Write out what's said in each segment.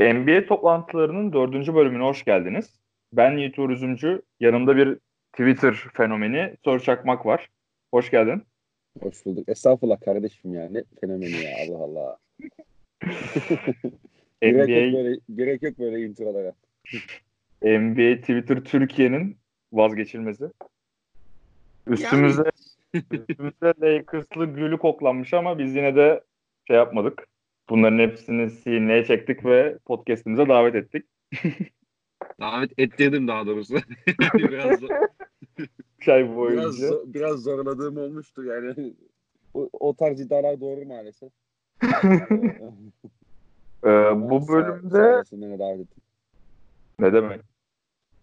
NBA toplantılarının dördüncü bölümüne hoş geldiniz. Ben Yiğit Uğur yanımda bir Twitter fenomeni Sör Çakmak var. Hoş geldin. Hoş bulduk. Estağfurullah kardeşim ya. Ne fenomeni ya Allah Allah. gerek, NBA, yok böyle, gerek yok böyle introlara. NBA Twitter Türkiye'nin vazgeçilmezi. Üstümüze yani. üstümüze Lakers'lı gülü koklanmış ama biz yine de şey yapmadık. Bunların hepsini sineye çektik ve podcast'imize davet ettik. davet ettirdim daha doğrusu. biraz Çay boyunca. Biraz, biraz zorladığım olmuştu yani. O, o tarz iddialar doğru maalesef. ee, bu bölümde ne demek?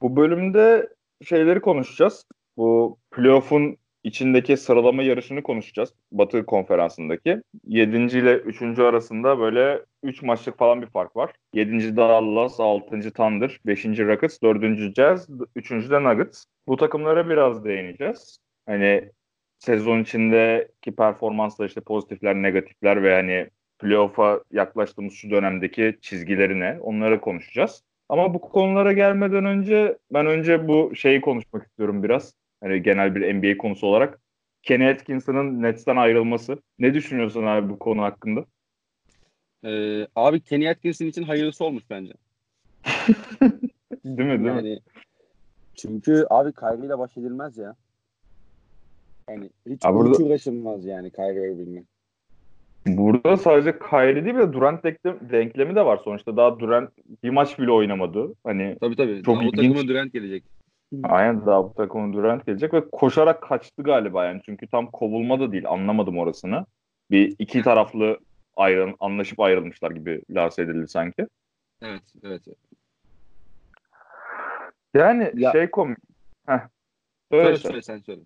Bu bölümde şeyleri konuşacağız. Bu playoff'un içindeki sıralama yarışını konuşacağız. Batı konferansındaki. 7. ile 3. arasında böyle 3 maçlık falan bir fark var. 7. Dallas, 6. Thunder, 5. Rockets, 4. Jazz, 3. de Nuggets. Bu takımlara biraz değineceğiz. Hani sezon içindeki performansla işte pozitifler, negatifler ve hani playoff'a yaklaştığımız şu dönemdeki çizgileri ne? Onları konuşacağız. Ama bu konulara gelmeden önce ben önce bu şeyi konuşmak istiyorum biraz. Hani genel bir NBA konusu olarak. Kenny Atkinson'ın Nets'ten ayrılması. Ne düşünüyorsun abi bu konu hakkında? Ee, abi Kenny Atkinson için hayırlısı olmuş bence. değil mi değil yani, mi? Çünkü abi Kyrie ile baş edilmez ya. Yani hiç, ha, burada... hiç uğraşılmaz yani Kyrie'yi bilmek. Burada sadece Kyrie değil de Durant denklemi de var sonuçta. Daha Durant bir maç bile oynamadı. Hani tabii tabii. Çok daha ilginç. o Durant gelecek. Aynen daha bu takımın Durant gelecek ve koşarak kaçtı galiba yani. Çünkü tam kovulma da değil anlamadım orasını. Bir iki taraflı ayrı, anlaşıp ayrılmışlar gibi lanse edildi sanki. Evet, evet. Yani ya, şey komik. Heh. Söyle, söyle sen söyle.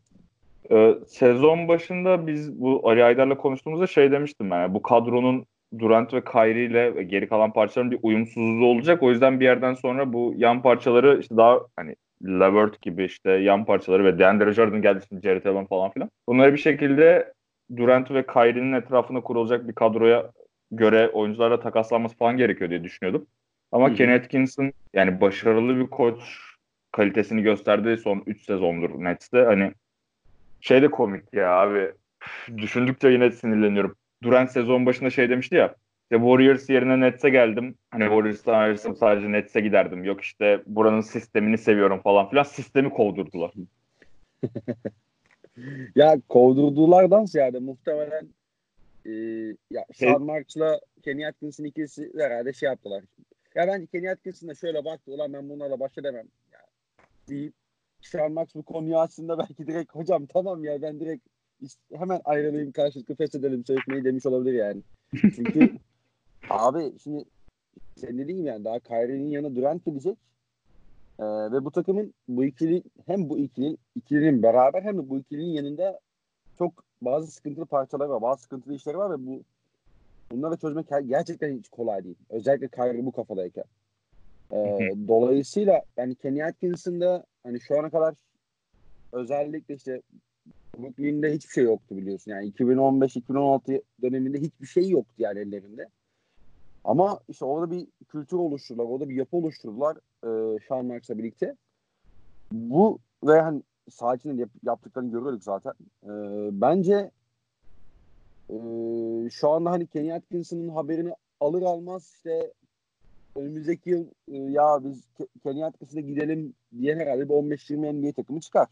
Ee, sezon başında biz bu Ali Aydar'la konuştuğumuzda şey demiştim ben. Yani bu kadronun Durant ve Kyrie ile geri kalan parçaların bir uyumsuzluğu olacak. O yüzden bir yerden sonra bu yan parçaları işte daha hani Levert gibi işte yan parçaları ve DeAndre Jordan geldi şimdi Jared Allen falan filan. Bunları bir şekilde Durant ve Kyrie'nin etrafında kurulacak bir kadroya göre oyuncularla takaslanması falan gerekiyor diye düşünüyordum. Ama Hı-hı. Ken Atkinson yani başarılı bir koç kalitesini gösterdiği son 3 sezondur Nets'te. Hani şey de komik ya abi. Düşündükçe yine sinirleniyorum. Durant sezon başında şey demişti ya. İşte Warriors yerine Nets'e geldim. Hani Warriors'tan ayrılsam sadece Nets'e giderdim. Yok işte buranın sistemini seviyorum falan filan. Sistemi kovdurdular. ya kovdurdulardan ziyade muhtemelen e, ya Sean Marks'la Kenny Atkinson ikisi herhalde şey yaptılar. Ya ben Kenny Atkinson'a şöyle baktı. Ulan ben bunlarla baş edemem. Ya, deyip Sean Marks bu konuyu aslında belki direkt hocam tamam ya ben direkt hemen ayrılayım karşılıklı feshedelim sözleşmeyi demiş olabilir yani. Çünkü Abi şimdi sen dediğin yani daha Kyrie'nin yanına Durant gidecek. Ee, ve bu takımın bu ikili hem bu ikilinin ikilinin beraber hem de bu ikilinin yanında çok bazı sıkıntılı parçaları var. Bazı sıkıntılı işleri var ve bu bunları çözmek gerçekten hiç kolay değil. Özellikle Kyrie bu kafadayken. Ee, dolayısıyla yani Kenny Atkinson'da hani şu ana kadar özellikle işte Brooklyn'de hiçbir şey yoktu biliyorsun. Yani 2015-2016 döneminde hiçbir şey yoktu yani ellerinde. Ama işte orada bir kültür oluşturdular, orada bir yapı oluşturdular e, Sean Marks'la birlikte. Bu ve hani saha yap, yaptıklarını görüyorduk zaten. E, bence e, şu anda hani Kenny Atkinson'ın haberini alır almaz işte önümüzdeki yıl e, ya biz Kenny Atkinson'a gidelim diye herhalde bir 15-20 NBA takımı çıkar.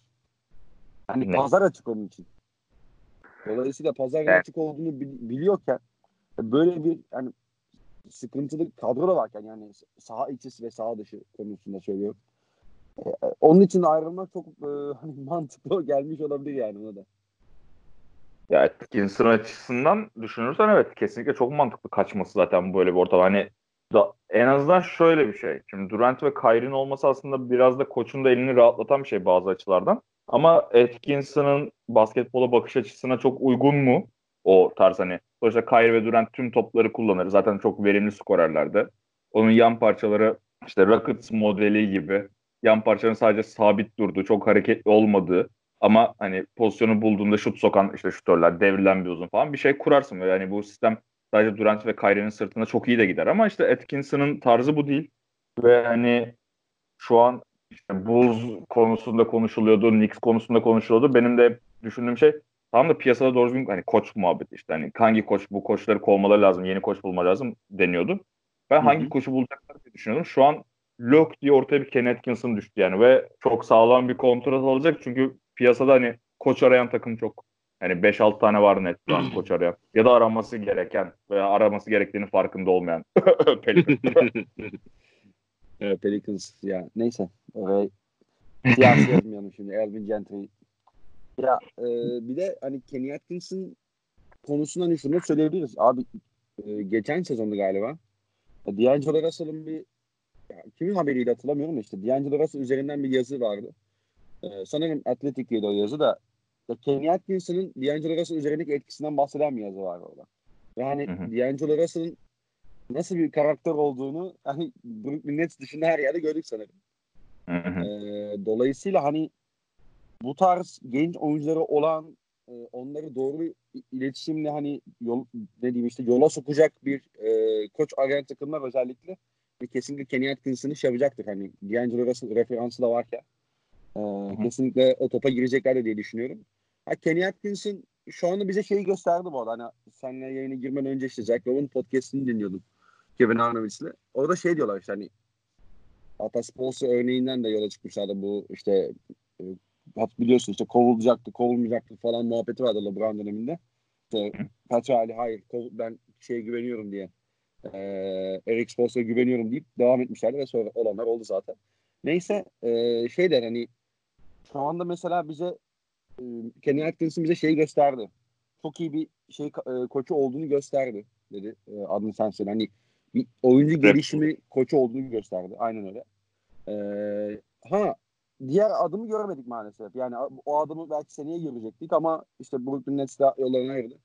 Hani ne? pazar açık onun için. Dolayısıyla pazar evet. açık olduğunu biliyorken böyle bir yani sıkıntılı kadro da varken yani saha içi ve saha dışı konusunda söylüyorum. Ee, onun için ayrılmak çok e, hani mantıklı gelmiş olabilir yani ona da. Ya Atkinson açısından düşünürsen evet kesinlikle çok mantıklı kaçması zaten böyle bir ortam. Hani da, en azından şöyle bir şey. Şimdi Durant ve Kyrie'nin olması aslında biraz da koçun da elini rahatlatan bir şey bazı açılardan. Ama Atkinson'ın basketbola bakış açısına çok uygun mu? O tarz hani sonuçta Kyrie ve Durant tüm topları kullanır. Zaten çok verimli skorerlerdi. Onun yan parçaları işte Rockets modeli gibi yan parçanın sadece sabit durduğu, çok hareketli olmadığı ama hani pozisyonu bulduğunda şut sokan işte şutörler, devrilen bir uzun falan bir şey kurarsın. Hani bu sistem sadece Durant ve Kyrie'nin sırtında çok iyi de gider ama işte Atkinson'ın tarzı bu değil. Ve hani şu an işte Bulls konusunda konuşuluyordu, Knicks konusunda konuşuluyordu. Benim de düşündüğüm şey tam da piyasada doğru düzgün hani koç muhabbeti işte. Hani hangi koç bu koçları kovmaları lazım, yeni koç bulmaları lazım deniyordu. Ben hangi Hı-hı. koçu bulacaklar diye düşünüyordum. Şu an Lok diye ortaya bir Ken Atkinson düştü yani ve çok sağlam bir kontrat alacak çünkü piyasada hani koç arayan takım çok. Hani 5-6 tane var net şu an koç arayan. Ya da araması gereken veya araması gerektiğini farkında olmayan Pelicans. Pelicans ya neyse. Oraya siyasi yazmayalım şimdi. Elvin Gentry. Ya e, bir de hani Kenny Atkinson konusunda hani şunu söyleyebiliriz. Abi e, geçen sezonda galiba D'Angelo Russell'ın bir ya, kimin haberiydi hatırlamıyorum da işte D'Angelo Russell üzerinden bir yazı vardı. Ee, sanırım Atletic'teydi o yazı da ya Kenny Atkinson'ın D'Angelo Russell üzerindeki etkisinden bahseden bir yazı var orada. Yani D'Angelo Russell'ın nasıl bir karakter olduğunu hani Brooklyn Nets dışında her yerde gördük sanırım. Ee, dolayısıyla hani bu tarz genç oyuncuları olan e, onları doğru iletişimle hani yol ne diyeyim işte yola sokacak bir e, koç arayan takımlar özellikle ve kesinlikle Kenny Atkinson'ı şey yapacaktır. Hani D'Angelo Russell referansı da varken e, kesinlikle o topa girecekler diye düşünüyorum. Ha, Kenny Atkinson şu anda bize şeyi gösterdi bu arada. Hani seninle yayına girmeden önce işte Jack Love'ın podcastini dinliyordum. Kevin Arnovitz'le. Orada şey diyorlar işte hani hatta sponsor örneğinden de yola çıkmışlardı bu işte e, biliyorsun işte kovulacaktı, kovulmayacaktı falan muhabbeti vardı LeBron döneminde. İşte Patrick hayır ben şeye güveniyorum diye e, Eric Spoelstra'ya güveniyorum deyip devam etmişlerdi ve sonra olanlar oldu zaten. Neyse e, şey der hani şu anda mesela bize e, Kenny Atkinson bize şeyi gösterdi. Çok iyi bir şey e, koçu olduğunu gösterdi dedi e, adını sen söyle. Hani bir oyuncu gelişimi koçu olduğunu gösterdi. Aynen öyle. E, ha diğer adımı göremedik maalesef. Yani o adımı belki seneye görecektik ama işte Brooklyn Nets de yollarına ayırdı.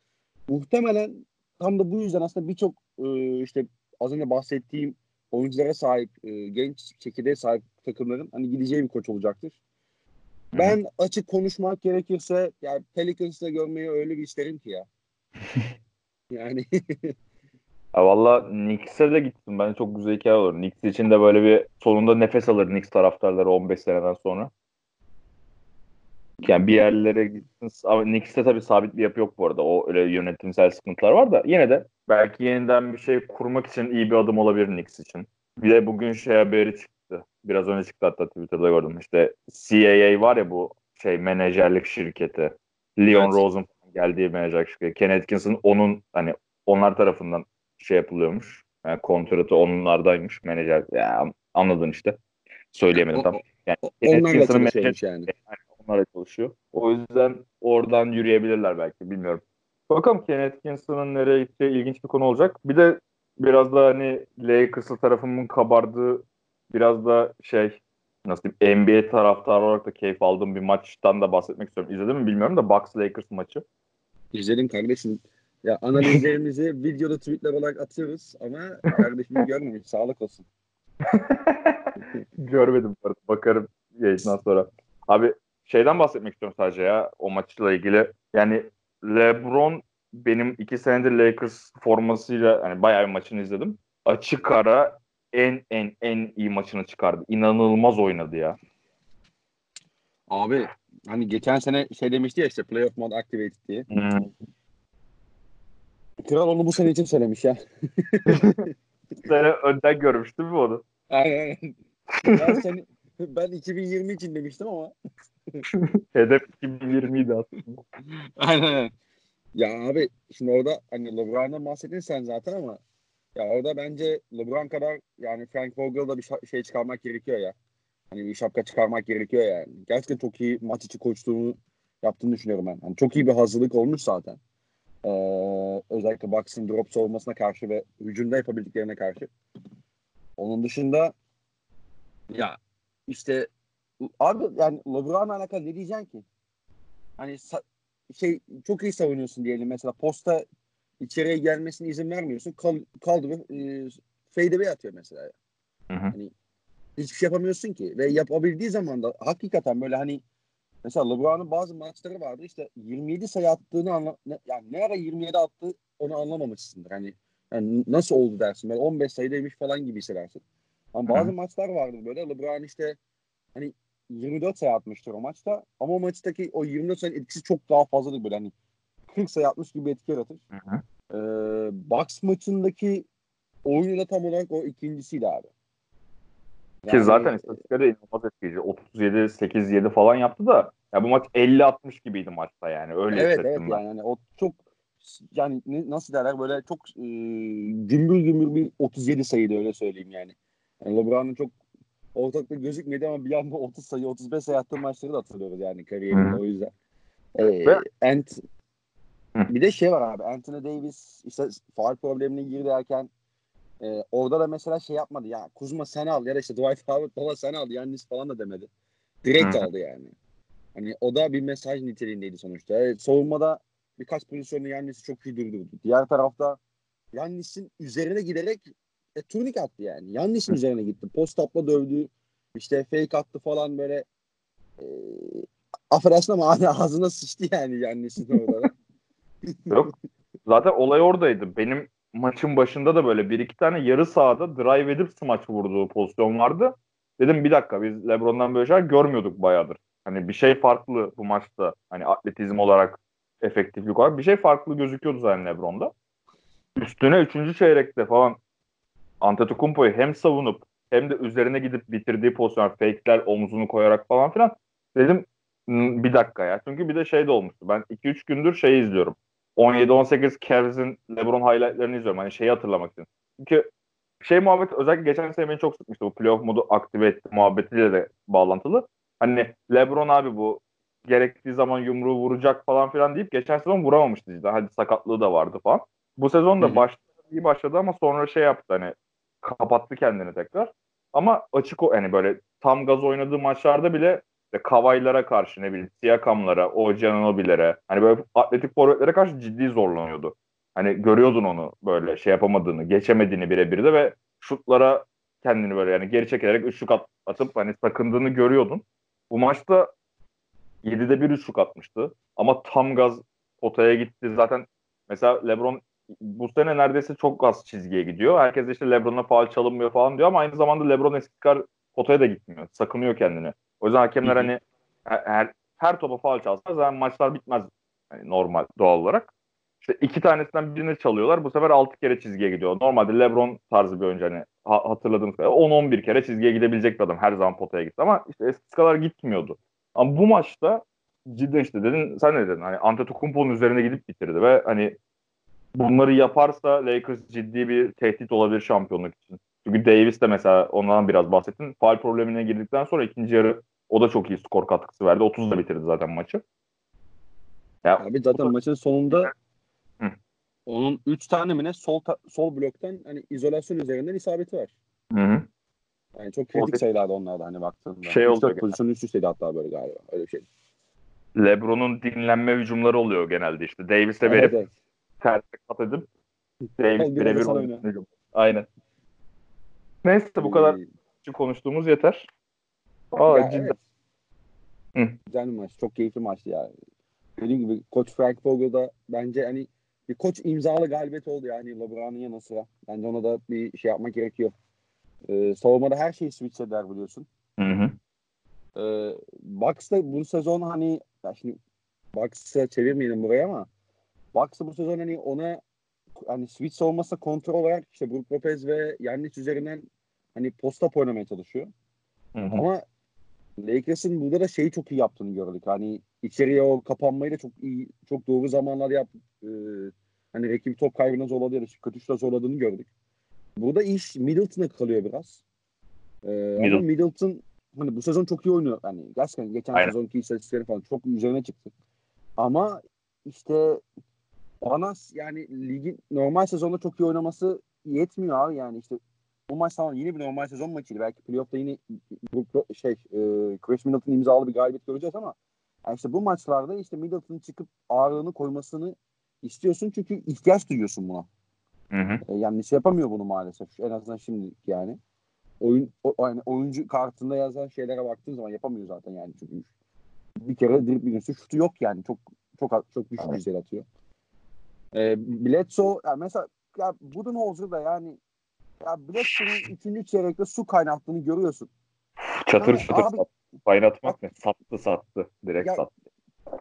Muhtemelen tam da bu yüzden aslında birçok e, işte az önce bahsettiğim oyunculara sahip e, genç çekirdeğe sahip takımların hani gideceği bir koç olacaktır. Ben Hı-hı. açık konuşmak gerekirse yani Pelicans'da görmeyi öyle bir isterim ki ya. yani Ya valla Knicks'e de gittim. Ben çok güzel hikaye olur. Knicks için de böyle bir sonunda nefes alır Knicks taraftarları 15 seneden sonra. Yani bir yerlere gitsin. Ama Knicks'te tabii sabit bir yapı yok bu arada. O öyle yönetimsel sıkıntılar var da yine de belki yeniden bir şey kurmak için iyi bir adım olabilir Knicks için. Bir de bugün şey haberi çıktı. Biraz önce çıktı hatta Twitter'da gördüm. İşte CAA var ya bu şey menajerlik şirketi. Leon evet. Rosen geldiği menajerlik şirketi. Ken Atkinson onun hani onlar tarafından şey yapılıyormuş. Yani kontratı onlardaymış menajer. Ya, anladın işte. Söyleyemedim tam. Yani onlarla çalışıyormuş yani. yani. Onlarla çalışıyor. O yüzden oradan yürüyebilirler belki bilmiyorum. Bakalım Ken Atkinson'ın nereye gideceği ilginç bir konu olacak. Bir de biraz da hani Lakers'lı tarafımın kabardığı biraz da şey nasıl diyeyim NBA taraftarı olarak da keyif aldığım bir maçtan da bahsetmek istiyorum. İzledin mi bilmiyorum da Bucks Lakers maçı. İzledim kardeşim. Ya analizlerimizi videoda tweetler olarak atıyoruz ama kardeşim görmemiş. Sağlık olsun. Görmedim. Bakarım yayından sonra. Abi şeyden bahsetmek istiyorum sadece ya o maçla ilgili. Yani LeBron benim iki senedir Lakers formasıyla hani bayağı bir maçını izledim. Açık ara en en en iyi maçını çıkardı. İnanılmaz oynadı ya. Abi hani geçen sene şey demişti ya işte playoff mode activated diye. Hmm. Kral onu bu sene için söylemiş ya. sene önden görmüş değil mi onu? Aynen. Ben, seni, ben 2020 için demiştim ama. Hedef 2020 idi aslında. Aynen. Ya abi şimdi orada hani LeBron'dan bahsettin sen zaten ama ya orada bence LeBron kadar yani Frank Vogel'da bir şey çıkarmak gerekiyor ya. Hani bir şapka çıkarmak gerekiyor yani. Gerçekten çok iyi maç içi koçluğunu yaptığını düşünüyorum ben. Yani çok iyi bir hazırlık olmuş zaten. Ee, özellikle Bucks'ın drop savunmasına karşı ve hücumda yapabildiklerine karşı. Onun dışında ya işte abi yani LeBron'la alakalı ne diyeceksin ki? Hani şey çok iyi savunuyorsun diyelim mesela posta içeriye gelmesine izin vermiyorsun. Kal, kaldı ve e, fadeaway atıyor mesela. Hı hı. Hani hiçbir şey yapamıyorsun ki ve yapabildiği zaman da hakikaten böyle hani mesela LeBron'un bazı maçları vardı işte 27 sayı attığını anla ne, yani ne ara 27 attı onu anlamamışsındır. Hani yani nasıl oldu dersin. Böyle 15 sayıdaymış falan gibi hissedersin. Ama bazı Hı. maçlar vardı böyle. LeBron işte hani 24 sayı atmıştır o maçta. Ama o maçtaki o 24 sayının etkisi çok daha fazladır böyle hani 40 sayı atmış gibi etki yaratır. Hı hı. Ee, Bucks maçındaki oyunu da tam olarak o ikincisiydi abi. Yani, Ki zaten istatistikleri inanılmaz etkileyici. 37 8 7 falan yaptı da ya bu maç 50 60 gibiydi maçta yani. Öyle evet evet ben. yani, yani o çok yani nasıl derler böyle çok e, gümbür gümbür bir 37 sayıydı öyle söyleyeyim yani. yani LeBron'un çok ortakta gözükmedi ama bir anda 30 sayı 35 sayı attığı maçları da hatırlıyoruz yani kariyerinde o yüzden. Ee, Ant bir de şey var abi Anthony Davis işte faal problemine girdi erken e, orada da mesela şey yapmadı ya Kuzma sen al ya da işte Dwight Howard baba sen al Yannis falan da demedi. Direkt Hı. aldı yani. Hani o da bir mesaj niteliğindeydi sonuçta. Evet, savunmada birkaç pozisyonu Yannis'i çok iyi durdurdu. Diğer tarafta Yannis'in üzerine giderek e, turnik attı yani. Yannis'in üzerine gitti. Post up'la dövdü. İşte fake attı falan böyle e, affedersin ama ağzına sıçtı yani Yannis'in orada. Yok. Zaten olay oradaydı. Benim maçın başında da böyle bir iki tane yarı sahada drive edip smaç vurduğu pozisyon vardı. Dedim bir dakika biz LeBron'dan böyle şeyler görmüyorduk bayağıdır. Hani bir şey farklı bu maçta. Hani atletizm olarak, efektiflik olarak bir şey farklı gözüküyordu zaten LeBron'da. Üstüne üçüncü çeyrekte falan Antetokounmpo'yu hem savunup hem de üzerine gidip bitirdiği pozisyon fake'ler omzunu koyarak falan filan dedim bir dakika ya. Çünkü bir de şey de olmuştu. Ben 2-3 gündür şey izliyorum. 17-18 Cavs'in LeBron highlightlarını izliyorum. Hani şeyi hatırlamak için. Çünkü şey muhabbet özellikle geçen sene beni çok sıkmıştı. Bu playoff modu aktive etti muhabbetiyle de bağlantılı. Hani LeBron abi bu gerektiği zaman yumruğu vuracak falan filan deyip geçen sezon vuramamıştı cidden. Hadi sakatlığı da vardı falan. Bu sezon da başladı, iyi başladı ama sonra şey yaptı hani kapattı kendini tekrar. Ama açık o hani böyle tam gaz oynadığı maçlarda bile işte Kavaylara karşı ne bileyim Siakam'lara, Ojananobi'lere hani böyle atletik forvetlere karşı ciddi zorlanıyordu. Hani görüyordun onu böyle şey yapamadığını, geçemediğini birebir de ve şutlara kendini böyle yani geri çekilerek üçlük at, atıp hani sakındığını görüyordun. Bu maçta 7'de bir üçlük atmıştı. Ama tam gaz potaya gitti. Zaten mesela LeBron bu sene neredeyse çok az çizgiye gidiyor. Herkes işte LeBron'a faal çalınmıyor falan diyor ama aynı zamanda LeBron eski potaya da gitmiyor. Sakınıyor kendini. O yüzden hakemler hani her, her topa faal çalsa zaten maçlar bitmez yani normal doğal olarak. İşte iki tanesinden birini çalıyorlar. Bu sefer altı kere çizgiye gidiyor. Normalde LeBron tarzı bir oyuncu hani hatırladığımız kadar 10-11 kere çizgiye gidebilecek bir adam. Her zaman potaya gitti ama işte eskisi kadar gitmiyordu. Ama bu maçta cidden işte dedin sen ne dedin? Hani Antetokounmpo'nun üzerine gidip bitirdi ve hani bunları yaparsa Lakers ciddi bir tehdit olabilir şampiyonluk için. Çünkü Davis de mesela ondan biraz bahsettin. Faal problemine girdikten sonra ikinci yarı o da çok iyi skor katkısı verdi. 30'da bitirdi zaten maçı. Ya, Abi zaten maçın sonunda Hı. onun 3 tane mi ne sol ta- sol bloktan hani izolasyon üzerinden isabeti var. Hı hı. Yani çok kritik sayılardı onlarda hani baktığında. Şey oldu. Pozisyon üst üsteydi hatta böyle galiba. Öyle bir şey. LeBron'un dinlenme hücumları oluyor genelde işte. Davis'e verip evet, evet. kat edip Davis birebir Aynen. Neyse bu kadar ee, konuştuğumuz yeter. Aa, ya, cidden. Evet. Güzel bir maç. Çok keyifli maçtı ya. Dediğim gibi Koç Frank Vogel da bence hani bir koç imzalı galibiyet oldu yani LeBron'un yanı sıra. Bence ona da bir şey yapmak gerekiyor. Ee, savunmada her şeyi switch eder biliyorsun. Hı hı. Ee, Bucks da bu sezon hani ya şimdi Bucks'a çevirmeyelim buraya ama Bucks bu sezon hani ona hani switch savunması kontrol olarak işte Brook Lopez ve Yannis üzerinden hani posta oynamaya çalışıyor. Hı hı. Ama Lakers'ın burada da şeyi çok iyi yaptığını gördük. Hani içeriye o kapanmayı da çok iyi, çok doğru zamanlar yap. E, hani rakip top kaybına zorladı ya da kötü şutla zorladığını gördük. Burada iş Middleton'a kalıyor biraz. E, Middleton. Ama Middleton hani bu sezon çok iyi oynuyor. Yani gerçekten geçen Aynen. sezonki istatistikleri falan çok üzerine çıktı. Ama işte bana yani ligin normal sezonda çok iyi oynaması yetmiyor abi yani işte bu maç tamam yine bir normal sezon maçıydı. Belki playoff'ta yine şey e, Chris Middleton imzalı bir galibiyet göreceğiz ama yani işte bu maçlarda işte Middleton çıkıp ağırlığını koymasını istiyorsun çünkü ihtiyaç duyuyorsun buna. Hı hı. E, yani şey yapamıyor bunu maalesef. En azından şimdi yani. Oyun o, yani oyuncu kartında yazan şeylere baktığın zaman yapamıyor zaten yani çünkü bir kere dribbling üstü şutu yok yani. Çok çok çok düşük evet. atıyor. E, Bledsoe yani mesela ya Budenholzer da yani ya Bledsoe'nun 3. çeyrekte su kaynattığını görüyorsun. Çatır yani, çatır abi, kaynatmak ne? Sattı sattı. Direkt ya, sattı.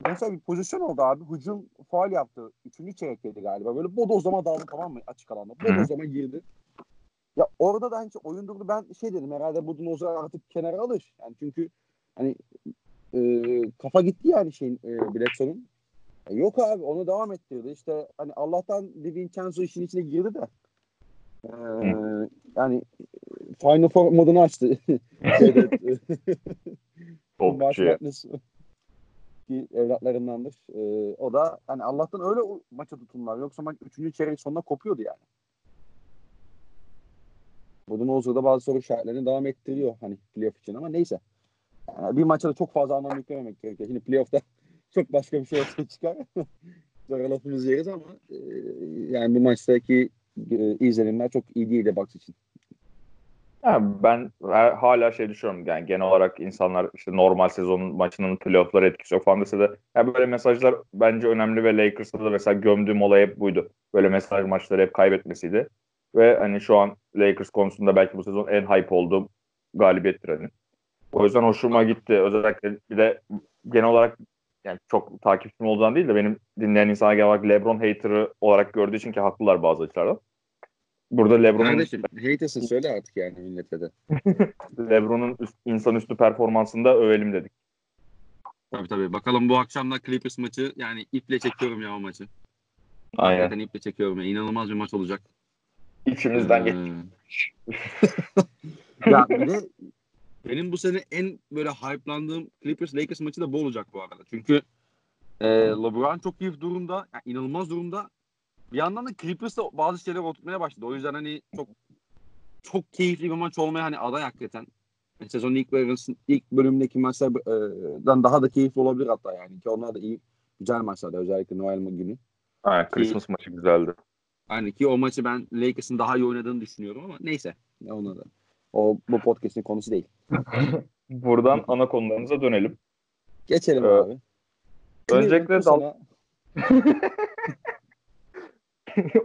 Mesela bir pozisyon oldu abi. Hücum faal yaptı. Üçüncü çeyrekteydi galiba. Böyle bodozlama daldı tamam mı açık alanda. Bodozlama girdi. Ya orada da hani oyun durdu. Ben şey dedim herhalde Budenholzer artık kenara alır. Yani çünkü hani e, kafa gitti yani şeyin e, Bledsoe'nun. E, yok abi onu devam ettirdi. İşte hani Allah'tan DiVincenzo işin içine girdi de. E, yani Final Four modunu açtı. Topçu. ki evlatlarındandır. E, o da hani Allah'tan öyle maça tutunlar. Yoksa maç 3. çeyrek sonunda kopuyordu yani. Budenholzer bazı soru işaretlerini devam ettiriyor hani playoff için ama neyse. Yani bir maçta da çok fazla anlam yüklememek gerekiyor. Şimdi playoff'ta çok başka bir şey ortaya çıkar. Sonra lafımızı yeriz ama e, yani bu maçtaki e, izlenimler çok iyi değildi Bucks için. Yani ben hala şey düşünüyorum yani genel olarak insanlar işte normal sezonun maçının playoff'lara etkisi yok falan dese de yani böyle mesajlar bence önemli ve Lakers'ta da mesela gömdüğüm olay hep buydu. Böyle mesaj maçları hep kaybetmesiydi. Ve hani şu an Lakers konusunda belki bu sezon en hype olduğum galibiyettir hani. O yüzden hoşuma gitti. Özellikle bir de genel olarak yani çok takipçim olduğundan değil de benim dinleyen insanlar genel olarak LeBron hater'ı olarak gördüğü için ki haklılar bazı açılardan. Burada LeBron'un Kardeşim hatersın söyle artık yani millete de. LeBron'un üst, insanüstü performansında övelim dedik. Tabii tabii. Bakalım bu akşam da Clippers maçı yani iple çekiyorum ya o maçı. Aynen. Hakikaten iple çekiyorum ya. İnanılmaz bir maç olacak. İçimizden ee... geç. ya bir de benim bu sene en böyle hype'landığım Clippers Lakers maçı da bu olacak bu arada. Çünkü e, LeBron çok iyi durumda. Yani inanılmaz durumda. Bir yandan da Clippers da bazı şeyler oturtmaya başladı. O yüzden hani çok çok keyifli bir maç olmaya hani aday hakikaten. Yani sezonun ilk, ilk bölümündeki maçlardan daha da keyifli olabilir hatta yani. Ki onlar da iyi güzel maçlardı özellikle Noel günü. Aynen Christmas ki, maçı güzeldi. Hani ki o maçı ben Lakers'ın daha iyi oynadığını düşünüyorum ama neyse. Ne ona da. O bu podcast'in konusu değil. Buradan ana konularımıza dönelim. Geçelim ee, abi. Öncelikle dal...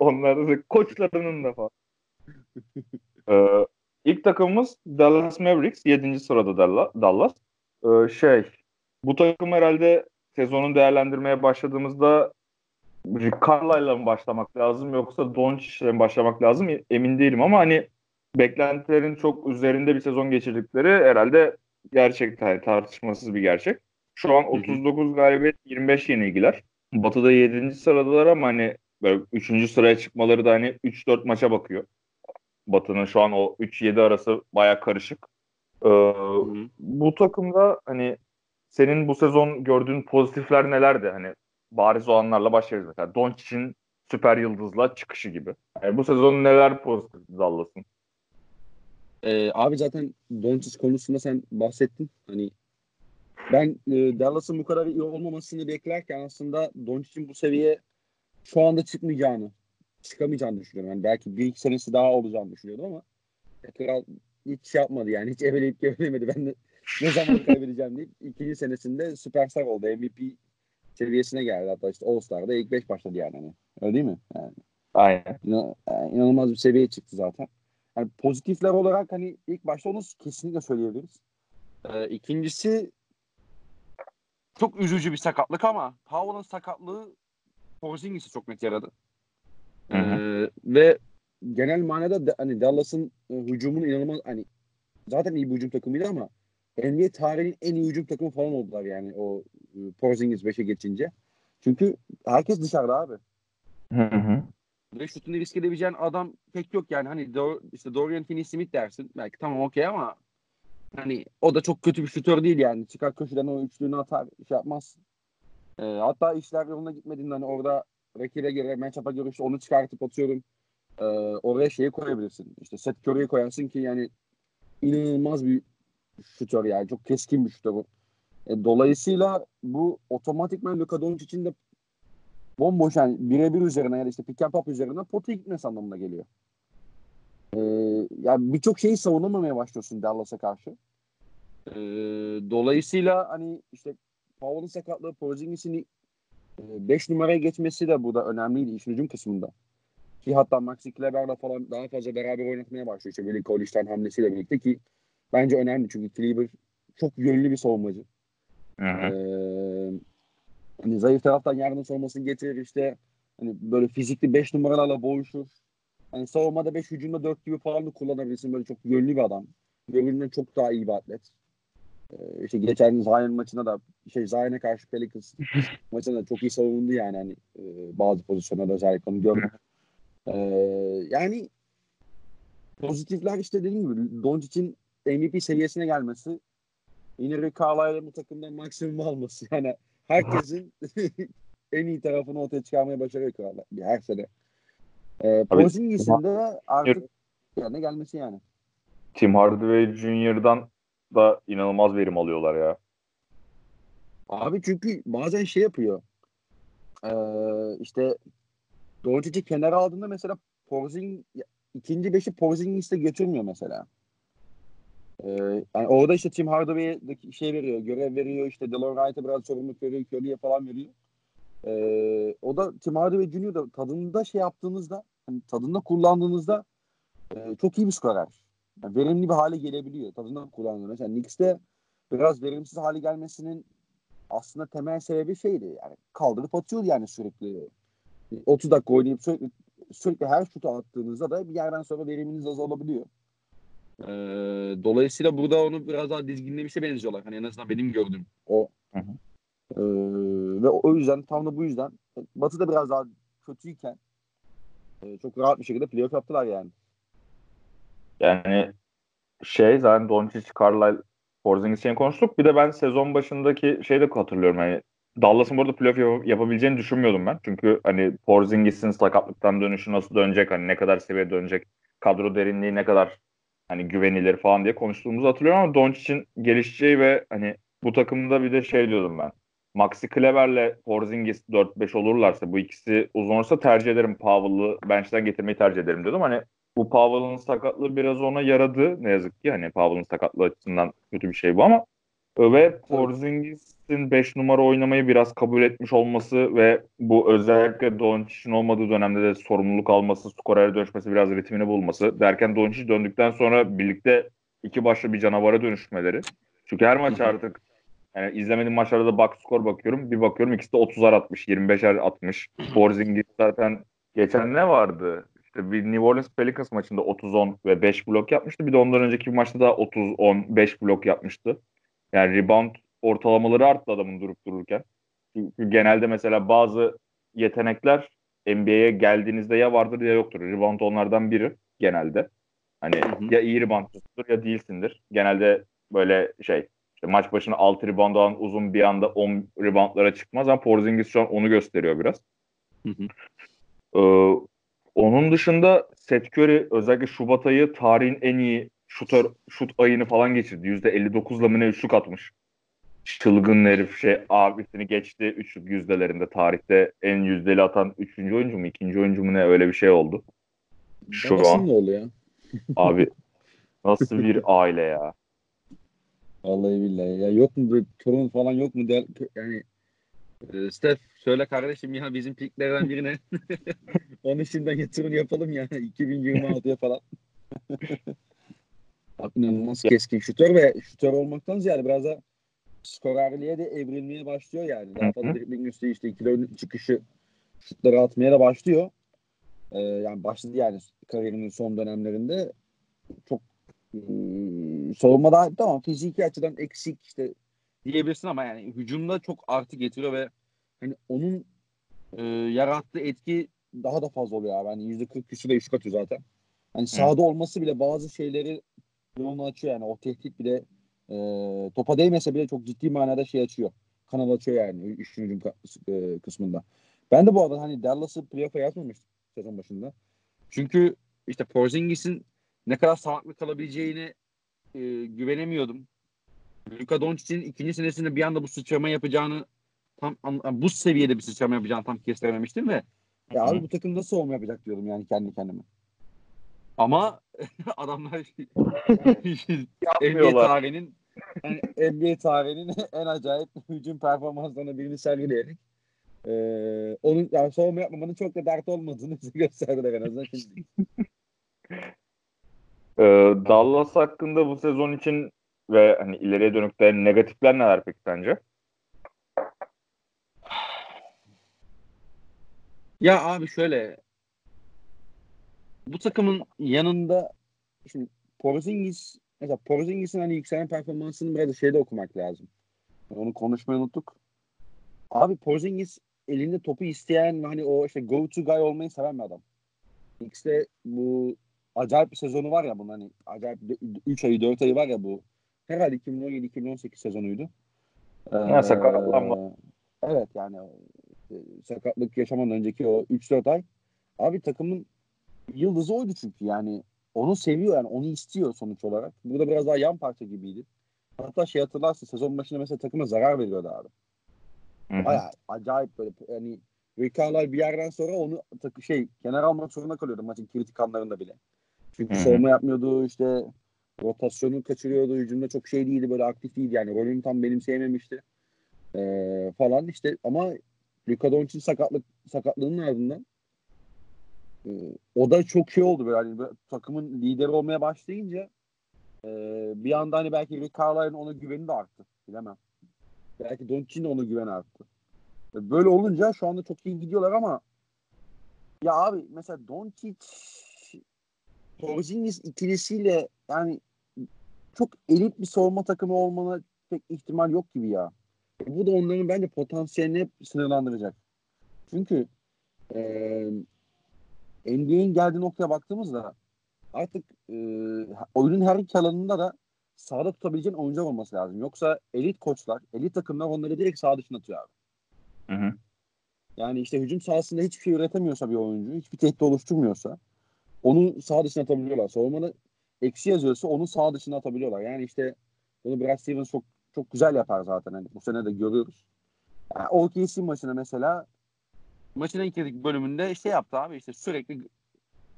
Onlar da koçlarının da falan. ee, ilk takımımız Dallas Mavericks. 7. sırada Dallas. Ee, şey bu takım herhalde sezonun değerlendirmeye başladığımızda Rick Carlisle'la mı başlamak lazım yoksa Doncic'le mi başlamak lazım emin değilim ama hani beklentilerin çok üzerinde bir sezon geçirdikleri herhalde gerçekten yani tartışmasız bir gerçek. Şu an 39 galibiyet 25 yenilgiler. Batı'da 7. sıradalar ama hani böyle 3. sıraya çıkmaları da hani 3-4 maça bakıyor. Batı'nın şu an o 3-7 arası baya karışık. Ee, bu takımda hani senin bu sezon gördüğün pozitifler nelerdi? Hani bariz olanlarla başlarız mesela. Doncic'in süper yıldızla çıkışı gibi. Yani bu sezon neler pozitif Dallas'ın? Ee, abi zaten Doncic konusunda sen bahsettin. Hani ben e, Dallas'ın bu kadar iyi olmamasını beklerken aslında Doncic'in bu seviye şu anda çıkmayacağını, çıkamayacağını düşünüyorum. Yani belki bir iki senesi daha olacağını düşünüyordum ama kral hiç şey yapmadı yani. Hiç eveleyip gevelemedi. Ben de ne zaman kaybedeceğim deyip ikinci senesinde süperstar oldu. MVP seviyesine geldi. Hatta işte All-Star'da ilk beş başladı yani. Hani. Öyle değil mi? Yani. Aynen. İnan, inanılmaz bir seviyeye çıktı zaten. Yani pozitifler olarak hani ilk başta onu kesinlikle söyleyebiliriz. Ee, ikincisi çok üzücü bir sakatlık ama Powell'ın sakatlığı Porzingis'e çok net yaradı. Ee, ve genel manada da, hani Dallas'ın e, hücumunu inanılmaz hani zaten iyi bir hücum takımıydı ama NBA tarihinin en iyi hücum takımı falan oldular yani o e, Porzingis 5'e geçince. Çünkü herkes dışarıda abi. Hı hı. Ve şutunu risk edebileceğin adam pek yok yani. Hani Do işte Dorian Finney-Smith dersin. Belki tamam okey ama hani o da çok kötü bir şutör değil yani. Çıkar köşeden o üçlüğünü atar şey yapmaz. Ee, hatta işler yoluna gitmediğinde hani orada rakibe göre matchup'a göre işte onu çıkartıp atıyorum. Ee, oraya şeyi koyabilirsin. İşte Seth Curry'i koyarsın ki yani inanılmaz bir şutör yani. Çok keskin bir şutör. E, dolayısıyla bu otomatikman Luka Doncic'in de bomboş yani birebir üzerine ya da işte pick and pop üzerine potaya gitmesi anlamına geliyor. Ee, yani birçok şeyi savunamamaya başlıyorsun Dallas'a karşı. Ee, dolayısıyla hani işte Powell'ın sakatlığı Porzingis'in 5 numaraya geçmesi de burada önemliydi işin hücum kısmında. Ki hatta Maxi Kleber'la falan daha fazla beraber oynatmaya başlıyor. İşte Willie Collins'ten hamlesiyle birlikte ki bence önemli çünkü Kleber çok yönlü bir savunmacı. Ee, hani zayıf taraftan yardım savunmasını getirir işte hani böyle fizikli 5 numaralarla boğuşur. Hani savunmada 5 hücumda 4 gibi falan kullanabilirsin. Böyle çok yönlü bir adam. Göründüğünden çok daha iyi bir atlet. Ee, işte geçen Zion maçında da şey Zion'a karşı Pelicans maçında da çok iyi savundu yani hani e, bazı pozisyonlarda özellikle onu görmek. Ee, yani pozitifler işte dediğim gibi Doncic'in MVP seviyesine gelmesi yine Rick Carlisle'ın bu takımdan maksimum alması. Yani herkesin en iyi tarafını ortaya çıkarmaya başarıyor krallar her sene. Ee, Porzingis'in de artık yerine gelmesi yani. Tim Hardaway Jr.'dan da inanılmaz verim alıyorlar ya. Abi çünkü bazen şey yapıyor. Ee, işte Doncic'i kenara aldığında mesela Porzing ikinci beşi Porzingis'te götürmüyor mesela. Ee, yani orada işte Tim Hardaway'e şey veriyor, görev veriyor, işte Delon Wright'a biraz sorumluluk veriyor, Curry'e falan veriyor. Ee, o da Tim Hardaway Jr. da tadında şey yaptığınızda, hani tadında kullandığınızda e, çok iyi bir skorer. Yani verimli bir hale gelebiliyor. Tadında kullandığında. Mesela Knicks'te biraz verimsiz hale gelmesinin aslında temel sebebi şeydi. Yani kaldırıp atıyordu yani sürekli. 30 dakika oynayıp sürekli sürekli her şutu attığınızda da bir yerden sonra veriminiz azalabiliyor. Ee, dolayısıyla burada onu biraz daha dizginlemişe benziyorlar. Hani en azından benim gördüğüm o. Hı hı. Ee, ve o yüzden tam da bu yüzden Batı'da biraz daha kötüyken e, çok rahat bir şekilde playoff yaptılar yani. Yani şey zaten Doncic, Carlisle, Porzingis için konuştuk. Bir de ben sezon başındaki şeyi de hatırlıyorum. Hani Dallas'ın burada playoff yap- yapabileceğini düşünmüyordum ben. Çünkü hani Porzingis'in sakatlıktan dönüşü nasıl dönecek, hani ne kadar seviye dönecek, kadro derinliği ne kadar hani güvenilir falan diye konuştuğumuzu hatırlıyorum ama Doncic'in gelişeceği ve hani bu takımda bir de şey diyordum ben. Maxi Kleber'le Porzingis 4-5 olurlarsa bu ikisi uzun olursa tercih ederim Powell'ı bench'ten getirmeyi tercih ederim diyordum. Hani bu Powell'ın sakatlığı biraz ona yaradı ne yazık ki. Hani Powell'ın sakatlığı açısından kötü bir şey bu ama ve Porzingis'in 5 numara oynamayı biraz kabul etmiş olması ve bu özellikle Doncic'in olmadığı dönemde de sorumluluk alması, skorere dönüşmesi, biraz ritmini bulması derken Doncic döndükten sonra birlikte iki başlı bir canavara dönüşmeleri. Çünkü her maç artık yani izlemediğim maçlarda da box skor bakıyorum. Bir bakıyorum ikisi de 30'ar atmış, 25'er atmış. Porzingis zaten geçen ne vardı? İşte bir New Orleans Pelicans maçında 30-10 ve 5 blok yapmıştı. Bir de ondan önceki bir maçta da 30-10, 5 blok yapmıştı. Yani rebound ortalamaları arttı adamın durup dururken. Çünkü genelde mesela bazı yetenekler NBA'ye geldiğinizde ya vardır ya yoktur. Rebound onlardan biri genelde. Hani hı hı. ya iyi reboundçısındır ya değilsindir. Genelde böyle şey işte maç başına 6 rebound alan uzun bir anda 10 reboundlara çıkmaz ama Porzingis şu an onu gösteriyor biraz. Hı hı. Ee, onun dışında Seth Curry özellikle Şubat ayı tarihin en iyi şutör, şut ayını falan geçirdi. %59'la mı ne üçlük atmış. Çılgın herif şey abisini geçti üçlük yüzdelerinde. Tarihte en yüzdeli atan üçüncü oyuncu mu ikinci oyuncu mu ne öyle bir şey oldu. Şu Babası an. oldu ya? Abi nasıl bir aile ya. Vallahi billahi. Ya yok mu bir torun falan yok mu? Der, yani e, Steph söyle kardeşim ya bizim piklerden birine onun şimdiden getirin yapalım ya 2026'ya falan. İnanılmaz keskin şutör ve şutör olmaktan ziyade biraz da skorerliğe de evrilmeye başlıyor yani. Daha fazla dribbling üstü işte ikili çıkışı şutları atmaya da başlıyor. Ee, yani başladı yani kariyerinin son dönemlerinde çok e, savunmada tamam fiziki açıdan eksik işte diyebilirsin ama yani hücumda çok artı getiriyor ve hani onun e, yarattığı etki daha da fazla oluyor abi. Hani %40 küsü de üst atıyor zaten. Hani sahada olması bile bazı şeyleri yolunu açıyor yani. O tehdit bile e, topa değmese bile çok ciddi manada şey açıyor. Kanal açıyor yani işin hücum e, kısmında. Ben de bu arada hani Dallas'ı playoff'a yazmamıştım sezon başında. Çünkü işte Porzingis'in ne kadar sağlıklı kalabileceğini e, güvenemiyordum. Luka Doncic'in ikinci senesinde bir anda bu sıçrama yapacağını tam bu seviyede bir sıçrama yapacağını tam kestirememiştim ve ya abi bu takım nasıl olma yapacak diyordum yani kendi kendime. Ama adamlar NBA tarihinin yani NBA tarihinin en acayip hücum performanslarını birini sergileyerek e, onun yani savunma yapmamanın çok da dert olmadığını bize gösterdiler en azından şimdi. Ee, Dallas hakkında bu sezon için ve hani ileriye dönük de negatifler neler peki sence? Ya abi şöyle bu takımın yanında şimdi Porzingis mesela Porzingis'in hani yükselen performansını biraz şeyde okumak lazım. Onu konuşmayı unuttuk. Abi Porzingis elinde topu isteyen hani o işte go to guy olmayı seven bir adam. X'te bu acayip bir sezonu var ya bunun hani acayip 3 ayı 4 ayı var ya bu. Herhalde 2017-2018 sezonuydu. Ee, sakatlanma. Evet yani e, sakatlık yaşamadan önceki o 3-4 ay abi takımın yıldızı oydu çünkü yani onu seviyor yani onu istiyor sonuç olarak. Burada biraz daha yan parça gibiydi. Hatta şey hatırlarsın sezon başında mesela takıma zarar veriyordu abi. Baya acayip böyle yani Carlisle bir yerden sonra onu takı şey kenar almak zorunda kalıyordu maçın kritik anlarında bile. Çünkü Hı-hı. savunma yapmıyordu işte rotasyonu kaçırıyordu hücumda çok şey değildi böyle aktif değildi yani rolünü tam benim sevmemişti ee, falan işte ama Luka Doncic sakatlık sakatlığının ardından o da çok şey oldu böyle hani takımın lideri olmaya başlayınca e, bir anda hani belki Rick Carlisle'ın ona güveni de arttı bilemem. Belki Doncic'in de ona güveni arttı. E, böyle olunca şu anda çok iyi gidiyorlar ama ya abi mesela Doncic Porzingis ikilisiyle yani çok elit bir savunma takımı olmana pek ihtimal yok gibi ya. E, bu da onların bence potansiyelini hep sınırlandıracak. Çünkü e, NBA'in geldiği noktaya baktığımızda artık e, oyunun her iki alanında da sahada tutabileceğin oyuncular olması lazım. Yoksa elit koçlar, elit takımlar onları direkt sağ dışına atıyor abi. Hı hı. Yani işte hücum sahasında hiçbir şey üretemiyorsa bir oyuncu, hiçbir tehdit oluşturmuyorsa onu sağ dışına atabiliyorlar. Savunmada eksi yazıyorsa onu sağ dışına atabiliyorlar. Yani işte bunu Brad Stevens çok çok güzel yapar zaten. Hani bu sene de görüyoruz. Yani OKC maçına mesela maçın en kritik bölümünde şey yaptı abi işte sürekli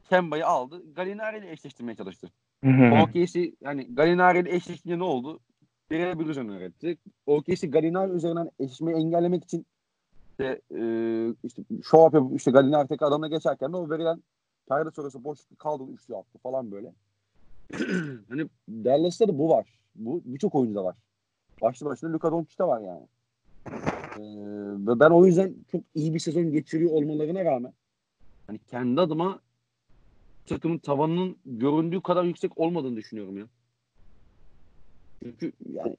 Kemba'yı aldı. Galinari ile eşleştirmeye çalıştı. OKC yani Galinari ile eşleşince ne oldu? Birebir üzerine öğretti. OKC Galinari üzerinden eşleşmeyi engellemek için işte, e, işte show up yapıp işte Galinari tek adamla geçerken de o verilen perde sonrası boşluk kaldı üçlü attı falan böyle. hani Dallas'ta da bu var. Bu birçok oyuncuda var. Başlı başına Luka Doncic'te var yani. Ee, ve ben o yüzden çok iyi bir sezon geçiriyor olmalarına rağmen hani kendi adıma takımın tavanının göründüğü kadar yüksek olmadığını düşünüyorum ya. Çünkü yani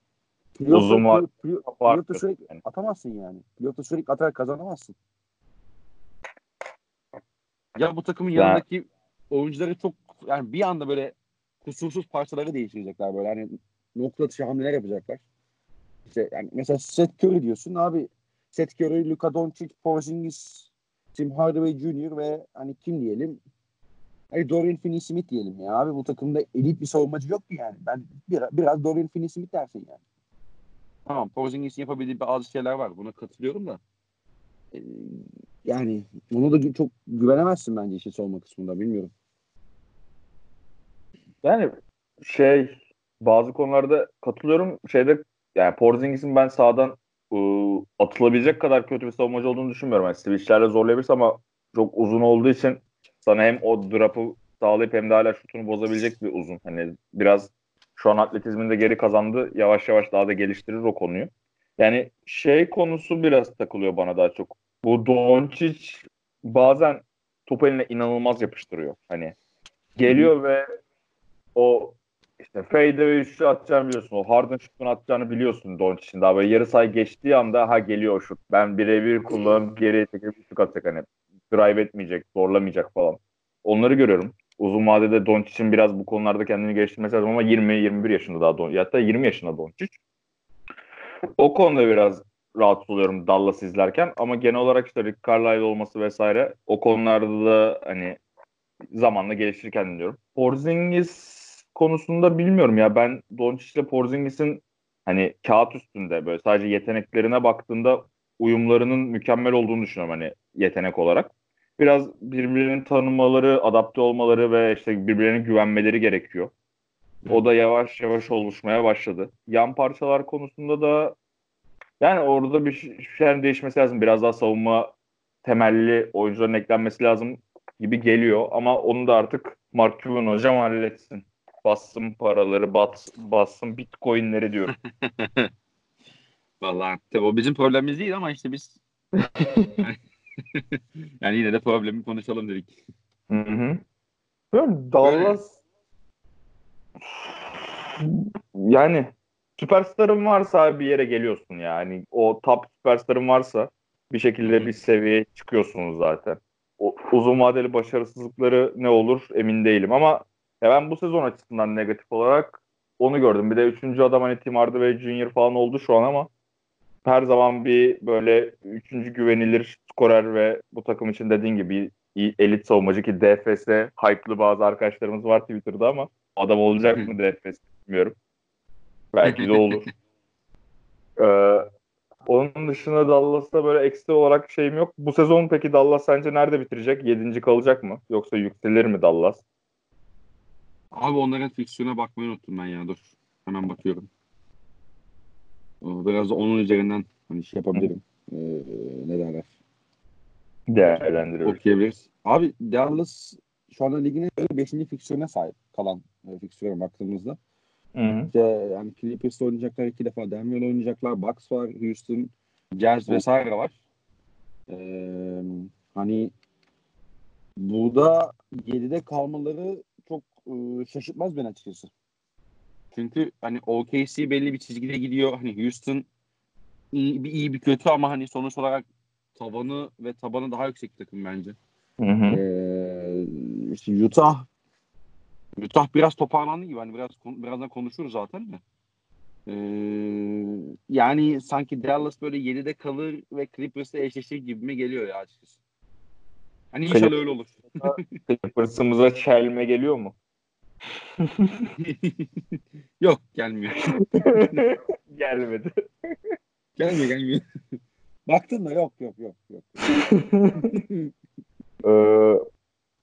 Uzun var. Playoff'ta sürekli yani. atamazsın yani. Playoff'ta sürekli atarak kazanamazsın. Ya bu takımın ya. yanındaki oyuncuları çok yani bir anda böyle kusursuz parçaları değiştirecekler böyle hani nokta atışı hamleler yapacaklar. İşte yani mesela Seth Curry diyorsun abi Seth Curry, Luka Doncic, Porzingis, Tim Hardaway Jr. ve hani kim diyelim Hani Dorian Finney-Smith diyelim ya abi bu takımda elit bir savunmacı yok ki yani. Ben biraz, biraz Dorian Finney-Smith dersin yani. Tamam Porzingis'in yapabildiği bazı şeyler var. Buna katılıyorum da. Ee, yani onu da çok güvenemezsin bence işin savunma kısmında bilmiyorum. Yani şey bazı konularda katılıyorum. Şeyde yani Porzingis'in ben sağdan ıı, atılabilecek kadar kötü bir savunmacı olduğunu düşünmüyorum. Yani switchlerle zorlayabilir ama çok uzun olduğu için sana hem o drop'u sağlayıp hem de hala şutunu bozabilecek bir uzun. Hani biraz şu an atletizminde geri kazandı. Yavaş yavaş daha da geliştirir o konuyu. Yani şey konusu biraz takılıyor bana daha çok. Bu Doncic bazen top eline inanılmaz yapıştırıyor. Hani geliyor ve o işte fadeaway üçlü atacağını biliyorsun. O Harden şutunu atacağını biliyorsun Doncic'in daha böyle yarı sayı geçtiği anda ha geliyor şut. Ben birebir kullanıp geriye çekip şut atacak hani drive etmeyecek, zorlamayacak falan. Onları görüyorum. Uzun vadede Doncic'in biraz bu konularda kendini geliştirmesi lazım ama 20-21 yaşında daha Doncic. Hatta 20 yaşında Doncic. O konuda biraz rahatsız oluyorum Dallas izlerken ama genel olarak işte Rick Carlisle olması vesaire o konularda da hani zamanla geliştirir kendini diyorum. Porzingis konusunda bilmiyorum ya ben Doncic ile Porzingis'in hani kağıt üstünde böyle sadece yeteneklerine baktığında uyumlarının mükemmel olduğunu düşünüyorum hani yetenek olarak biraz birbirinin tanımaları, adapte olmaları ve işte birbirlerine güvenmeleri gerekiyor. O da yavaş yavaş oluşmaya başladı. Yan parçalar konusunda da yani orada bir şeylerin değişmesi lazım. Biraz daha savunma temelli oyuncuların eklenmesi lazım gibi geliyor. Ama onu da artık Mark Cuban hocam halletsin. Bassın paraları, bat, bassın bitcoinleri diyorum. Vallahi tabii o bizim problemimiz değil ama işte biz yani yine de problemi konuşalım dedik. Hı hı. Bilmiyorum, Dallas yani süperstarın varsa bir yere geliyorsun yani. O top süperstarın varsa bir şekilde bir seviyeye çıkıyorsunuz zaten. O, uzun vadeli başarısızlıkları ne olur emin değilim ama ya ben bu sezon açısından negatif olarak onu gördüm. Bir de üçüncü adam hani Tim Hardaway Junior falan oldu şu an ama her zaman bir böyle üçüncü güvenilir skorer ve bu takım için dediğin gibi elit savunmacı ki DFS hype'lı bazı arkadaşlarımız var Twitter'da ama adam olacak mı DFS bilmiyorum. Belki de olur. ee, onun dışında Dallas'ta böyle ekstra olarak şeyim yok. Bu sezon peki Dallas sence nerede bitirecek? Yedinci kalacak mı? Yoksa yükselir mi Dallas? Abi onların fiksiyona bakmayı unuttum ben ya. Dur. Hemen bakıyorum. Biraz da onun üzerinden hani şey yapabilirim. Ee, ne derler? Değerlendiriyoruz. Okuyabiliriz. Abi Dallas şu anda ligin 5. fiksiyona sahip kalan e, fiksiyona baktığımızda. Hı hı. İşte yani Clippers'la oynayacaklar iki defa. Denver'la oynayacaklar. Bucks var. Houston, Jazz vesaire var. Ee, hani burada 7'de kalmaları e, şaşırtmaz beni açıkçası. Çünkü hani OKC belli bir çizgide gidiyor. Hani Houston iyi bir, iyi bir kötü ama hani sonuç olarak tavanı ve tabanı daha yüksek takım bence. Hı hı. Ee, işte Utah Utah biraz toparlandı gibi. Hani biraz birazdan konuşuruz zaten de. Ee, yani sanki Dallas böyle 7'de kalır ve Clippers'la eşleşir gibi mi geliyor ya açıkçası. Hani inşallah öyle olur. Clippers'ımıza çelme geliyor mu? yok gelmiyor. Gelmedi. Gelmiyor gelmiyor. Baktın da yok yok yok yok.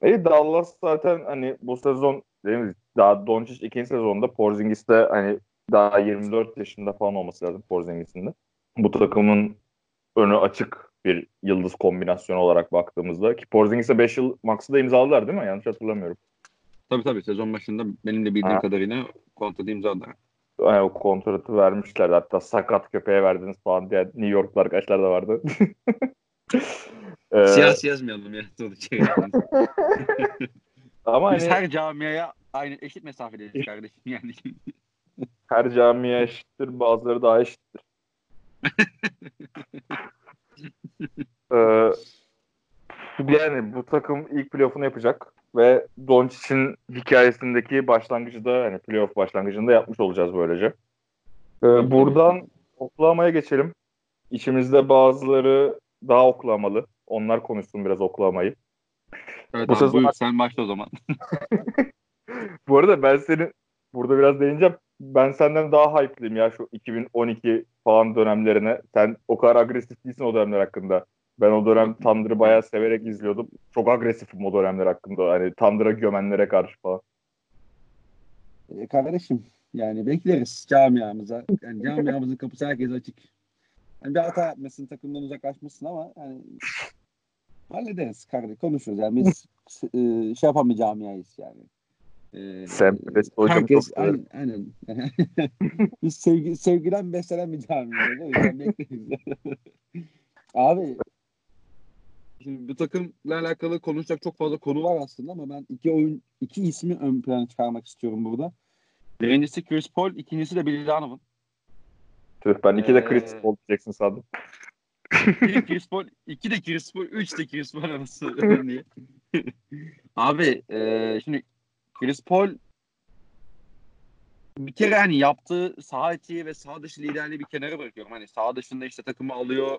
ee, Dallas zaten hani bu sezon değil daha Doncic ikinci sezonda Porzingis'te hani daha 24 yaşında falan olması lazım Porzingis'in de. Bu takımın önü açık bir yıldız kombinasyonu olarak baktığımızda ki Porzingis'e 5 yıl maksı da imzaladılar değil mi? Yanlış hatırlamıyorum. Tabii tabii sezon başında benim de bildiğim ha. kadarıyla kontratı imzaladılar. Yani o kontratı vermişler. Hatta sakat köpeğe verdiniz falan diye New York'lu arkadaşlar da vardı. ee... Siyasi yazmayalım ya. Ama Biz hani... her camiaya aynı eşit mesafedeyiz kardeşim yani. her camiye eşittir, bazıları daha eşittir. ee, yani bu takım ilk playoff'unu yapacak ve Doncic'in hikayesindeki başlangıcı da hani playoff başlangıcında yapmış olacağız böylece. Ee, buradan Oklahoma'ya geçelim. İçimizde bazıları daha oklamalı. Onlar konuşsun biraz Oklahoma'yı. Evet Bu abi, sezon... buyur, sen başla o zaman. Bu arada ben seni burada biraz değineceğim. Ben senden daha hype'lıyım ya şu 2012 falan dönemlerine. Sen o kadar agresif değilsin o dönemler hakkında. Ben o dönem Thunder'ı bayağı severek izliyordum. Çok agresifim o dönemler hakkında. Hani Thunder'a gömenlere karşı falan. E, kardeşim yani bekleriz camiamıza. Yani camiamızın kapısı herkese açık. Yani bir hata yapmasın, takımdan uzaklaşmasın ama yani hallederiz kardeşim. Konuşuruz yani biz e, şey yapan bir camiayız yani. Ee, Sen herkes aynen, aynen. biz sevgi, sevgiden beslenen bir camiayız. O yüzden bekleriz. Abi Şimdi bu takımla alakalı konuşacak çok fazla konu var aslında ama ben iki oyun iki ismi ön plana çıkarmak istiyorum burada. Birincisi Chris Paul, ikincisi de Billy Donovan. Tüh ben iki de Chris ee... Paul diyeceksin sandım. bir Chris Paul, iki de Chris Paul, üç de Chris Paul arası diye. Abi e, şimdi Chris Paul bir kere hani yaptığı saha içi ve saha dışı liderliği bir kenara bırakıyorum. Hani saha dışında işte takımı alıyor,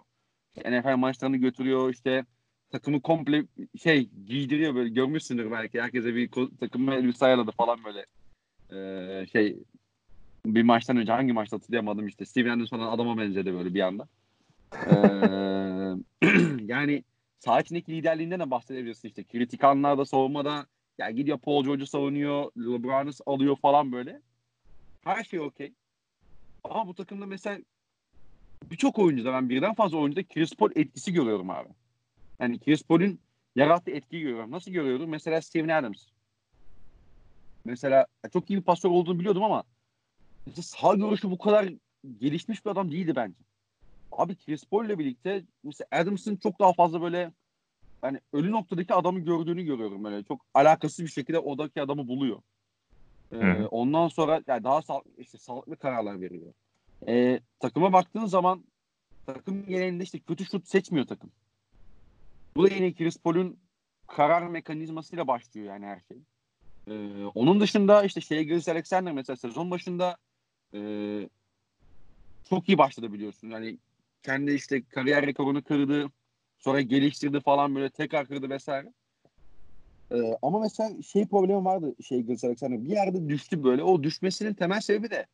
NFL maçlarını götürüyor, işte takımı komple şey giydiriyor böyle görmüşsündür belki herkese bir takım elbise ayarladı falan böyle ee, şey bir maçtan önce hangi maçta hatırlayamadım işte Steven Anderson adama benzedi böyle bir anda. Ee, yani saha içindeki liderliğinden de bahsedebilirsin işte kritik anlarda savunmada ya gidiyor Paul George'u savunuyor LeBron'u alıyor falan böyle. Her şey okey. Ama bu takımda mesela birçok oyuncuda ben birden fazla oyuncuda Chris Paul etkisi görüyorum abi. Yani Chris Paul'ün yarattığı etkiyi görüyorum. Nasıl görüyorum? Mesela Steven Adams. Mesela çok iyi bir pasör olduğunu biliyordum ama mesela sağ görüşü bu kadar gelişmiş bir adam değildi bence. Abi Chris Paul ile birlikte mesela Adams'ın çok daha fazla böyle yani ölü noktadaki adamı gördüğünü görüyorum böyle. Çok alakasız bir şekilde odaki adamı buluyor. Ee, ondan sonra yani daha sağlıklı, işte sağlıklı kararlar veriyor. Ee, takıma baktığın zaman takım genelinde işte kötü şut seçmiyor takım. Bu da yine Chris Paul'un karar mekanizmasıyla başlıyor yani her şey. Ee, onun dışında işte şey Gilles Alexander mesela sezon başında e, çok iyi başladı biliyorsun. Yani kendi işte kariyer rekorunu kırdı. Sonra geliştirdi falan böyle tekrar kırdı vesaire. Ee, ama mesela şey problemi vardı şey Gilles Alexander. Bir yerde düştü böyle. O düşmesinin temel sebebi de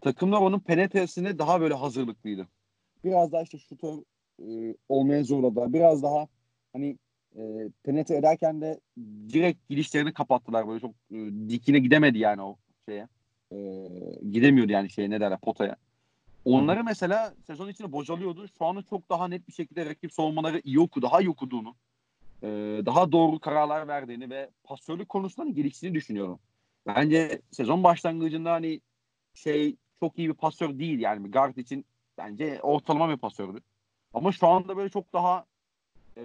takımlar onun penetresine daha böyle hazırlıklıydı. Biraz daha işte şutör e, olmaya zorladı. Biraz daha hani e, penetre ederken de direkt girişlerini kapattılar. Böyle çok e, dikine gidemedi yani o şeye. E, gidemiyordu yani şeye ne derler potaya. Onları mesela sezon içinde bocalıyordu. Şu anda çok daha net bir şekilde rakip savunmaları iyi oku, daha iyi okuduğunu, e, daha doğru kararlar verdiğini ve pasörlük konusunda geliştiğini düşünüyorum. Bence sezon başlangıcında hani şey çok iyi bir pasör değil yani guard için bence ortalama bir pasördü. Ama şu anda böyle çok daha e,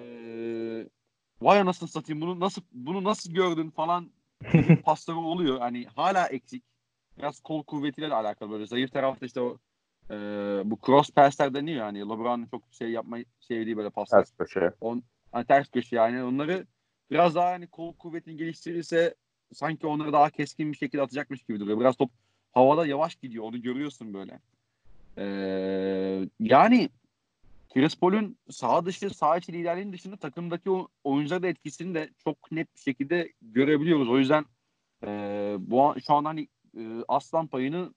vay anasını satayım bunu nasıl bunu nasıl gördün falan pasları oluyor. Hani hala eksik. Biraz kol kuvvetiyle de alakalı böyle zayıf tarafta işte o e, bu cross pass'ler deniyor yani LeBron'un çok şey yapmayı sevdiği böyle paslar. Ters köşe. On, hani ters köşe yani onları biraz daha hani kol kuvvetini geliştirirse sanki onları daha keskin bir şekilde atacakmış gibi duruyor. Biraz top havada yavaş gidiyor. Onu görüyorsun böyle. Ee, yani Chris Paul'un sağ dışı, sağ içi liderliğinin dışında takımdaki o oyuncularda etkisini de çok net bir şekilde görebiliyoruz. O yüzden e, bu şu an hani e, aslan payını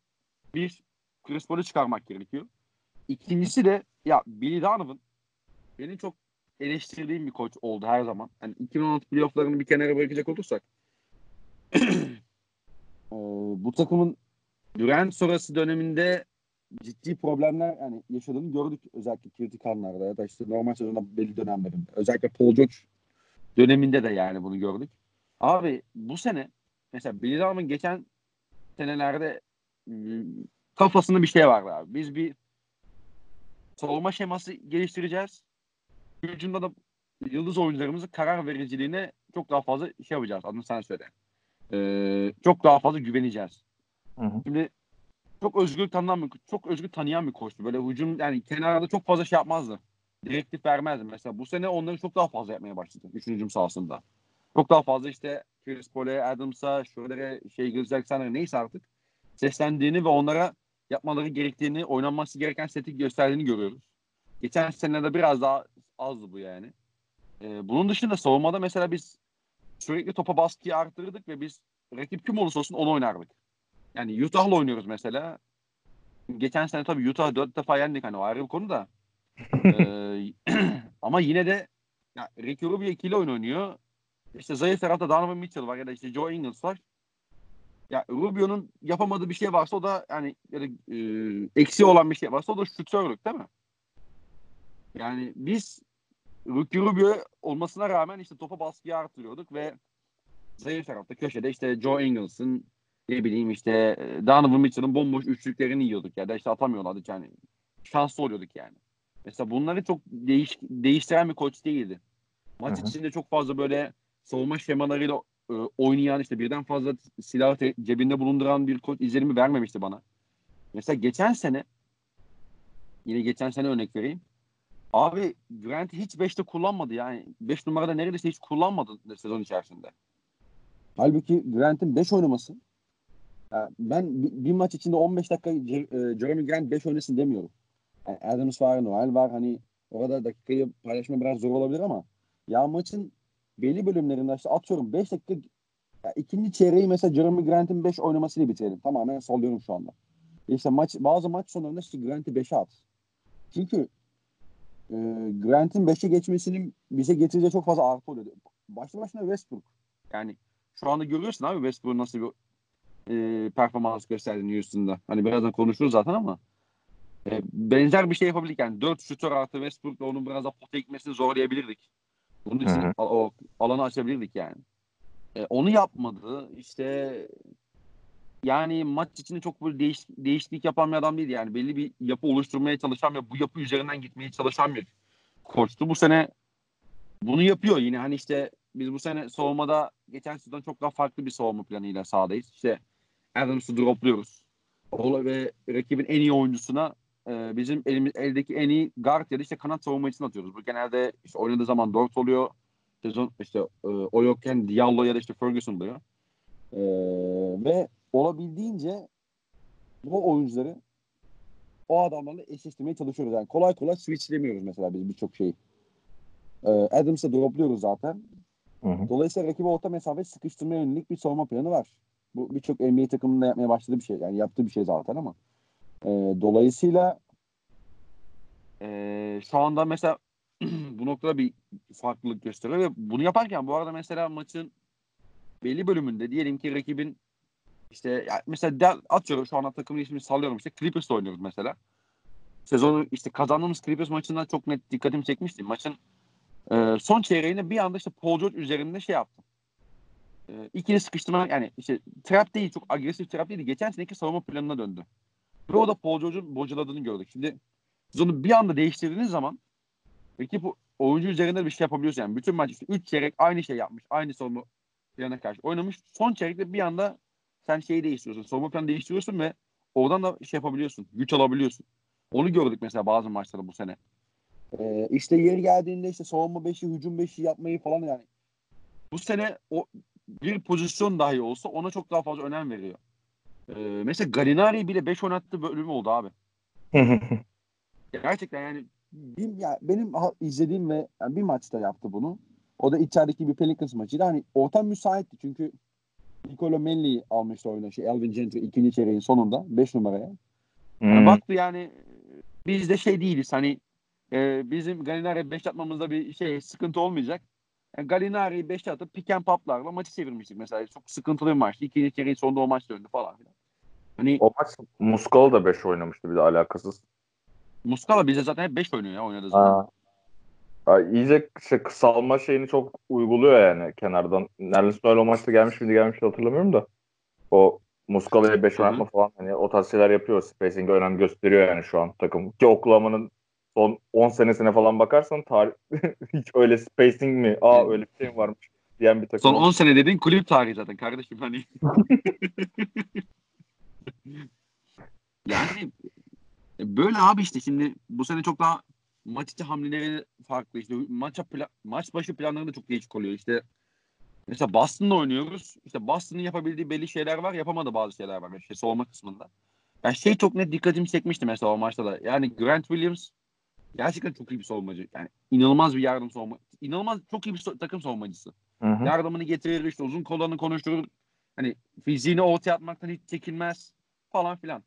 bir Chris Paul'u çıkarmak gerekiyor. İkincisi de ya Billy Donovan benim çok eleştirdiğim bir koç oldu her zaman. Hani 2016 playofflarını bir kenara bırakacak olursak e, bu takımın Durant sonrası döneminde ciddi problemler yani yaşadığını gördük özellikle kritik anlarda ya da işte normal sezonda belli dönemlerinde. Özellikle Paul George döneminde de yani bunu gördük. Abi bu sene mesela Billy Donovan geçen senelerde kafasında bir şey vardı abi. Biz bir savunma şeması geliştireceğiz. Hücumda da yıldız oyuncularımızın karar vericiliğine çok daha fazla şey yapacağız. Adını sen söyle. Ee, çok daha fazla güveneceğiz. Hı hı. Şimdi çok özgür tanınan bir, çok özgür tanıyan bir koçtu. Böyle hücum yani kenarda çok fazla şey yapmazdı. Direktif vermezdi. Mesela bu sene onları çok daha fazla yapmaya başladı. Üçüncü hücum sahasında. Çok daha fazla işte Chris Paul'e, Adams'a, şöyle şey Alexander'a neyse artık seslendiğini ve onlara yapmaları gerektiğini, oynanması gereken seti gösterdiğini görüyoruz. Geçen senelerde biraz daha azdı bu yani. Ee, bunun dışında savunmada mesela biz sürekli topa baskıyı arttırdık ve biz rakip kim olursa olsun onu oynardık. Yani Utah'la oynuyoruz mesela. Geçen sene tabii Utah dört defa yendik hani o ayrı bir konu da. ee, ama yine de ya, Ricky Rubio ikili oyun oynuyor. İşte zayıf tarafta Donovan Mitchell var ya da işte Joe Ingles var. Ya Rubio'nun yapamadığı bir şey varsa o da yani ya da, e, eksiği olan bir şey varsa o da şutörlük değil mi? Yani biz Ricky Rubio olmasına rağmen işte topa baskıyı artırıyorduk ve zayıf tarafta köşede işte Joe Ingles'ın ne bileyim işte e, Donovan Mitchell'ın bomboş üçlüklerini yiyorduk ya da işte atamıyorlardı yani. Şanslı oluyorduk yani. Mesela bunları çok değiş, değiştiren bir koç değildi. Maç Hı-hı. içinde çok fazla böyle savunma şemalarıyla e, oynayan işte birden fazla silah te- cebinde bulunduran bir koç izlenimi vermemişti bana. Mesela geçen sene yine geçen sene örnek vereyim. Abi Grant hiç 5'te kullanmadı yani. 5 numarada neredeyse hiç kullanmadı sezon içerisinde. Halbuki Grant'in 5 oynaması ben bir maç içinde 15 dakika e, Jeremy Grant 5 oynasın demiyorum. Yani Adams var, Noel var. Hani orada dakikayı paylaşma biraz zor olabilir ama ya maçın belli bölümlerinde işte atıyorum 5 dakika ya ikinci çeyreği mesela Jeremy Grant'in 5 oynamasıyla bitirelim. Tamamen sallıyorum şu anda. İşte maç bazı maç sonlarında işte Grant'i 5'e at. Çünkü e, Grant'in 5'e geçmesinin bize getireceği çok fazla artı oluyor. Başlı başına Westbrook. Yani şu anda görüyorsun abi Westbrook nasıl bir e, performans gösterdiğini Houston'da. Hani birazdan konuşuruz zaten ama e, benzer bir şey yapabildik. Yani 4 şutör artı Westbrook'la onun biraz da pota gitmesini zorlayabilirdik. Bunun için Hı hı. o, alanı açabilirdik yani. E, onu yapmadı. İşte yani maç içinde çok böyle değiş, değişiklik yapan bir adam değildi. Yani belli bir yapı oluşturmaya çalışan ve bu yapı üzerinden gitmeye çalışan bir koçtu. Bu sene bunu yapıyor yine. Hani işte biz bu sene savunmada geçen sezon çok daha farklı bir savunma planıyla sahadayız. İşte Adams'ı dropluyoruz. Ola ve rakibin en iyi oyuncusuna e, bizim elimiz, eldeki en iyi guard ya da işte kanat savunmacısını atıyoruz. Bu genelde işte oynadığı zaman Dort oluyor. Sezon işte e, o yokken Diallo ya da işte Ferguson oluyor. E, ve olabildiğince bu oyuncuları o adamlarla eşleştirmeye çalışıyoruz. Yani kolay kolay switchlemiyoruz mesela biz birçok şeyi. E, Adams'ı dropluyoruz zaten. Hı hı. Dolayısıyla rakibi orta mesafe sıkıştırmaya yönelik bir savunma planı var. Bu birçok NBA takımında yapmaya başladığı bir şey. Yani yaptığı bir şey zaten ama. E, dolayısıyla e, şu anda mesela bu noktada bir farklılık gösteriyor ve bunu yaparken bu arada mesela maçın belli bölümünde diyelim ki rakibin işte mesela de, atıyorum şu anda takımın ismini sallıyorum işte Clippers'la oynuyoruz mesela. Sezonu işte kazandığımız Clippers maçından çok net dikkatimi çekmişti. Maçın e, son çeyreğinde bir anda işte Paul George üzerinde şey yaptım. E, ikili sıkıştırma yani işte trap değil çok agresif trap değil. Geçen seneki savunma planına döndü. Ve o da Paul George'un bocaladığını gördük. Şimdi siz onu bir anda değiştirdiğiniz zaman rakip oyuncu üzerinde bir şey yapabiliyorsun. Yani bütün maç işte 3 çeyrek aynı şey yapmış. Aynı savunma plana karşı oynamış. Son çeyrekte bir anda sen şeyi değiştiriyorsun. Savunma planı değiştiriyorsun ve oradan da şey yapabiliyorsun. Güç alabiliyorsun. Onu gördük mesela bazı maçlarda bu sene. Ee, işte yeri geldiğinde işte savunma beşi, hücum beşi yapmayı falan yani. Bu sene o bir pozisyon dahi olsa ona çok daha fazla önem veriyor. Ee, mesela Galinari bile 5 oynattığı bölümü oldu abi. Gerçekten yani bir, ya benim izlediğim ve yani bir maçta yaptı bunu. O da içerideki bir Pelicans maçıydı. Hani ortam müsaitti çünkü Nicolo Melli'yi almıştı oyuna. Şey, Elvin Gentry ikinci çeyreğin sonunda 5 numaraya. Yani Hmm. baktı yani biz de şey değiliz hani e, bizim Galinari 5 atmamızda bir şey sıkıntı olmayacak. Yani Galinari'yi 5 atıp pick and pop'larla maçı çevirmiştik mesela. Çok sıkıntılı bir maçtı. İkinci çeyreğin sonunda o maç döndü falan filan. Hani O maç Muskala da 5 oynamıştı bir de alakasız. Muscala bize zaten hep 5 oynuyor ya oynadığı zaman. Ha. Ha, iyice şey, kısalma şeyini çok uyguluyor yani kenardan. Neredeyse öyle o maçta gelmiş miydi gelmiş mi hatırlamıyorum da. O Muskala'ya 5 Hı hı. oynatma falan hani o tarz şeyler yapıyor. Spacing'e önem gösteriyor yani şu an takım. Ki Oklahoma'nın son 10 senesine falan bakarsan tarih hiç öyle spacing mi? Aa öyle bir şey mi varmış diyen bir takım. Son 10 sene dediğin kulüp tarihi zaten kardeşim hani. yani e, böyle abi işte şimdi bu sene çok daha maç içi hamleleri farklı işte maça pla- maç başı planları da çok değişik oluyor işte mesela Boston'la oynuyoruz işte Boston'ın yapabildiği belli şeyler var yapamadığı bazı şeyler var işte savunma kısmında. Yani şey çok net dikkatimi çekmişti mesela o maçta da yani Grant Williams gerçekten çok iyi bir savunmacı yani inanılmaz bir yardım savunma inanılmaz çok iyi bir so- takım savunmacısı. Hı hı. Yardımını getirir işte uzun kollarını konuşturur. Hani fiziğini ortaya atmaktan hiç çekinmez falan filan.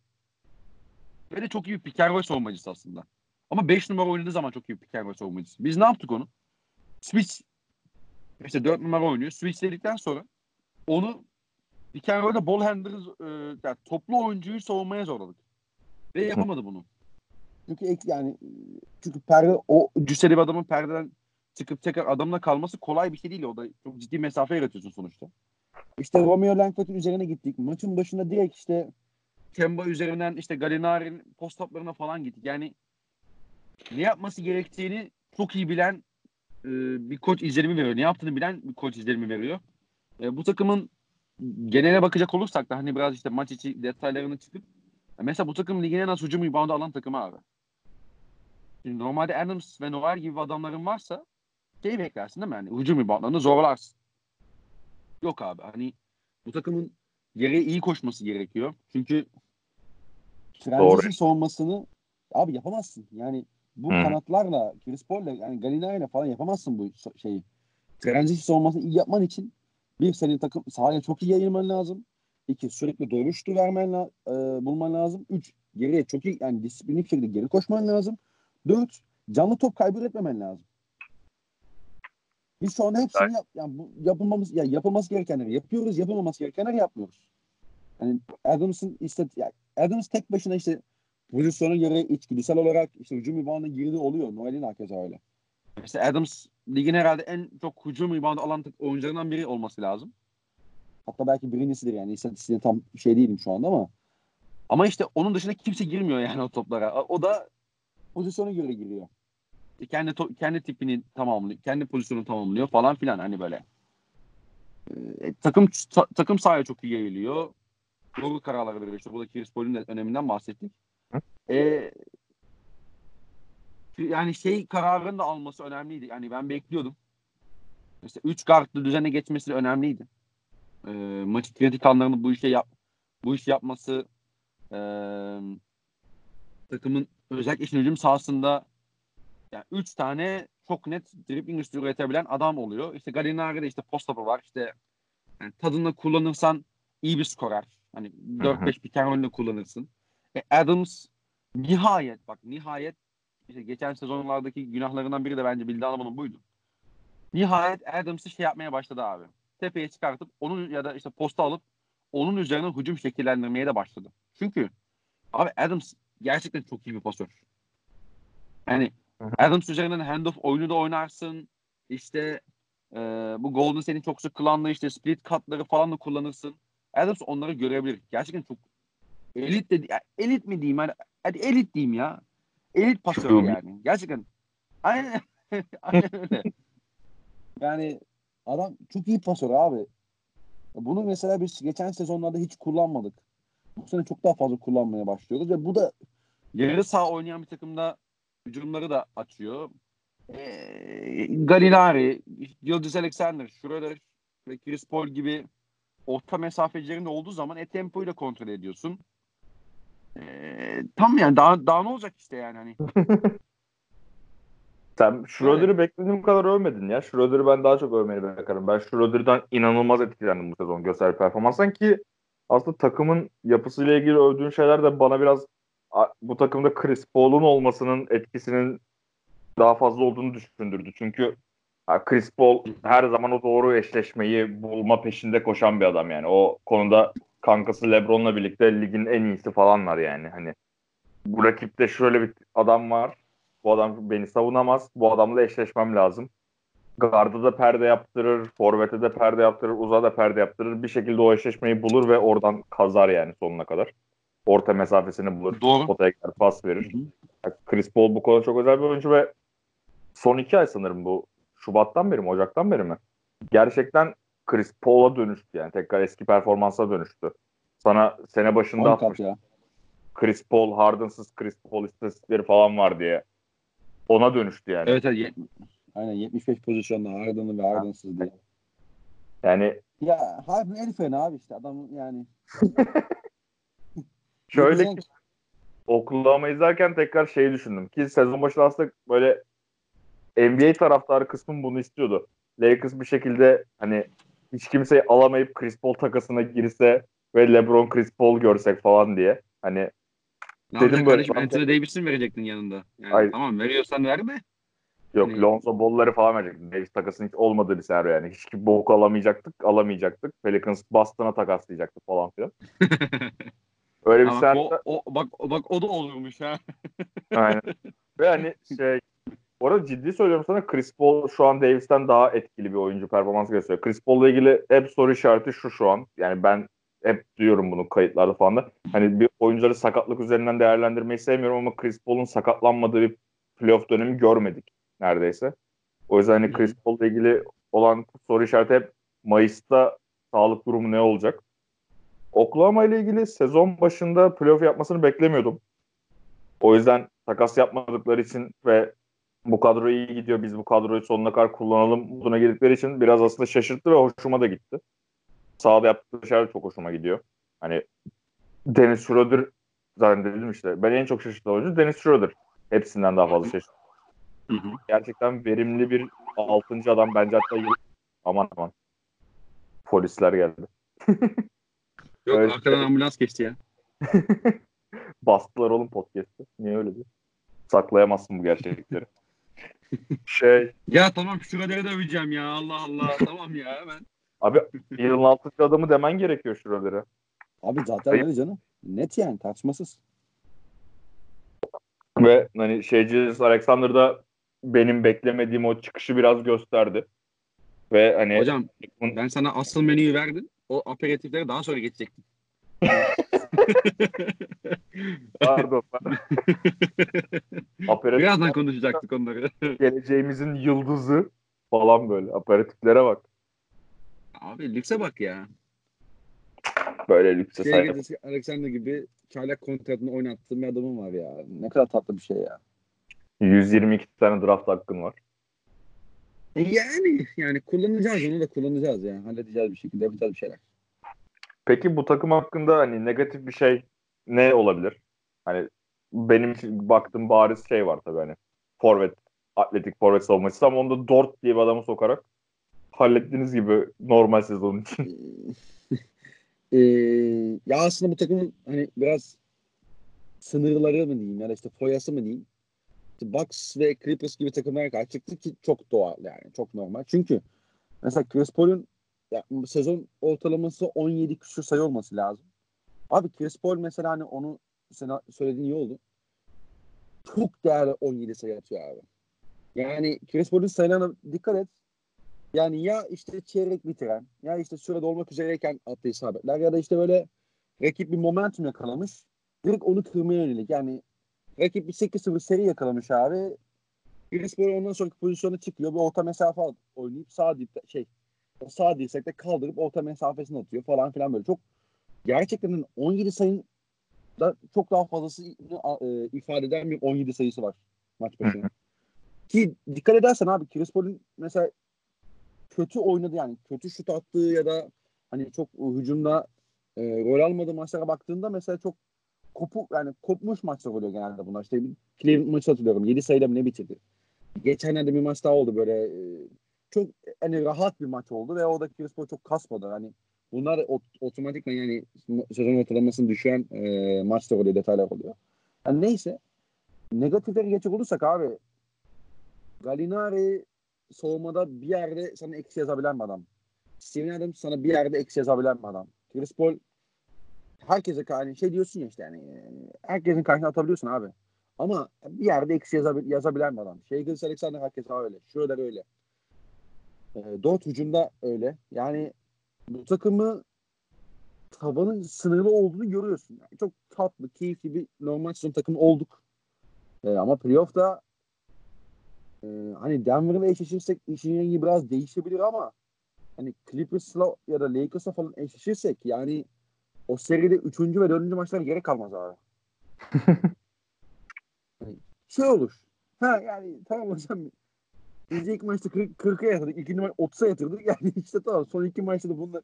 Ve de çok iyi bir pick and savunmacısı aslında. Ama 5 numara oynadığı zaman çok iyi bir pick and savunmacısı. Biz ne yaptık onu? Switch işte 4 numara oynuyor. Switchledikten sonra onu pick and roll'da ball e, yani toplu oyuncuyu savunmaya zorladık. Ve yapamadı bunu. Çünkü yani çünkü perde o cüsseli bir adamın perdeden çıkıp tekrar adamla kalması kolay bir şey değil. O da çok ciddi mesafe yaratıyorsun sonuçta. İşte Romeo Langford'un üzerine gittik. Maçın başında direkt işte Kemba üzerinden işte Galinari'nin post uplarına falan gittik. Yani ne yapması gerektiğini çok iyi bilen e, bir koç izlenimi veriyor. Ne yaptığını bilen bir koç izlenimi veriyor. E, bu takımın genele bakacak olursak da hani biraz işte maç içi detaylarını çıkıp mesela bu takım ligin en az hücum reboundu alan takımı abi. Şimdi normalde Adams ve Noel gibi adamların varsa şey beklersin değil mi? Yani hücum reboundlarını zorlarsın. Yok abi hani bu takımın yere iyi koşması gerekiyor. Çünkü transition savunmasını abi yapamazsın. Yani bu Hı. kanatlarla Chris Paul'la yani Galinari'yle falan yapamazsın bu şeyi. Transition savunmasını iyi yapman için bir senin takım sahaya çok iyi yayılman lazım. İki sürekli doğru şutu vermen la- e, bulman lazım. Üç geriye çok iyi yani disiplinli bir şekilde geri koşman lazım. Dört canlı top kaybetmemen lazım. Biz şu anda hepsini yap, yani bu yapılmamız ya yapılması gerekenleri yapıyoruz, yapılmaması gerekenleri yapmıyoruz. hani Adams'ın işte yani Adams tek başına işte pozisyona göre içgüdüsel olarak işte hücum rebound'a girdiği oluyor. Noel'in hakeza öyle. İşte Adams ligin herhalde en çok hücum rebound alan oyuncularından biri olması lazım. Hatta belki birincisidir yani. İstatistiğine tam şey değilim şu anda ama. Ama işte onun dışında kimse girmiyor yani o toplara. O da pozisyona göre giriyor. Kendi kendi tipini tamamlıyor, kendi pozisyonunu tamamlıyor falan filan hani böyle. Ee, takım ta- takım sahaya çok iyi yayılıyor. Doğru kararlar veriyor. İşte burada Chris Paul'un öneminden bahsettik. Ee, yani şey kararını da alması önemliydi. Yani ben bekliyordum. İşte 3 guardlı düzene geçmesi önemliydi. Ee, maçı kritik anlarını bu işe yap bu iş yapması e, takımın özellikle işin hücum sahasında yani 3 tane çok net dribbling üstü üretebilen adam oluyor. İşte Gallinari'de işte post var. İşte yani tadında kullanırsan iyi bir skorer. Hani 4-5 bir tane kullanırsın. E Adams nihayet bak nihayet işte geçen sezonlardaki günahlarından biri de bence Bildi Hanım'ın buydu. Nihayet Adams'ı şey yapmaya başladı abi. Tepeye çıkartıp onun ya da işte posta alıp onun üzerine hücum şekillendirmeye de başladı. Çünkü abi Adams gerçekten çok iyi bir pasör. Yani Adams üzerinden handoff oyunu da oynarsın. İşte e, bu Golden State'in çok sık kullandığı işte split cutları falan da kullanırsın. Adams onları görebilir. Gerçekten çok elit de elit mi diyeyim? Hani, hadi elit diyeyim ya. Elit pasör yani. Gerçekten. Aynen. Aynen öyle. Yani adam çok iyi pasör abi. Bunu mesela biz geçen sezonlarda hiç kullanmadık. Bu sene çok daha fazla kullanmaya başlıyoruz ve bu da yarı sağ oynayan bir takımda hücumları da açıyor. Ee, Gallinari, Yıldız Alexander, Schroeder ve Chris Paul gibi orta mesafecilerin olduğu zaman e tempoyu da kontrol ediyorsun. Ee, tam yani daha daha ne olacak işte yani hani. Sen Schroeder'ı evet. beklediğim kadar övmedin ya. Schroeder'ı ben daha çok övmeni bakarım. Ben Schroeder'dan inanılmaz etkilendim bu sezon göster performanstan ki aslında takımın yapısıyla ilgili övdüğün şeyler de bana biraz bu takımda Chris Paul'un olmasının etkisinin daha fazla olduğunu düşündürdü. Çünkü Chris Paul her zaman o doğru eşleşmeyi bulma peşinde koşan bir adam yani. O konuda kankası LeBron'la birlikte ligin en iyisi falanlar yani. Hani bu rakipte şöyle bir adam var. Bu adam beni savunamaz. Bu adamla eşleşmem lazım. Garda da perde yaptırır, forvete de perde yaptırır, uza da perde yaptırır. Bir şekilde o eşleşmeyi bulur ve oradan kazar yani sonuna kadar. Orta mesafesini bulur. Doğru. Potaya pas verir. Hı hı. Chris Paul bu konuda çok özel bir oyuncu ve son iki ay sanırım bu Şubat'tan beri mi, Ocak'tan beri mi? Gerçekten Chris Paul'a dönüştü yani. Tekrar eski performansa dönüştü. Sana sene başında atmış. Chris Paul, Harden'sız Chris Paul istatistikleri falan var diye. Ona dönüştü yani. Evet, evet. Aynen 75 pozisyonda Harden'ı ve Harden'sız diye. Yani ya Harden el fena abi işte adam yani. Şöyle ki Oklahoma izlerken tekrar şeyi düşündüm ki sezon başında aslında böyle NBA taraftarı kısmım bunu istiyordu. Lakers bir şekilde hani hiç kimseyi alamayıp Chris Paul takasına girse ve LeBron Chris Paul görsek falan diye. Hani ne dedim böyle. Anthony Davis'in verecektin yanında. Yani Hayır. tamam veriyorsan ver de. Yok hani... Lonzo Ball'ları falan verecektim. Davis takasının hiç olmadığı bir senaryo yani. Hiç bir bok alamayacaktık, alamayacaktık. Pelicans Boston'a takaslayacaktı falan filan. Öyle bir senaryo. O, o, bak, bak o da olurmuş ha. Aynen. Ve hani şey bu arada ciddi söylüyorum sana Chris Paul şu an Davis'ten daha etkili bir oyuncu performans gösteriyor. Chris Paul'la ilgili hep soru işareti şu şu an. Yani ben hep diyorum bunu kayıtlarda falan da. Hani bir oyuncuları sakatlık üzerinden değerlendirmeyi sevmiyorum ama Chris Paul'un sakatlanmadığı bir playoff dönemi görmedik neredeyse. O yüzden hani Chris Paul'la ilgili olan soru işareti hep Mayıs'ta sağlık durumu ne olacak? Oklahoma ile ilgili sezon başında playoff yapmasını beklemiyordum. O yüzden takas yapmadıkları için ve bu kadro iyi gidiyor biz bu kadroyu sonuna kadar kullanalım buna girdikleri için biraz aslında şaşırttı ve hoşuma da gitti. Sağda yaptığı şeyler çok hoşuma gidiyor. Hani Dennis Schroeder zaten dedim işte. Ben en çok şaşırtığı oyuncu Dennis Schroeder. Hepsinden daha fazla şaşırttı. Gerçekten verimli bir altıncı adam bence hatta yıl... aman aman. Polisler geldi. Yok Öyle arkadan şey. ambulans geçti ya. Bastılar oğlum podcast'ı. Niye öyle diyor? Saklayamazsın bu gerçeklikleri. şey. Ya tamam şuraları da öveceğim ya. Allah Allah. tamam ya hemen. Abi yılın altıncı adamı demen gerekiyor şuraları. Abi zaten Ayıp. öyle canım. Net yani tartışmasız. Ve hani şeyci Alexander da benim beklemediğim o çıkışı biraz gösterdi. Ve hani Hocam ben sana asıl menüyü verdim. O aperatiflere daha sonra geçecektim. pardon. Aperatif Birazdan konuşacaktık onları. geleceğimizin yıldızı falan böyle. Aperatiflere bak. Abi lükse bak ya. Böyle lükse Şey Alexander gibi çaylak kontratını oynattığım bir adamım var ya. Ne kadar tatlı bir şey ya. 122 tane draft hakkın var. E Yani yani kullanacağız onu da kullanacağız ya. Halledeceğiz bir şekilde yapacağız bir şeyler. Peki bu takım hakkında hani negatif bir şey ne olabilir? Hani benim için baktığım bariz şey var tabii hani forvet, atletik forvet savunması ama onda Dort diye bir adamı sokarak hallettiğiniz gibi normal sezon için. Ee, ya aslında bu takımın hani biraz sınırları mı diyeyim ya da işte foyası mı diyeyim. Bucks ve Clippers gibi takımlara karşı çıktı ki çok doğal yani çok normal. Çünkü mesela Chris Paul'un sezon ortalaması 17 küsur sayı olması lazım. Abi Chris Paul mesela hani onu sana söylediğin iyi oldu. Çok değerli 17 sayı atıyor abi. Yani Chris Paul'un sayılarına dikkat et. Yani ya işte çeyrek bitiren ya işte sürede olmak üzereyken attığı isabetler ya da işte böyle rakip bir momentum yakalamış. Direkt onu kırmaya yönelik. Yani rakip bir 8-0 seri yakalamış abi. Paul ondan sonraki pozisyona çıkıyor. Bir orta mesafe oynayıp sağ dipte şey sağ dirsekte kaldırıp orta mesafesini atıyor falan filan böyle. Çok gerçekten 17 sayının da çok daha fazlası e, ifade eden bir 17 sayısı var maç başına. Ki dikkat edersen abi Chris Paul'un mesela kötü oynadı yani kötü şut attığı ya da hani çok hücumda e, rol almadığı maçlara baktığında mesela çok kopu yani kopmuş maçlar oluyor genelde bunlar. İşte Cleveland maçı hatırlıyorum. 7 sayıyla mı ne bitirdi? Geçenlerde bir maç daha oldu böyle e, çok hani rahat bir maç oldu ve oradaki Chris Paul çok kasmadı. Hani bunlar ot- otomatikman yani sezon ortalamasını düşüren e, maçlar oluyor, detaylar oluyor. Yani neyse negatifleri geçecek olursak abi Galinari savunmada bir yerde sana eksi yazabilen bir adam. Steven Adams sana bir yerde eksi yazabilen bir adam. Chris Paul herkese hani şey diyorsun ya işte yani herkesin karşına atabiliyorsun abi. Ama bir yerde eksi yazabil, yazabilen bir adam. Şey Gilles Alexander herkes öyle. Şöyle öyle. E, Dort hücumda öyle. Yani bu takımı tavanın sınırlı olduğunu görüyorsun. Yani çok tatlı, keyifli bir normal sezon takımı olduk. E, ama playoff'ta e, hani Denver'la eşleşirsek işin rengi biraz değişebilir ama hani Clippers'la ya da Lakers'la falan eşleşirsek yani o seride 3. ve 4. maçlara gerek kalmaz abi. hani şey olur. Ha yani tamam hocam biz ilk maçta 40, 40'a yatırdık. ikinci maç 30'a yatırdık. Yani işte tamam son iki maçta da bunlar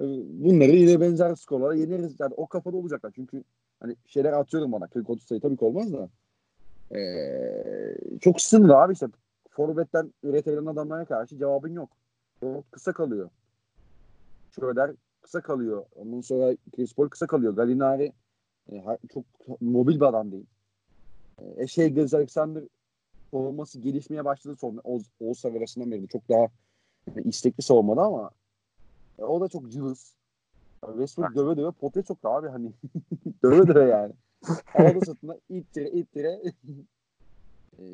bunları yine benzer skorlara yeneriz. Yani o kafada olacaklar. Çünkü hani şeyler atıyorum bana. 40-30 sayı tabii ki olmaz da. Ee, çok sınırlı abi işte. Forvet'ten üretebilen adamlara karşı cevabın yok. O kısa kalıyor. Şöyle kısa kalıyor. Ondan sonra Chris Paul kısa kalıyor. Galinari e, çok mobil bir adam değil. E, şey Gilles Alexander savunması gelişmeye başladı sonra Oğuz, Oğuz arasından beri çok daha yani istekli savunmadı ama e, o da çok cılız. Westbrook döve döve potaya soktu abi hani. döve döve yani. Havada sırtına ittire ittire. e,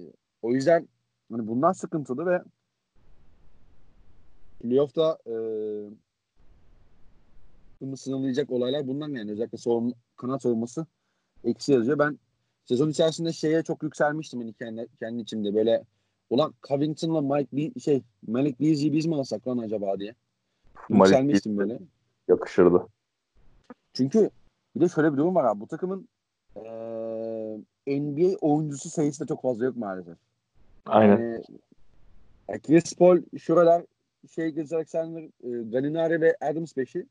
o yüzden hani bunlar sıkıntılı ve playoff'ta e, sınırlayacak olaylar bundan yani. Özellikle savunma, kanat savunması eksi yazıyor. Ben sezon içerisinde şeye çok yükselmiştim yani kendi, kendi içimde böyle ulan Covington'la Mike B, şey Malik Beasley'i biz mi alsak lan acaba diye. Yükselmiştim böyle. Yakışırdı. Çünkü bir de şöyle bir durum var abi. Bu takımın ee, NBA oyuncusu sayısı da çok fazla yok maalesef. Aynen. Yani, Chris Paul, şuralar şey Gilles Alexander, e, Galinari ve Adams 5'i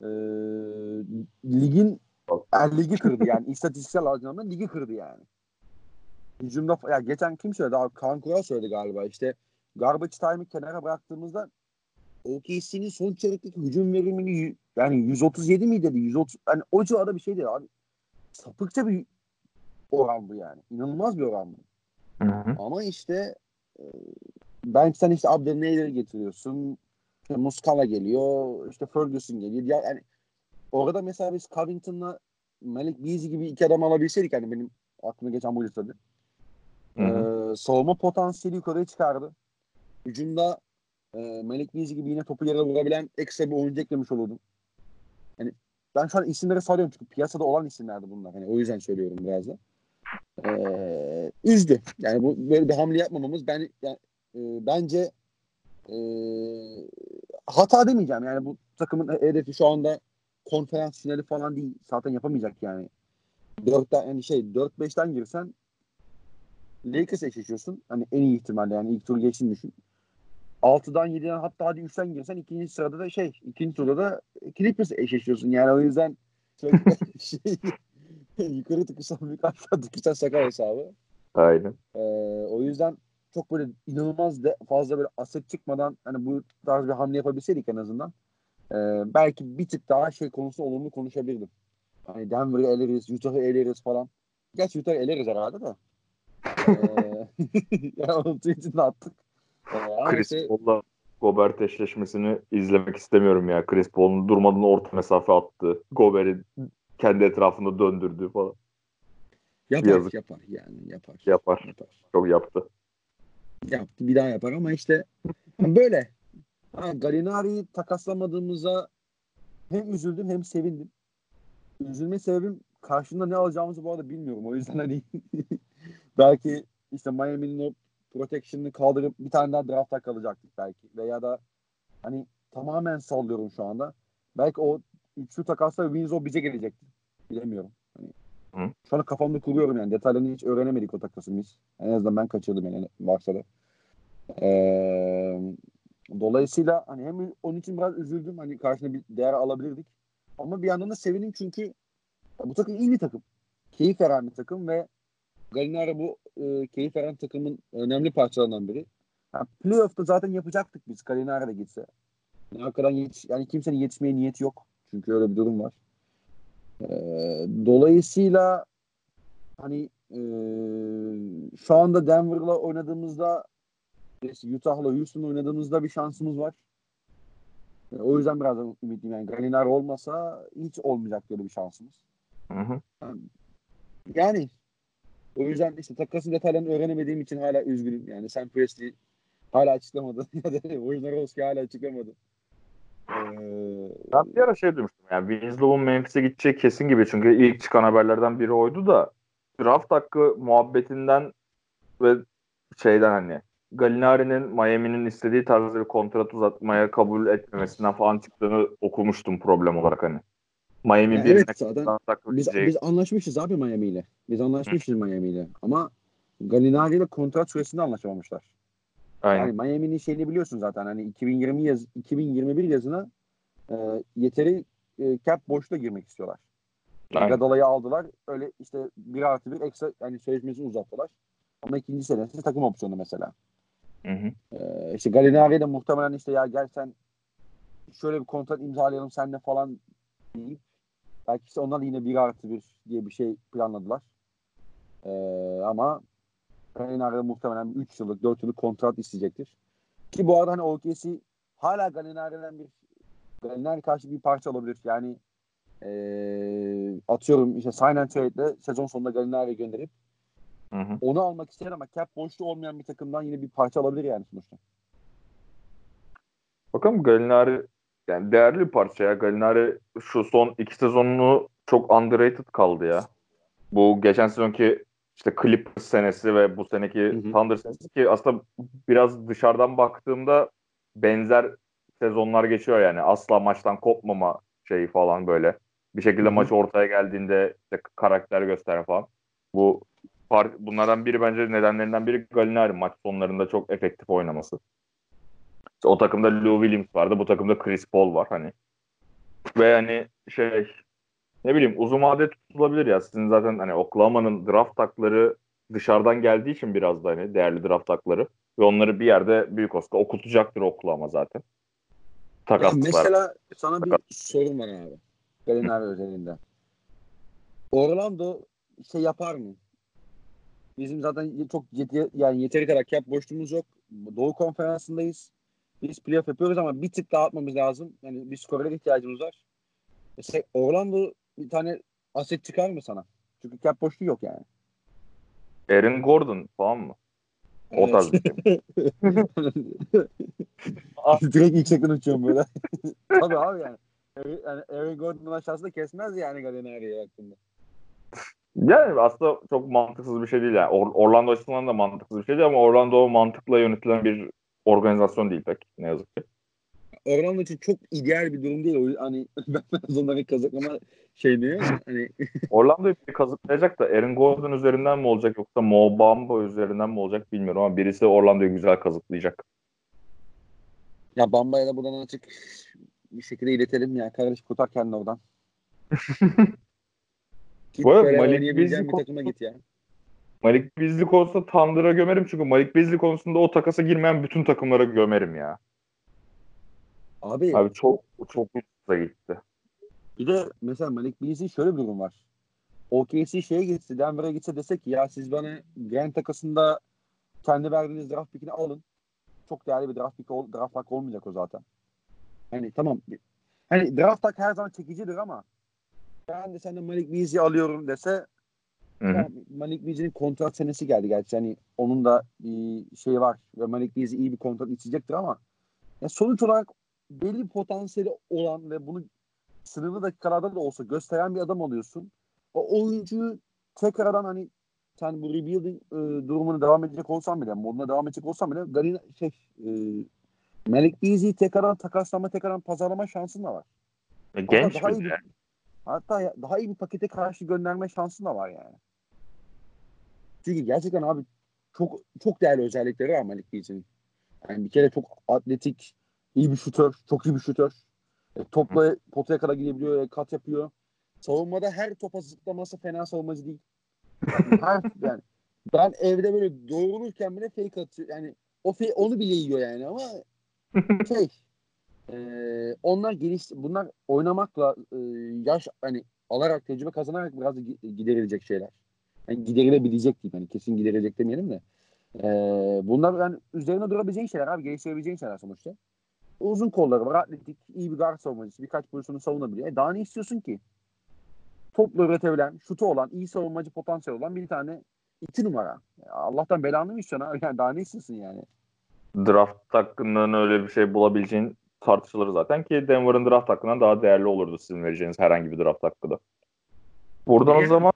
e, ligin yani ligi kırdı yani istatistiksel anlamda ligi kırdı yani. Hücumda ya geçen kim söyledi abi Kaan Kural söyledi galiba işte garbage time'ı kenara bıraktığımızda OKC'nin son çeyrekteki hücum verimini yani 137 miydi dedi 130 hani o civarda bir şeydi abi. Sapıkça bir oran bu yani. İnanılmaz bir oran bu. Hı hı. Ama işte e, ben sen işte Abdelneyleri getiriyorsun. İşte Muscala geliyor. işte Ferguson geliyor. Ya, yani orada mesela biz Covington'la Malik Beasley gibi iki adam alabilseydik yani benim aklıma geçen buydu tabii. Ee, savunma potansiyeli yukarıya çıkardı. Hücumda e, Malik Beasley gibi yine topu yere vurabilen ekstra bir oyuncu eklemiş olurdum. Yani ben şu an isimleri sarıyorum çünkü piyasada olan isimlerdi bunlar. Yani o yüzden söylüyorum biraz da. Ee, üzdü. Yani bu böyle bir hamle yapmamamız ben yani, e, bence e, hata demeyeceğim. Yani bu takımın hedefi şu anda konferans finali falan değil. Zaten yapamayacak yani. 4'ten yani şey 4-5'ten girsen Lakers eşleşiyorsun. Hani en iyi ihtimalle yani ilk tur geçsin düşün. 6'dan 7'den hatta hadi 3'ten girsen ikinci sırada da şey ikinci turda da Clippers eşleşiyorsun. Yani o yüzden çok şey yukarı tıkırsan büyük aşağı tıkırsan sakal hesabı. Aynen. Ee, o yüzden çok böyle inanılmaz de fazla böyle aset çıkmadan hani bu tarz bir hamle yapabilseydik en azından e, belki bir tık daha şey konusu olumlu konuşabilirdim. Hani Denver'ı eleriz, Utah'ı eleriz falan. Gerçi Utah'ı eleriz herhalde de. ee, yani onun tweetini attık. Ee, Chris işte... Paul'la Gobert eşleşmesini izlemek istemiyorum ya. Chris Paul'un durmadan orta mesafe attı. Gobert'i kendi etrafında döndürdü falan. Yapar Yazık. yapar yani yapar. Yapar. yapar. Çok yaptı. Yaptı bir daha yapar ama işte böyle. Ha, Galinari'yi takaslamadığımıza hem üzüldüm hem sevindim. Üzülme sebebim karşında ne alacağımızı bu arada bilmiyorum. O yüzden hani belki işte Miami'nin o protection'ını kaldırıp bir tane daha draft'a kalacaktık belki. Veya da hani tamamen sallıyorum şu anda. Belki o üçlü takasla Winslow bize gelecekti. Bilemiyorum. Hı? Şu anda kafamda kuruyorum yani. Detaylarını hiç öğrenemedik o takası biz. En azından ben kaçırdım yani varsa da. Ee, dolayısıyla hani hem onun için biraz üzüldüm. Hani karşına bir değer alabilirdik. Ama bir yandan da sevindim çünkü bu takım iyi bir takım. Keyif veren bir takım ve Galinari bu e, keyif veren takımın önemli parçalarından biri. Yani playoff'ta zaten yapacaktık biz Galinari de gitse. Yani arkadan yetiş, yani kimsenin yetişmeye niyeti yok. Çünkü öyle bir durum var. E, dolayısıyla hani e, şu anda Denver'la oynadığımızda Utah'la Houston'la oynadığımızda bir şansımız var. E, o yüzden biraz ümitliyim. Yani Galinari olmasa hiç olmayacak böyle bir şansımız. Hı hı. Yani o yüzden işte takasın detaylarını öğrenemediğim için hala üzgünüm. Yani Sam Presti hala açıklamadı. ya da Wojnarowski hala açıklamadı. Ee, ben bir ara şey duymuştum. Yani Winslow'un Memphis'e gideceği kesin gibi. Çünkü ilk çıkan haberlerden biri oydu da draft hakkı muhabbetinden ve şeyden hani Galinari'nin Miami'nin istediği tarzda bir kontrat uzatmaya kabul etmemesinden falan çıktığını okumuştum problem olarak hani. Miami yani evet zaten biz, biz anlaşmışız abi Miami ile. Biz anlaşmışız Miami ile. Ama Galinari ile kontrat süresinde anlaşamamışlar. Aynen. Yani Miami'nin şeyini biliyorsun zaten hani 2020 yaz 2021 yazına e, yeteri e, cap boşluğa girmek istiyorlar. Gadala'yı aldılar. Öyle işte bir artı bir ekstra yani sözleşmesini uzattılar. Ama ikinci senesi takım opsiyonu mesela. Hı hı. Ee, işte Galinari de muhtemelen işte ya gel sen şöyle bir kontrat imzalayalım senle falan deyip belki işte onlar yine bir artı bir diye bir şey planladılar. Ee, ama Galinari muhtemelen 3 yıllık 4 yıllık kontrat isteyecektir. Ki bu arada hani OKC hala Galinari'den bir Galinari karşı bir parça olabilir. Yani ee, atıyorum işte sign and trade'le sezon sonunda Galinari gönderip hı hı. onu almak ister ama cap boşluğu olmayan bir takımdan yine bir parça alabilir yani sonuçta. Bakalım Galinari yani değerli bir parça ya. Galinari şu son iki sezonunu çok underrated kaldı ya. Bu geçen sezonki işte Clippers senesi ve bu seneki hı hı. Thunder senesi ki aslında biraz dışarıdan baktığımda benzer sezonlar geçiyor yani. Asla maçtan kopmama şeyi falan böyle. Bir şekilde maç ortaya geldiğinde işte karakter gösteren falan. Bu bunlardan biri bence nedenlerinden biri Galinari maç sonlarında çok efektif oynaması. İşte o takımda Lou Williams vardı. Bu takımda Chris Paul var hani. Ve hani şey ne bileyim uzun vade tutulabilir ya. Sizin zaten hani Oklahoma'nın draft takları dışarıdan geldiği için biraz da hani değerli draft takları ve onları bir yerde büyük oska okutacaktır Oklahoma zaten. Takaslar. Mesela sana bir sorum var abi. Galinari özelinde. Orlando şey yapar mı? Bizim zaten çok yet- yani yeteri kadar cap boşluğumuz yok. Doğu konferansındayız. Biz playoff yapıyoruz ama bir tık daha atmamız lazım. Yani bir skorere ihtiyacımız var. Mesela Orlando bir tane aset çıkar mı sana? Çünkü cap boşluğu yok yani. Aaron Gordon falan mı? O tarz bir şey. Direkt yüksekten uçuyorum böyle. Tabii abi yani. Yani Aaron Gordon'un aşağısında kesmez yani Gallinari'ye baktığında. Yani aslında çok mantıksız bir şey değil yani. Or- Orlando açısından da mantıksız bir şey değil ama Orlando mantıkla yönetilen bir organizasyon değil pek ne yazık ki. Orlando için çok ideal bir durum değil. O hani ben onları kazıklama şey diyor hani Orlando'yu bir kazıklayacak da Aaron Gordon üzerinden mi olacak yoksa Mo Bamba üzerinden mi olacak bilmiyorum ama birisi Orlando'yu güzel kazıklayacak. ya Bamba'ya da buradan açık bir şekilde iletelim ya. Kardeş kurtar kendini oradan. Git Bu arada Malik oynayabileceğin bir takıma git ya. Malik Beasley konusunda Thunder'a gömerim çünkü Malik Beasley konusunda o takasa girmeyen bütün takımlara gömerim ya. Abi, Abi çok çok ucuza gitti. bir de mesela Malik Beasley şöyle bir durum var. OKC şeye gitse, Denver'a gitse desek ki ya siz bana Grant takasında kendi verdiğiniz draft pickini alın. Çok değerli bir draft pick ol, draft hakkı olmayacak o zaten. Hani tamam. Hani draft hakkı her zaman çekicidir ama ben de senden Malik Beasley'i alıyorum dese Hı hı. Ya Malik Beasley'nin kontrat senesi geldi gerçi. Hani onun da bir şey var ve Malik Beasley iyi bir kontrat isteyecektir ama ya sonuç olarak belli potansiyeli olan ve bunu sınırlı dakikalarda da olsa gösteren bir adam oluyorsun. O oyuncuyu tekrardan hani sen bu rebuilding e, durumunu devam edecek olsan bile, moduna devam edecek olsan bile Galina, şey, e, Malik Beasley'i tekrardan takaslama, tekrardan pazarlama şansın da var. E, Genç daha bir iyi bir, hatta ya- daha iyi bir pakete karşı gönderme şansın da var yani. Çünkü gerçekten abi çok çok değerli özellikleri var Malik Beasley'in. Yani bir kere çok atletik, iyi bir şutör, çok iyi bir şutör. E, topla potaya kadar gidebiliyor, e, kat yapıyor. Savunmada her topa zıplaması fena savunmacı değil. Yani her, yani ben evde böyle doğrulurken bile fake atıyor. Yani o fake, onu bile yiyor yani ama şey e, onlar geliş bunlar oynamakla e, yaş hani alarak tecrübe kazanarak biraz giderilecek şeyler. Yani giderilebilecek diyeyim. Yani kesin giderilecek demeyelim de. E, bunlar yani üzerine durabileceğin şeyler abi. Geliştirebileceğin şeyler sonuçta. Uzun kolları var. Atletik, iyi bir guard savunmacısı. Birkaç pozisyonu savunabiliyor. E daha ne istiyorsun ki? Topla üretebilen, şutu olan, iyi savunmacı potansiyel olan bir tane iki numara. Ya Allah'tan belanı mı istiyorsun abi? Yani daha ne istiyorsun yani? Draft hakkından öyle bir şey bulabileceğin tartışılır zaten ki Denver'ın draft hakkından daha değerli olurdu sizin vereceğiniz herhangi bir draft hakkı da. Buradan o zaman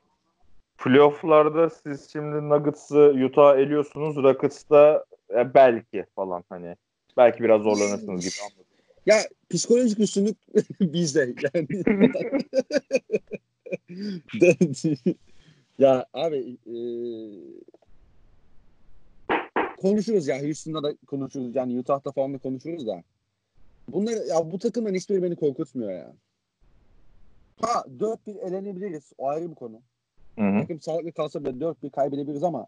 playoff'larda siz şimdi Nuggets'ı Utah eliyorsunuz. Rockets'ta e, belki falan hani belki biraz zorlanırsınız gibi anladım. Ya psikolojik üstünlük bizde. Yani. ya abi e, konuşuruz ya Houston'da da konuşuruz yani Utah'ta falan da konuşuruz da. Bunlar ya bu takımdan hiçbiri beni korkutmuyor ya. Ha 4-1 elenebiliriz. O ayrı bir konu. Hı hı. Takım sağlıklı kalsa bile 4-1 kaybedebiliriz ama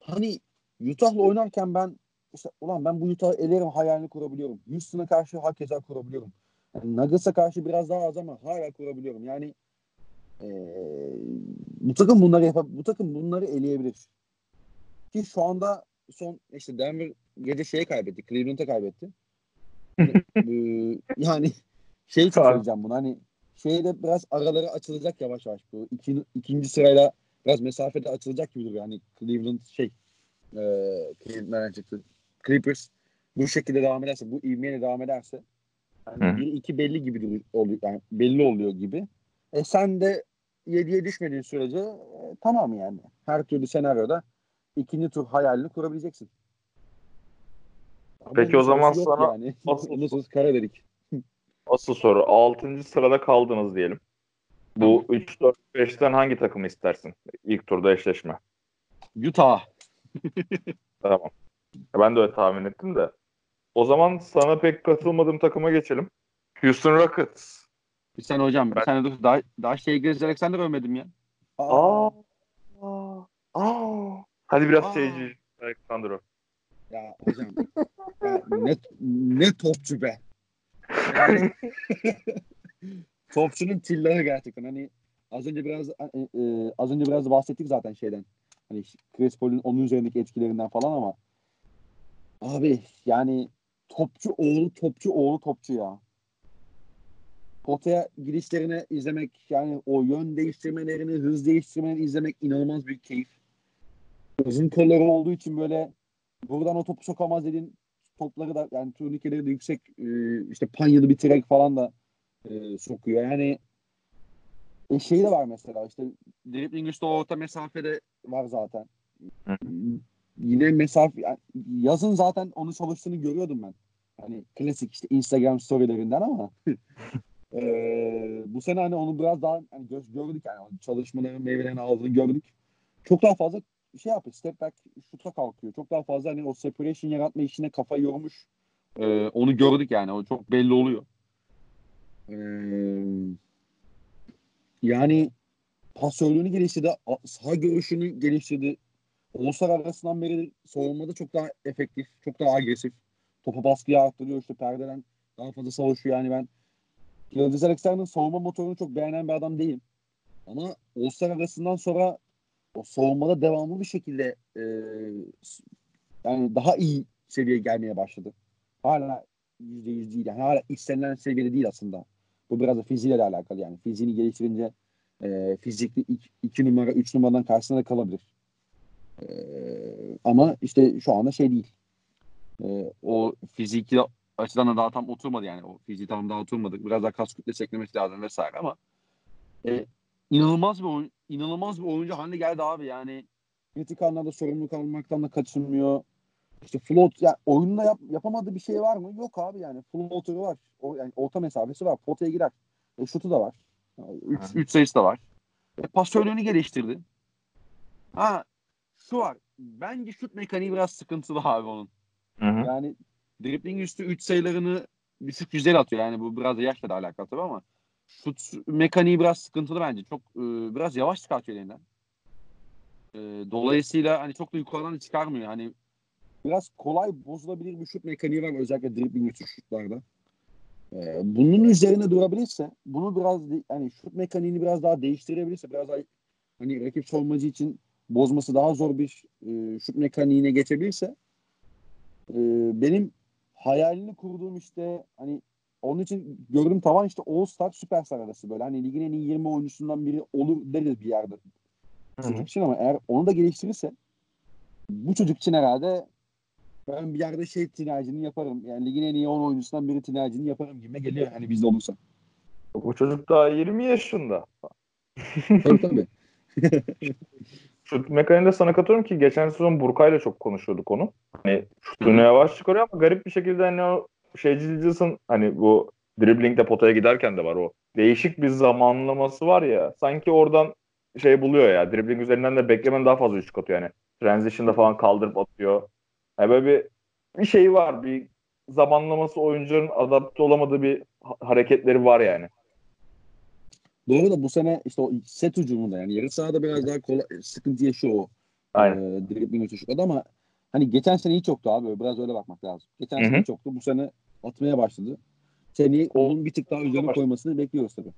hani Utah'la oynarken ben işte ulan ben bu Utah'ı elerim hayalini kurabiliyorum. Houston'a karşı hakeza kurabiliyorum. Yani Nuggets'a karşı biraz daha az ama hala kurabiliyorum. Yani eee, bu takım bunları yapab bu takım bunları eleyebilir. Ki şu anda son işte Denver gece şeye kaybetti. Cleveland'a kaybetti. Eee, yani şey söyleyeceğim bunu hani şeyde biraz araları açılacak yavaş yavaş bu. İki, ikinci sırayla biraz mesafede açılacak gibi duruyor. Yani Cleveland şey eee Cleveland nereden çıktı? Clippers bu şekilde devam ederse, bu ivmeyle devam ederse yani 1-2 belli gibi oluyor, yani belli oluyor gibi. E sen de 7'ye düşmediğin sürece e, tamam yani. Her türlü senaryoda ikinci tur hayalini kurabileceksin. Ama Peki o zaman sana yani. asıl- Nasıl kara dedik. Asıl soru 6. sırada kaldınız diyelim. Bu 3 4 5'ten hangi takımı istersin? İlk turda eşleşme. Utah. Tamam. Ben de öyle tahmin ettim de. O zaman sana pek katılmadığım takıma geçelim. Houston Rockets. Bir sene hocam, bir Ben- sene dur. Daha, daha şey Gilles Alexander övmedim ya. Aa. Aa. Aa. Hadi biraz Aa. seyirci Alexandro. Ya hocam ya ne, ne topçu be. Yani, topçunun tillahı gerçekten. Hani az önce biraz e, e, az önce biraz bahsettik zaten şeyden. Hani Chris Paul'un onun üzerindeki etkilerinden falan ama abi yani topçu oğlu topçu oğlu topçu ya. potaya girişlerini izlemek yani o yön değiştirmelerini, hız değiştirmelerini izlemek inanılmaz bir keyif. Uzun kolları olduğu için böyle buradan o topu sokamaz dediğin topları da yani turnikeleri de yüksek e, işte panyalı bir trek falan da e, sokuyor. Yani e, şey de var mesela işte dribbling üstü orta mesafede var zaten. Yine mesafe yazın zaten onu çalıştığını görüyordum ben. Hani klasik işte Instagram storylerinden ama e, bu sene hani onu biraz daha hani gö- gördük yani çalışmaların meyvelerini aldığını gördük. Çok daha fazla şey yapıyor. Step back şuta kalkıyor. Çok daha fazla hani o separation yaratma işine kafa yormuş. Ee, onu gördük yani. O çok belli oluyor. Ee, yani pasörlüğünü geliştirdi. Saha görüşünü geliştirdi. Uluslar arasından beri savunmada çok daha efektif, çok daha agresif. Topa baskıyı arttırıyor işte perdeden daha fazla savaşıyor. Yani ben Gildiz Alexander'ın savunma motorunu çok beğenen bir adam değilim. Ama Uluslar arasından sonra o savunmada devamlı bir şekilde e, yani daha iyi seviyeye gelmeye başladı. Hala yüzde yüz değil. Yani hala istenilen seviyede değil aslında. Bu biraz da fiziğiyle de alakalı yani. Fiziğini geliştirince e, fizikli iki, numara, üç numaradan karşısında da kalabilir. E, ama işte şu anda şey değil. E, O fiziki açıdan da daha tam oturmadı yani. O fiziği tam daha oturmadı. Biraz daha kas kütlesi eklemesi lazım vesaire ama e, inanılmaz bir oyun, inanılmaz bir oyuncu haline geldi abi yani. kritik anlarda sorumluluk almaktan da kaçınmıyor. İşte float ya oyunda yap, yapamadığı bir şey var mı? Yok abi yani. Floater'ı var. O, yani orta mesafesi var. Potaya girer. E, şutu da var. 3 Hı. 3 sayısı da var. E, pasörlüğünü geliştirdi. Ha şu var. Bence şut mekaniği biraz sıkıntılı abi onun. Hı hı. Yani dribbling üstü 3 sayılarını düşük yüzdeli atıyor. Yani bu biraz da yaşla da alakalı tabii ama şut mekaniği biraz sıkıntılı bence. Çok e, biraz yavaş çıkartıyor elinden. E, dolayısıyla hani çok da yukarıdan da çıkarmıyor. Hani biraz kolay bozulabilir bir şut mekaniği var özellikle dribbling üstü şutlarda. Ee, bunun üzerine durabilirse, bunu biraz hani şut mekaniğini biraz daha değiştirebilirse, biraz daha hani rakip savunmacı için bozması daha zor bir e, şut mekaniğine geçebilirse e, benim hayalini kurduğum işte hani onun için gördüğüm tavan işte All Star Süperstar arası böyle hani ligin en iyi 20 oyuncusundan biri olur deriz bir yerde Hı hı. çocuk için ama eğer onu da geliştirirse bu çocuk için herhalde ben bir yerde şey tinacını yaparım. Yani ligin en iyi 10 oyuncusundan biri tinacını yaparım gibi geliyor hani bizde olursa. Bu çocuk daha 20 yaşında. tabii tabii. Şut mekaniğinde sana katılıyorum ki geçen sezon Burkay'la çok konuşuyorduk onu. Hani şutunu yavaş çıkarıyor ama garip bir şekilde hani o şey Gilgis'in hani bu dribblingde potaya giderken de var o. Değişik bir zamanlaması var ya. Sanki oradan şey buluyor ya. Dribbling üzerinden de beklemen daha fazla üçlük atıyor yani. Transition'da falan kaldırıp atıyor. Yani böyle bir bir şey var. Bir zamanlaması oyuncuların adapte olamadığı bir ha- hareketleri var yani. Doğru da bu sene işte o set hücumunda yani yarı sahada biraz daha kolay, sıkıntı yaşıyor o. Aynen. E, dribbling ama hani geçen sene hiç yoktu abi. Biraz öyle bakmak lazım. Geçen Hı sene hiç yoktu. Bu sene atmaya başladı. Seneye O- onun bir tık daha üzerine koymasını bekliyoruz tabii.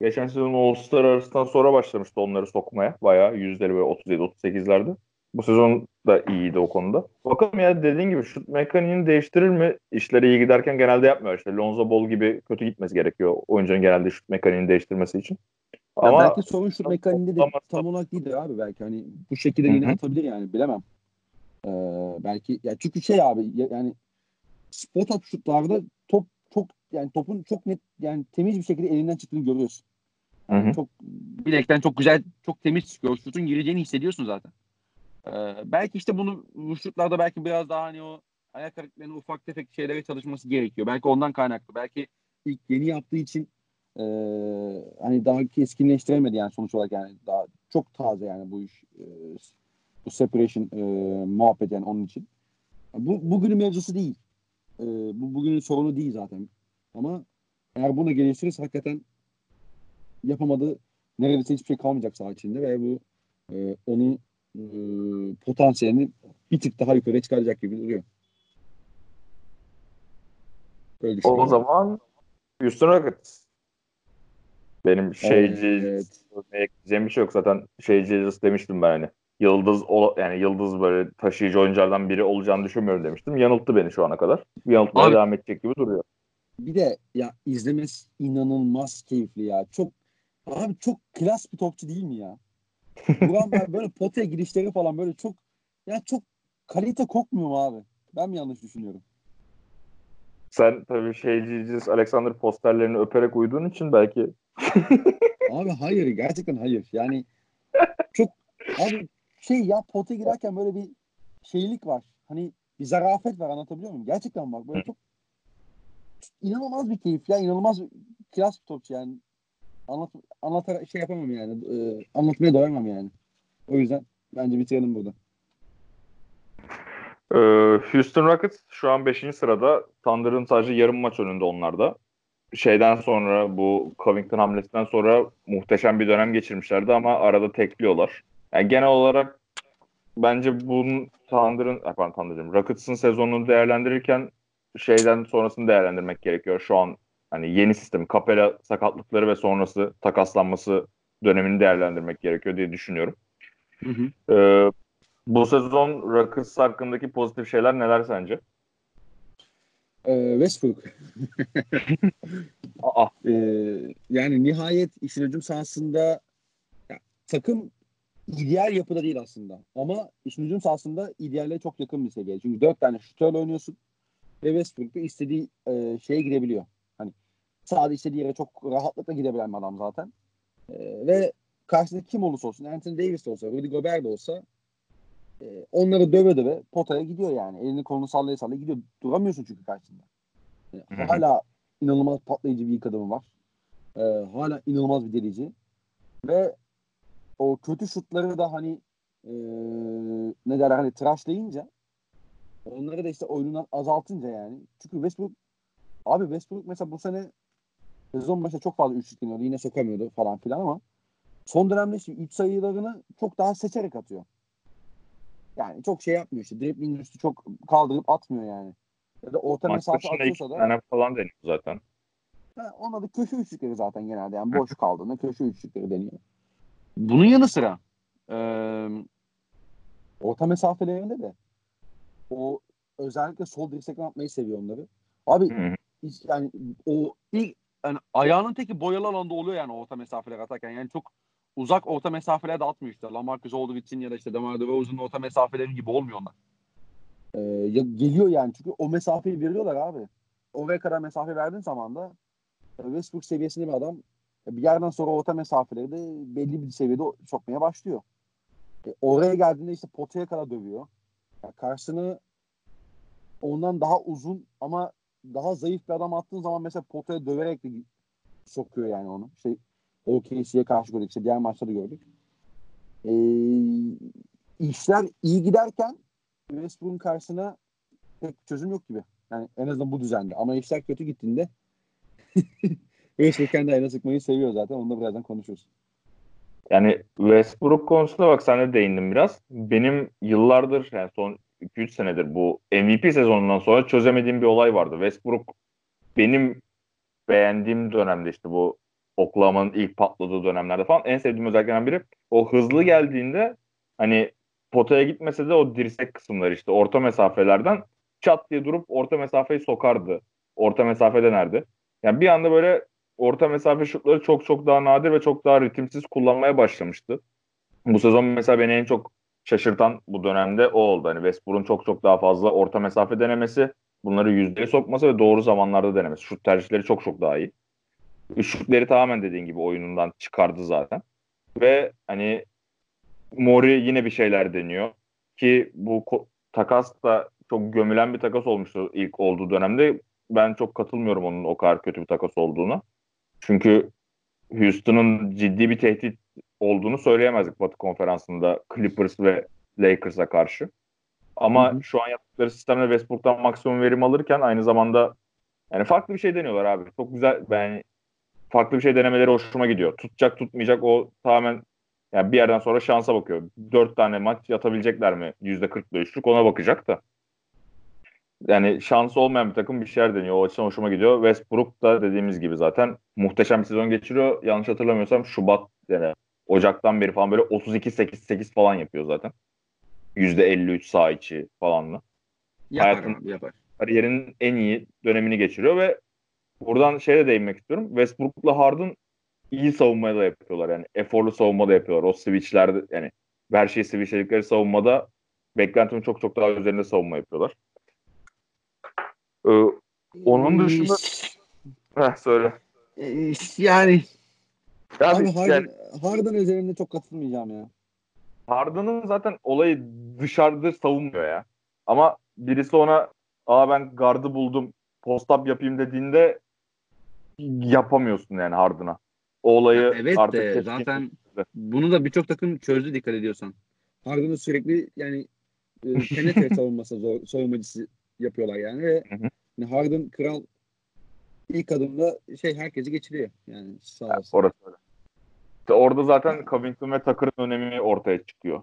Geçen sezon All-Star arasından sonra başlamıştı onları sokmaya. Bayağı yüzleri böyle 37-38'lerde. Bu sezon da iyiydi o konuda. Bakalım ya dediğin gibi şut mekaniğini değiştirir mi? İşleri iyi giderken genelde yapmıyor. İşte Lonzo Ball gibi kötü gitmesi gerekiyor oyuncunun genelde şut mekaniğini değiştirmesi için. Ya Ama belki sorun şut mekaniğinde de tam olarak değildir abi belki hani bu şekilde yine atabilir yani bilemem. Ee, belki ya çünkü şey abi ya- yani spot up şutlarda top çok yani topun çok net yani temiz bir şekilde elinden çıktığını görüyorsun. Yani çok bilekten çok güzel, çok temiz çıkıyor. Şutun gireceğini hissediyorsun zaten. Ee, belki işte bunu bu şutlarda belki biraz daha hani o ayak hareketlerine ufak tefek şeylere çalışması gerekiyor. Belki ondan kaynaklı. Belki ilk yeni yaptığı için e, hani daha keskinleştiremedi yani sonuç olarak yani daha çok taze yani bu iş e, bu separation e, muhabbet yani onun için. Bu bugünün mevzusu değil. E, bu bugünün sorunu değil zaten. Ama eğer bunu geliştirirse hakikaten yapamadığı neredeyse hiçbir şey kalmayacak saha içinde ve bu e, onun e, potansiyelini bir tık daha yukarı çıkaracak gibi duruyor. Öyle o zaman Houston Rockets. Benim şeyci Evet. ekleyeceğim bir şey yok. Zaten şeyci demiştim ben hani. Yıldız yani yıldız böyle taşıyıcı oyunculardan biri olacağını düşünmüyorum demiştim. Yanılttı beni şu ana kadar. Yanıltmaya Abi- devam edecek gibi duruyor. bir de ya izlemesi inanılmaz keyifli ya. Çok abi çok klas bir topçu değil mi ya? Buran böyle potaya girişleri falan böyle çok ya çok kalite kokmuyor mu abi? Ben mi yanlış düşünüyorum? Sen tabii şeyciyiz Alexander posterlerini öperek uyduğun için belki. abi hayır gerçekten hayır. Yani çok abi şey ya potaya girerken böyle bir şeylik var. Hani bir zarafet var anlatabiliyor muyum? Gerçekten bak böyle çok inanılmaz bir keyif ya inanılmaz bir klas bir topçu yani. Anlat, anlatarak şey yapamam yani. E, anlatmaya doyamam yani. O yüzden bence bitirelim burada. Ee, Houston Rockets şu an 5. sırada. Thunder'ın sadece yarım maç önünde onlarda. Şeyden sonra bu Covington hamlesinden sonra muhteşem bir dönem geçirmişlerdi ama arada tekliyorlar. Yani genel olarak bence bunun Thunder'ın, pardon Thunder'ın, Rockets'ın sezonunu değerlendirirken şeyden sonrasını değerlendirmek gerekiyor. Şu an hani yeni sistem, Capela sakatlıkları ve sonrası takaslanması dönemini değerlendirmek gerekiyor diye düşünüyorum. Hı hı. Ee, bu sezon Rockets hakkındaki pozitif şeyler neler sence? Ee, Westbrook. Aa. Ee, yani nihayet işin hücum sahasında ya, takım ideal yapıda değil aslında. Ama işin hücum sahasında ideale çok yakın bir seviye. Çünkü dört tane şutörle oynuyorsun ve Westbrook istediği e, şeye gidebiliyor. Sahada istediği yere çok rahatlıkla gidebilen bir adam zaten. E, ve karşısında kim olursa olsun, Anthony Davis de olsa, Rudy Gobert de olsa e, onları döve döve potaya gidiyor yani. Elini kolunu sallaya sallaya gidiyor. Duramıyorsun çünkü karşısında. E, hala inanılmaz patlayıcı bir ilk adamı var. E, hala inanılmaz bir delici. Ve o kötü şutları da hani e, ne derler hani tıraşlayınca onları da işte oyunundan azaltınca yani. Çünkü Westbrook abi Westbrook mesela bu sene sezon başında çok fazla üçlük deniyordu. Yine sokamıyordu falan filan ama son dönemde işte 3 sayılarını çok daha seçerek atıyor. Yani çok şey yapmıyor işte. Dribbling üstü çok kaldırıp atmıyor yani. Ya da orta Maç mesafe atıyorsa da. tane falan deniyor zaten. Ha, ona da köşe üçlükleri zaten genelde. Yani boş kaldığında köşe üçlükleri deniyor. Bunun yanı sıra e, orta mesafelerinde de o özellikle sol dirsekten atmayı seviyor onları. Abi Hı. yani o ilk yani ayağının teki boyalı alanda oluyor yani orta mesafeler atarken. Yani çok uzak orta mesafeler de atmıyor işte. Lamarcus Aldridge'in ya da işte DeMar DeRozan'ın orta mesafeleri gibi olmuyor onlar. Ee, geliyor yani çünkü o mesafeyi veriyorlar abi. Oraya kadar mesafe verdiğin zaman da e, Westbrook seviyesinde bir adam e, bir yerden sonra orta mesafeleri de belli bir seviyede sokmaya başlıyor. E, oraya geldiğinde işte potaya kadar dövüyor. Yani karşısını ondan daha uzun ama daha zayıf bir adam attığın zaman mesela potaya döverek de sokuyor yani onu. Şey OKC'ye karşı gördük. İşte diğer maçta da gördük. Ee, işler iyi giderken Westbrook'un karşısına pek çözüm yok gibi. Yani en azından bu düzende. Ama işler kötü gittiğinde Westbrook kendi ayna sıkmayı seviyor zaten. Onu da birazdan konuşuruz. Yani Westbrook konusunda bak sen de değindin biraz. Benim yıllardır yani son 2-3 senedir bu MVP sezonundan sonra çözemediğim bir olay vardı. Westbrook benim beğendiğim dönemde işte bu Oklahoma'nın ilk patladığı dönemlerde falan en sevdiğim özelliklerden biri o hızlı geldiğinde hani potaya gitmese de o dirsek kısımları işte orta mesafelerden çat diye durup orta mesafeyi sokardı. Orta mesafe denerdi. Yani bir anda böyle orta mesafe şutları çok çok daha nadir ve çok daha ritimsiz kullanmaya başlamıştı. Bu sezon mesela beni en çok şaşırtan bu dönemde o oldu. Hani Westbrook'un çok çok daha fazla orta mesafe denemesi, bunları yüzdeye sokması ve doğru zamanlarda denemesi. Şut tercihleri çok çok daha iyi. Üçlükleri tamamen dediğin gibi oyunundan çıkardı zaten. Ve hani Mori yine bir şeyler deniyor. Ki bu takas da çok gömülen bir takas olmuştu ilk olduğu dönemde. Ben çok katılmıyorum onun o kadar kötü bir takas olduğuna. Çünkü Houston'ın ciddi bir tehdit olduğunu söyleyemezdik Batı konferansında Clippers ve Lakers'a karşı. Ama hı hı. şu an yaptıkları sistemle Westbrook'tan maksimum verim alırken aynı zamanda yani farklı bir şey deniyorlar abi. Çok güzel ben farklı bir şey denemeleri hoşuma gidiyor. Tutacak tutmayacak o tamamen yani bir yerden sonra şansa bakıyor. Dört tane maç yatabilecekler mi? Yüzde 45'lük ona bakacak da. Yani şansı olmayan bir takım bir şeyler deniyor. O açıdan hoşuma gidiyor. Westbrook da dediğimiz gibi zaten muhteşem bir sezon geçiriyor. Yanlış hatırlamıyorsam Şubat yani Ocak'tan beri falan böyle 32-8-8 falan yapıyor zaten. %53 sağ içi falanla. Yapar, Hayatın, yapar. kariyerinin en iyi dönemini geçiriyor ve buradan şeye de değinmek istiyorum. Westbrook'la Harden iyi savunmaya da yapıyorlar. Yani eforlu savunma da yapıyorlar. O switchlerde yani her şeyi switchledikleri savunmada beklentimin çok çok daha üzerinde savunma yapıyorlar. Ee, onun dışında Heh, söyle. Ee, yani Abi biz- Harden, yani Harden üzerinde çok katılmayacağım ya. Harden'ın zaten olayı dışarıda savunmuyor ya. Ama birisi ona aa ben gardı buldum post up yapayım dediğinde yapamıyorsun yani Harden'a. O olayı Ya evet artık de zaten bunu da birçok takım çözdü dikkat ediyorsan. Harden'ı sürekli yani e, penetre savunması zor, savunmacısı yapıyorlar yani ve Hı hı. yani Harden kral ilk adımda şey herkesi geçiriyor yani sağ olsun. Orası öyle. İşte orada zaten Covington ve Tucker'ın önemi ortaya çıkıyor.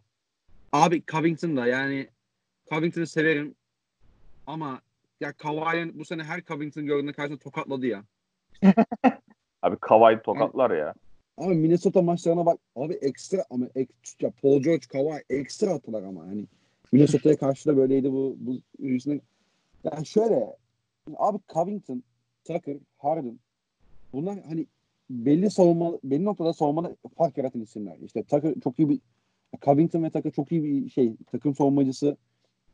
Abi Covington da yani Covington'ı severim ama ya Kawhi'nin bu sene her Covington gördüğünde karşısında tokatladı ya. Abi Kawhi tokatlar ya. Abi Minnesota maçlarına bak abi ekstra ama ek, ya Paul George Kawhi ekstra attılar ama hani Minnesota'ya karşı da böyleydi bu bu yüzünden. Yani şöyle abi Covington, Tucker, Harden bunlar hani belli savunma belli noktada savunmada fark yaratan isimler. İşte Tucker çok iyi bir Covington ve Tucker çok iyi bir şey takım savunmacısı.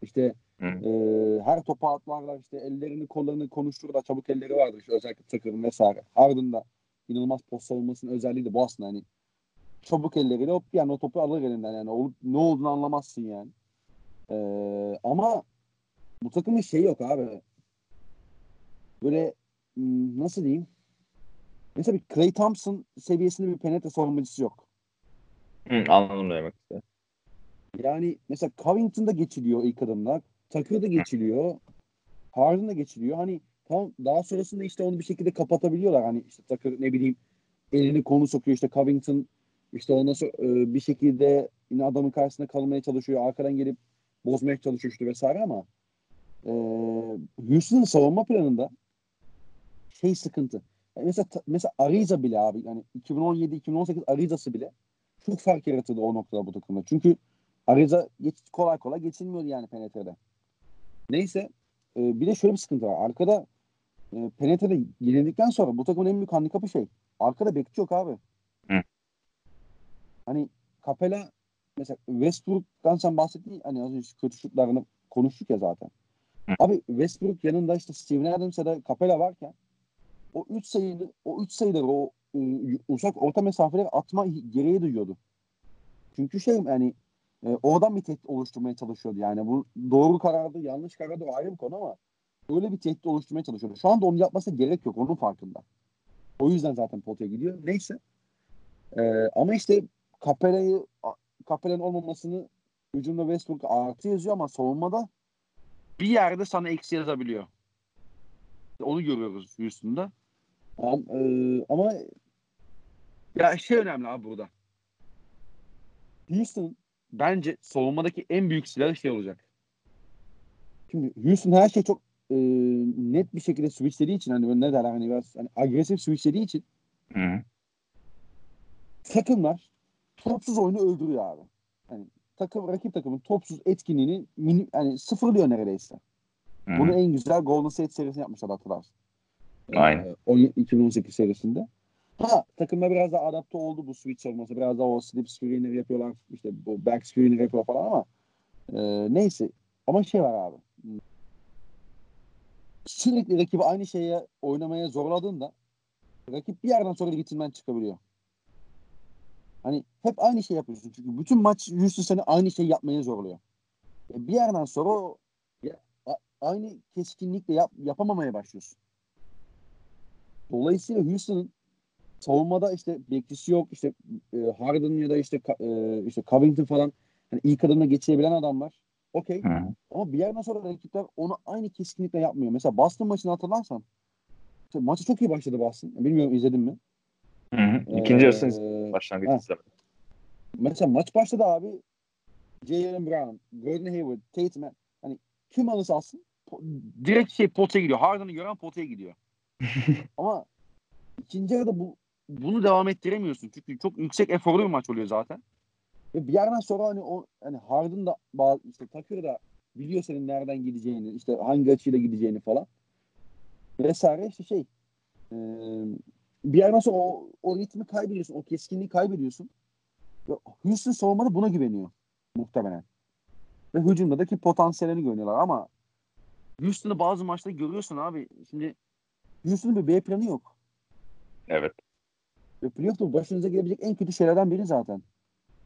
İşte Hı. e, her topa atlarlar işte ellerini kollarını konuştururlar çabuk elleri vardır işte özellikle Tucker'ın vesaire. Harden da inanılmaz post savunmasının özelliği de bu aslında hani çabuk elleriyle hop yani o topu alır elinden yani o, ne olduğunu anlamazsın yani. Ee, ama bu takımın şeyi yok abi. Böyle nasıl diyeyim? Mesela bir Clay Thompson seviyesinde bir penetre savunmacısı yok. Hı, anladım demek istediğini. Yani mesela Covington da geçiliyor ilk adımlar. Tucker da geçiliyor. Harden da geçiliyor. Hani tam daha sonrasında işte onu bir şekilde kapatabiliyorlar. Hani işte Tucker ne bileyim elini konu sokuyor işte Covington işte ondan sonra e, bir şekilde yine adamın karşısında kalmaya çalışıyor. Arkadan gelip bozmaya çalışıyor işte vesaire ama e, Houston'ın savunma planında şey sıkıntı. Yani mesela mesela Ariza bile abi yani 2017-2018 Ariza'sı bile çok fark yaratırdı o noktada bu takımda. Çünkü Ariza geç, kolay kolay geçilmiyordu yani penetrede. Neyse e, bir de şöyle bir sıkıntı var. Arkada e, penetrede yenildikten sonra bu takımın en büyük handikapı şey. Arkada bekçi yok abi. Hı. Hani Capela mesela Westbrook'tan sen bahsettin hani az önce kötü şutlarını konuştuk ya zaten. Hı. Abi Westbrook yanında işte Steven Adams ya da Capela varken o 3 sayılı o 3 sayıları o e, uzak orta mesafeleri atma gereği duyuyordu. Çünkü şey yani e, oradan bir tehdit oluşturmaya çalışıyordu. Yani bu doğru karardı, yanlış karardı ayrı bir konu ama öyle bir tehdit oluşturmaya çalışıyordu. Şu anda onu yapmasına gerek yok. Onun farkında. O yüzden zaten potaya gidiyor. Neyse. E, ama işte Capela'yı Capela'nın olmamasını hücumda Westbrook artı yazıyor ama savunmada Bir yerde sana eksi yazabiliyor. Onu görüyoruz Houston'da. Ama, e, ama Ya şey önemli abi burada. Houston Bence savunmadaki en büyük silah şey olacak. Şimdi Houston her şey çok e, net bir şekilde switchlediği için hani böyle ne derler hani biraz hani agresif switchlediği için Hı hı. takımlar topsuz oyunu öldürüyor abi. Hani takım rakip takımın topsuz etkinliğini mini, hani sıfırlıyor neredeyse. Hı hı. Bunu en güzel Golden State serisini yapmışlar hatırlarsın. Aynen. Ee, o 2018 serisinde. Ha takımda biraz daha adapte oldu bu switch olması. Biraz daha o slip screener yapıyorlar. işte bu back screener yapıyor falan ama e, neyse. Ama şey var abi. Sürekli rakibi aynı şeye oynamaya zorladığında rakip bir yerden sonra ritminden çıkabiliyor. Hani hep aynı şey yapıyorsun. Çünkü bütün maç Houston seni aynı şey yapmaya zorluyor. E, bir yerden sonra o ya, aynı keskinlikle yap, yapamamaya başlıyorsun. Dolayısıyla Houston'ın savunmada işte bekçisi yok. işte e, Harden ya da işte e, işte Covington falan hani ilk adımda geçebilen adamlar. Okey. Ama bir yerden sonra rakipler onu aynı keskinlikle yapmıyor. Mesela Boston maçını hatırlarsan maçı çok iyi başladı Boston. Bilmiyorum izledin mi? Hı hı. İkinci Ee, yarısını başlangıç izlemedim. Mesela maç başladı abi. Jalen Brown, Gordon Hayward, Tatum hani kim alırsa alsın Direkt şey potaya gidiyor. Harden'ı gören potaya gidiyor. ama ikinci yarıda bu Bunu devam ettiremiyorsun. Çünkü çok yüksek eforlu bir maç oluyor zaten. Ve bir yerden sonra hani o hani Harden da işte Tucker da biliyor senin nereden gideceğini, işte hangi açıyla gideceğini falan. Vesaire işte şey. e, bir yerden sonra o, o ritmi kaybediyorsun. O keskinliği kaybediyorsun. Ve Houston savunmada buna güveniyor muhtemelen. Ve hücumda da ki potansiyelini görüyorlar ama Houston'ı bazı maçta görüyorsun abi. Şimdi Houston'ın bir B planı yok. Evet. Ve playoff'ta başınıza gelebilecek en kötü şeylerden biri zaten.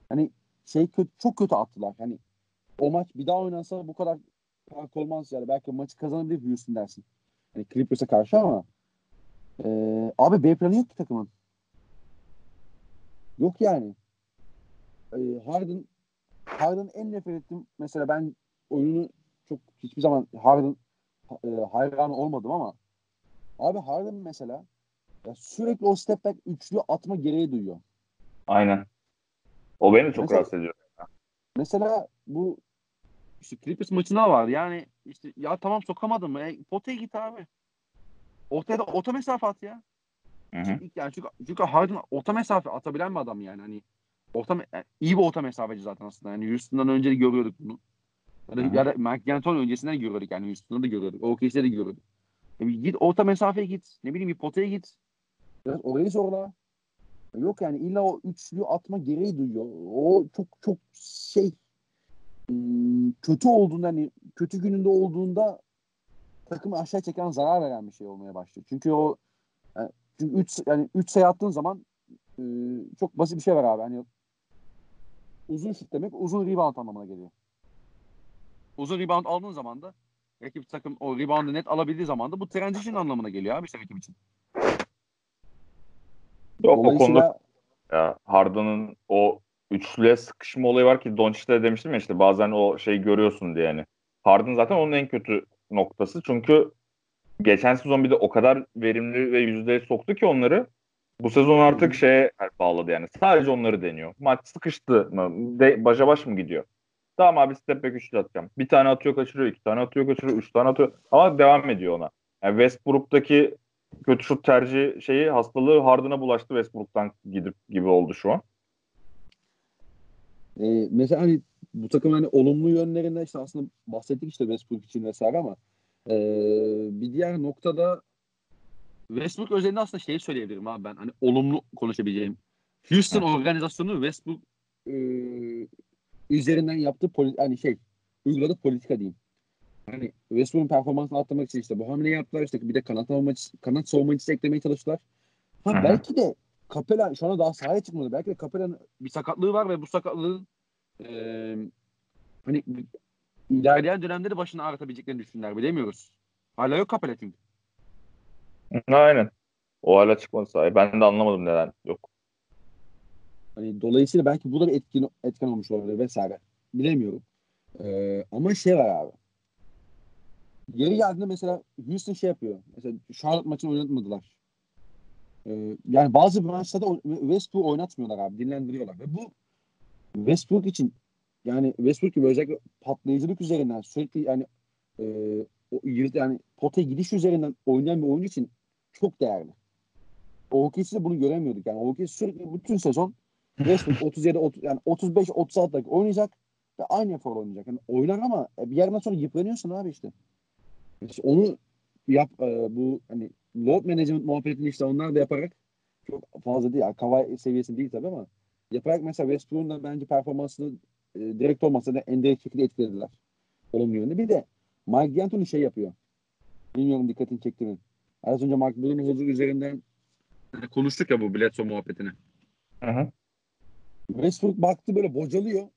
Hani şey kötü, çok kötü attılar. Hani o maç bir daha oynansa bu kadar fark olmaz yani. Belki maçı kazanabilir Houston dersin. Hani Clippers'a karşı ama e, abi B planı yok ki takımın. Yok yani. E, Harden Harden en nefret ettiğim mesela ben oyunu çok hiçbir zaman Harden e, hayranı olmadım ama abi Harden mesela ya sürekli o step back üçlü atma gereği duyuyor. Aynen. O beni çok Mesela- rahatsız ediyor. Mesela bu İşte Clippers maçında da vardı. Yani işte ya tamam sokamadın mı? E, potaya git abi. Ortaya da orta mesafe at ya. Hı hı. Yani çünkü, çünkü Harden orta mesafe atabilen bir adam yani. Hani orta yani iyi bir orta mesafeci zaten aslında. Yani Houston'dan önce de görüyorduk bunu. Ya da, Hı hı. ya da Mark D'Antoni öncesinden de görüyorduk yani Houston'da da görüyorduk. OKC'de de görüyorduk. Bir git orta mesafeye git. Ne bileyim bir potaya git. biraz orayı zorla. Yok yani illa o üçlü atma gereği duyuyor. O çok çok şey hmm, kötü olduğunda hani kötü gününde olduğunda takımı aşağı çeken zarar veren bir şey olmaya başlıyor. Çünkü o yani, çünkü üç, yani üç sayı attığın zaman e, çok basit bir şey var abi. Hani uzun şut demek uzun rebound anlamına geliyor. Uzun rebound aldığın zaman da rakip takım o reboundu net alabildiği zaman da bu transition anlamına geliyor abi işte rakip için. Yok o konuda ya Harden'ın o üçlüye sıkışma olayı var ki Doncic'te demiştim ya işte bazen o şeyi görüyorsun diye yani. Harden zaten onun en kötü noktası. Çünkü geçen sezon bir de o kadar verimli ve yüzdeye soktu ki onları. Bu sezon artık şeye bağladı yani. Sadece onları deniyor. Maç sıkıştı mı? De, başa baş mı gidiyor? Tamam abi step back üçlü atacağım. Bir tane atıyor kaçırıyor, iki tane atıyor kaçırıyor, üç tane atıyor. Ama devam ediyor ona. Yani Westbrook'taki kötü şut tercih şeyi hastalığı Harden'a bulaştı Westbrook'tan gidip gibi oldu şu an. e, mesela hani bu takımın hani olumlu yönlerinden işte aslında bahsettik işte Westbrook için vesaire ama e, bir diğer noktada Westbrook özelinde aslında şeyi söyleyebilirim abi ben. Hani olumlu konuşabileceğim. Houston organizasyonu Westbrook e, üzerinden yaptığı poli- hani şey uyguladığı politika diyeyim. Hani Westbrook'un performansını arttırmak için işte bu hamleyi yaptılar işte bir de kanat savunmacısı, kanat savunmacısı eklemeye çalıştılar. Ha Hı hı. belki de Capela şu anda daha sahaya çıkmadı. Belki de Capela'nın bir sakatlığı var ve bu sakatlığın eee hani ilerleyen dönemleri başına ağrıtabileceklerini düşünürler. Bilemiyoruz. Hala yok Capela çünkü. Aynen. O hala çıkmadı sahaya. Ben de anlamadım neden yok. Hani dolayısıyla belki bu da bir etkin etken olmuş olabilir vesaire. Bilemiyorum. Ee, ama şey var abi. Geri geldiğinde mesela Houston şey yapıyor. Mesela Charlotte maçını oynatmadılar. Ee, yani bazı maçlarda o- Westbrook oynatmıyorlar abi. Dinlendiriyorlar. Ve bu Westbrook için yani Westbrook gibi özellikle patlayıcılık üzerinden sürekli yani e, yani potaya gidiş üzerinden oynayan bir oyuncu için çok değerli. OKC'de bunu göremiyorduk. Yani OKC sürekli bütün sezon Westbrook 37 30 yani 35 36 dakika oynayacak ve aynı efor oynayacak. Yani oynar ama bir yerden sonra yıpranıyorsun abi işte. İşte onu yap e, bu hani load management muhabbetini işte onlar da yaparak çok fazla değil. Yani Kawhi seviyesi değil tabii ama yaparak mesela Westbrook'un da bence performansını e, direkt olmasa da endirekt şekilde etkilediler. Olumlu yönde. Bir de Mike D'Antoni şey yapıyor. Bilmiyorum dikkatini çekti mi? Az önce Mark Budenholzer üzerinden konuştuk ya bu Bledsoe muhabbetini. Hı hı. Westbrook baktı böyle bocalıyor.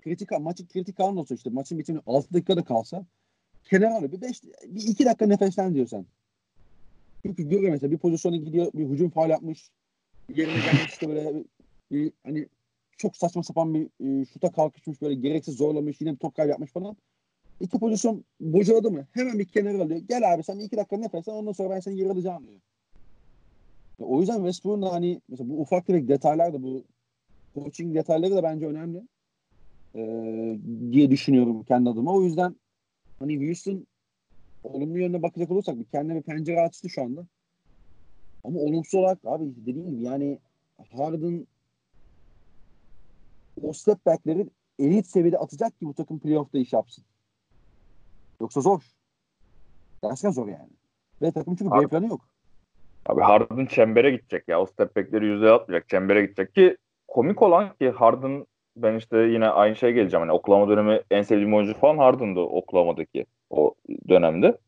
Kritik maçı kritik an olsa işte maçın bitimi 6 dakikada kalsa kenar alıyor. Bir 5 bir 2 dakika nefeslen diyor sen. Çünkü görüyor mesela bir pozisyona gidiyor bir hücum faal yapmış. Yerine gelmiş işte böyle bir, bir hani çok saçma sapan bir e, şuta kalkışmış böyle gereksiz zorlamış yine bir top kaybı yapmış falan. İki pozisyon bocaladı mı hemen bir kenara alıyor. Gel abi sen iki dakika nefeslen ondan sonra ben seni alacağım diyor. O yüzden Westbrook'un da hani mesela bu ufak tefek detaylar da bu coaching detayları da bence önemli ee, diye düşünüyorum kendi adıma. O yüzden hani Houston olumlu yönüne bakacak olursak bir kendine bir pencere açtı şu anda. Ama olumsuz olarak abi dediğim gibi yani Harden o step back'leri elit seviyede atacak ki bu takım playoff'ta iş yapsın. Yoksa zor. Gerçekten zor yani. Ve takım çünkü B planı yok. Abi Harden çembere gidecek ya. O step back'leri yüzeye atmayacak. Çembere gidecek ki komik olan ki Harden ben işte yine aynı şeye geleceğim. Hani Oklahoma dönemi en sevdiğim oyuncu falan Harden'dı Oklahoma'daki o dönemde.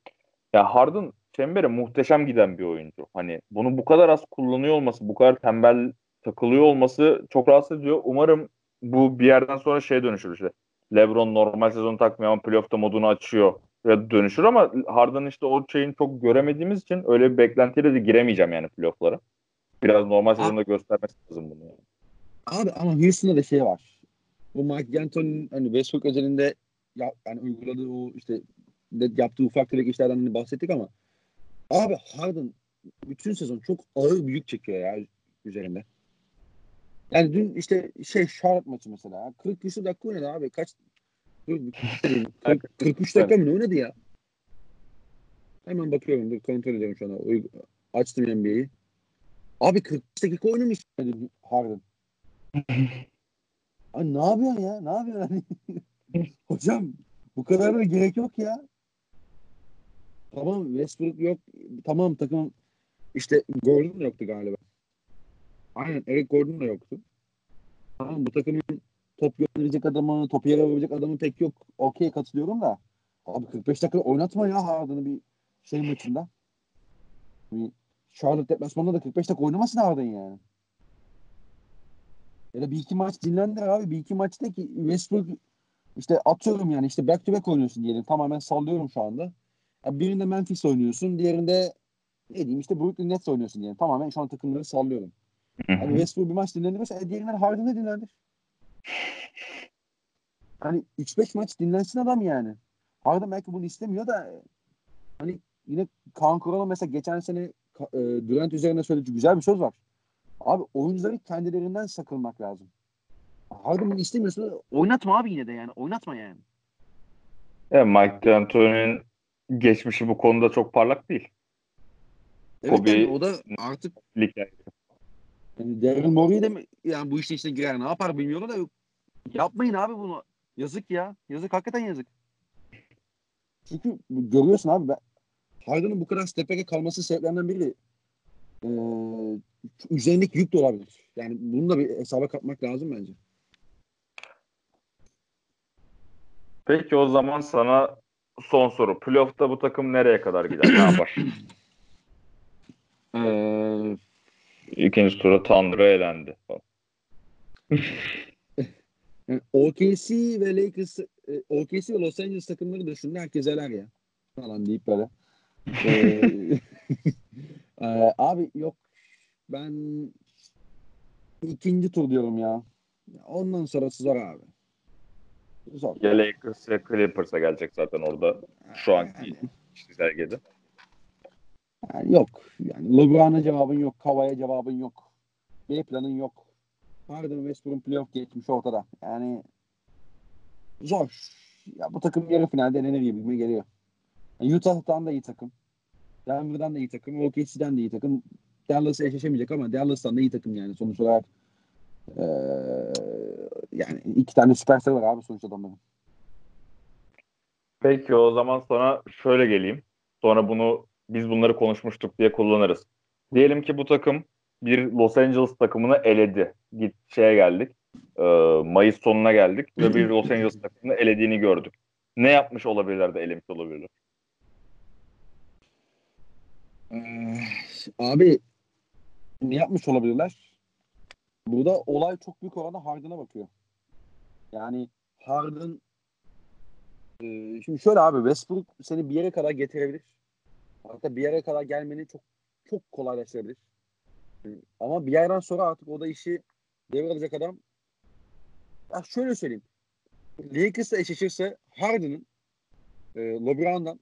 Ya Harden çembere muhteşem giden bir oyuncu. Hani bunu bu kadar az kullanıyor olması, bu kadar tembel takılıyor olması çok rahatsız ediyor. Umarım bu bir yerden sonra şeye dönüşür işte. LeBron normal sezonu takmıyor ama playoff'ta modunu açıyor ve dönüşür ama Harden'ın işte o şeyini çok göremediğimiz için öyle bir beklentiyle de giremeyeceğim yani playoff'lara. Biraz normal sezonda göstermesi lazım bunu. Yani. Abi ama Houston'da da şey var. Bu Mike D'Antoni'nin hani Westbrook özelinde ya, yani uyguladığı o işte yaptığı ufak tefek işlerden hani bahsettik ama abi Harden bütün sezon çok ağır büyük çekiyor ya üzerinde. Yani dün işte şey Charlotte maçı mesela. 40 küsur dakika oynadı abi. Kaç 40, 43 dakika mı oynadı ya? Hemen bakıyorum. Dur kontrol ediyorum şu an. Açtım NBA'yi. Abi 40 dakika oynamış Harden. Ay ne yapıyorsun ya? Ne yapıyorsun? Hocam bu kadar da gerek yok ya. Tamam Westbrook yok. Tamam takım işte Gordon yoktu galiba. Aynen Eric Gordon da yoktu. Tamam bu takımın top gönderecek adamı, topu yere vurabilecek adamı pek yok. Okey katılıyorum da. Abi 45 dakika oynatma ya Harden'ı bir şey maçında. Bir Charlotte deplasmanında da 45 dakika oynamasın Harden yani. Ya da bir iki maç dinlendir abi. Bir iki maçta ki Westbrook işte atıyorum yani işte back to back oynuyorsun diyelim. Tamamen sallıyorum şu anda. Ya birinde Memphis oynuyorsun. Diğerinde ne diyeyim işte Brooklyn Nets oynuyorsun diyelim. Tamamen şu an takımları sallıyorum. Hani Westbrook bir maç dinlendirirse e, diğerinden Harden'ı dinlendir. Hani 3-5 maç dinlensin adam yani. Harden belki bunu istemiyor da hani yine Kaan Kural'ın mesela geçen sene e, Durant üzerine söylediği güzel bir söz var. Abi oyuncuları kendilerinden sakınmak lazım. Harden bunu istemiyorsa oynatma abi yine de yani. Oynatma yani. Evet, Mike D'Antoni'nin geçmişi bu konuda çok parlak değil. Evet Kobe, yani o da artık ligler. Yani Daryl Morey de mi yani bu işte işte girer ne yapar bilmiyorum da yapmayın abi bunu. Yazık ya. Yazık hakikaten yazık. Çünkü görüyorsun abi ben Harden'ın bu kadar stepeke kalması sebeplerinden biri e, üzerindeki yük de olabilir. Yani bunu da bir hesaba katmak lazım bence. Peki o zaman sana son soru. Playoff'ta bu takım nereye kadar gider? ne yapar? Ee, İkinci tura Thunder'a elendi. yani OKC ve Lakers e, OKC ve Los Angeles takımları da şunu herkes eler ya falan deyip böyle. ee, e, abi yok ben ikinci tur diyorum ya. Ondan sonra zor abi. Zor. Ya Lakers ya Clippers'a gelecek zaten orada şu anki yani. çizelgede. Yani yok. Yani LeBron'a cevabın yok. Kava'ya cevabın yok. B planın yok. Harden Westbrook'un playoff geçmiş ortada. Yani zor. Ya bu takım yarı finalde elenir gibi geliyor. Yani Utah'tan da iyi takım. Denver'dan da iyi takım. OKC'den de iyi takım. Dallas'a eşleşemeyecek ama Dallas'tan da iyi takım yani sonuç olarak. Ee, yani iki tane süperstar var abi sonuç adamların. Peki o zaman sonra şöyle geleyim. Sonra bunu biz bunları konuşmuştuk diye kullanırız. Diyelim ki bu takım bir Los Angeles takımını eledi. Git şeye geldik. E, Mayıs sonuna geldik ve bir Los Angeles takımını elediğini gördük. Ne yapmış olabilirler de elemiş olabilirler? Ee, abi ne yapmış olabilirler? Burada olay çok büyük oranda Harden'a bakıyor. Yani Harden e, şimdi şöyle abi Westbrook seni bir yere kadar getirebilir. Hatta bir yere kadar gelmeni çok çok kolaylaştırabilir. Ama bir yerden sonra artık o da işi devralacak adam ya şöyle söyleyeyim. Lakers'la eşleşirse Harden'ın e, LeBron'dan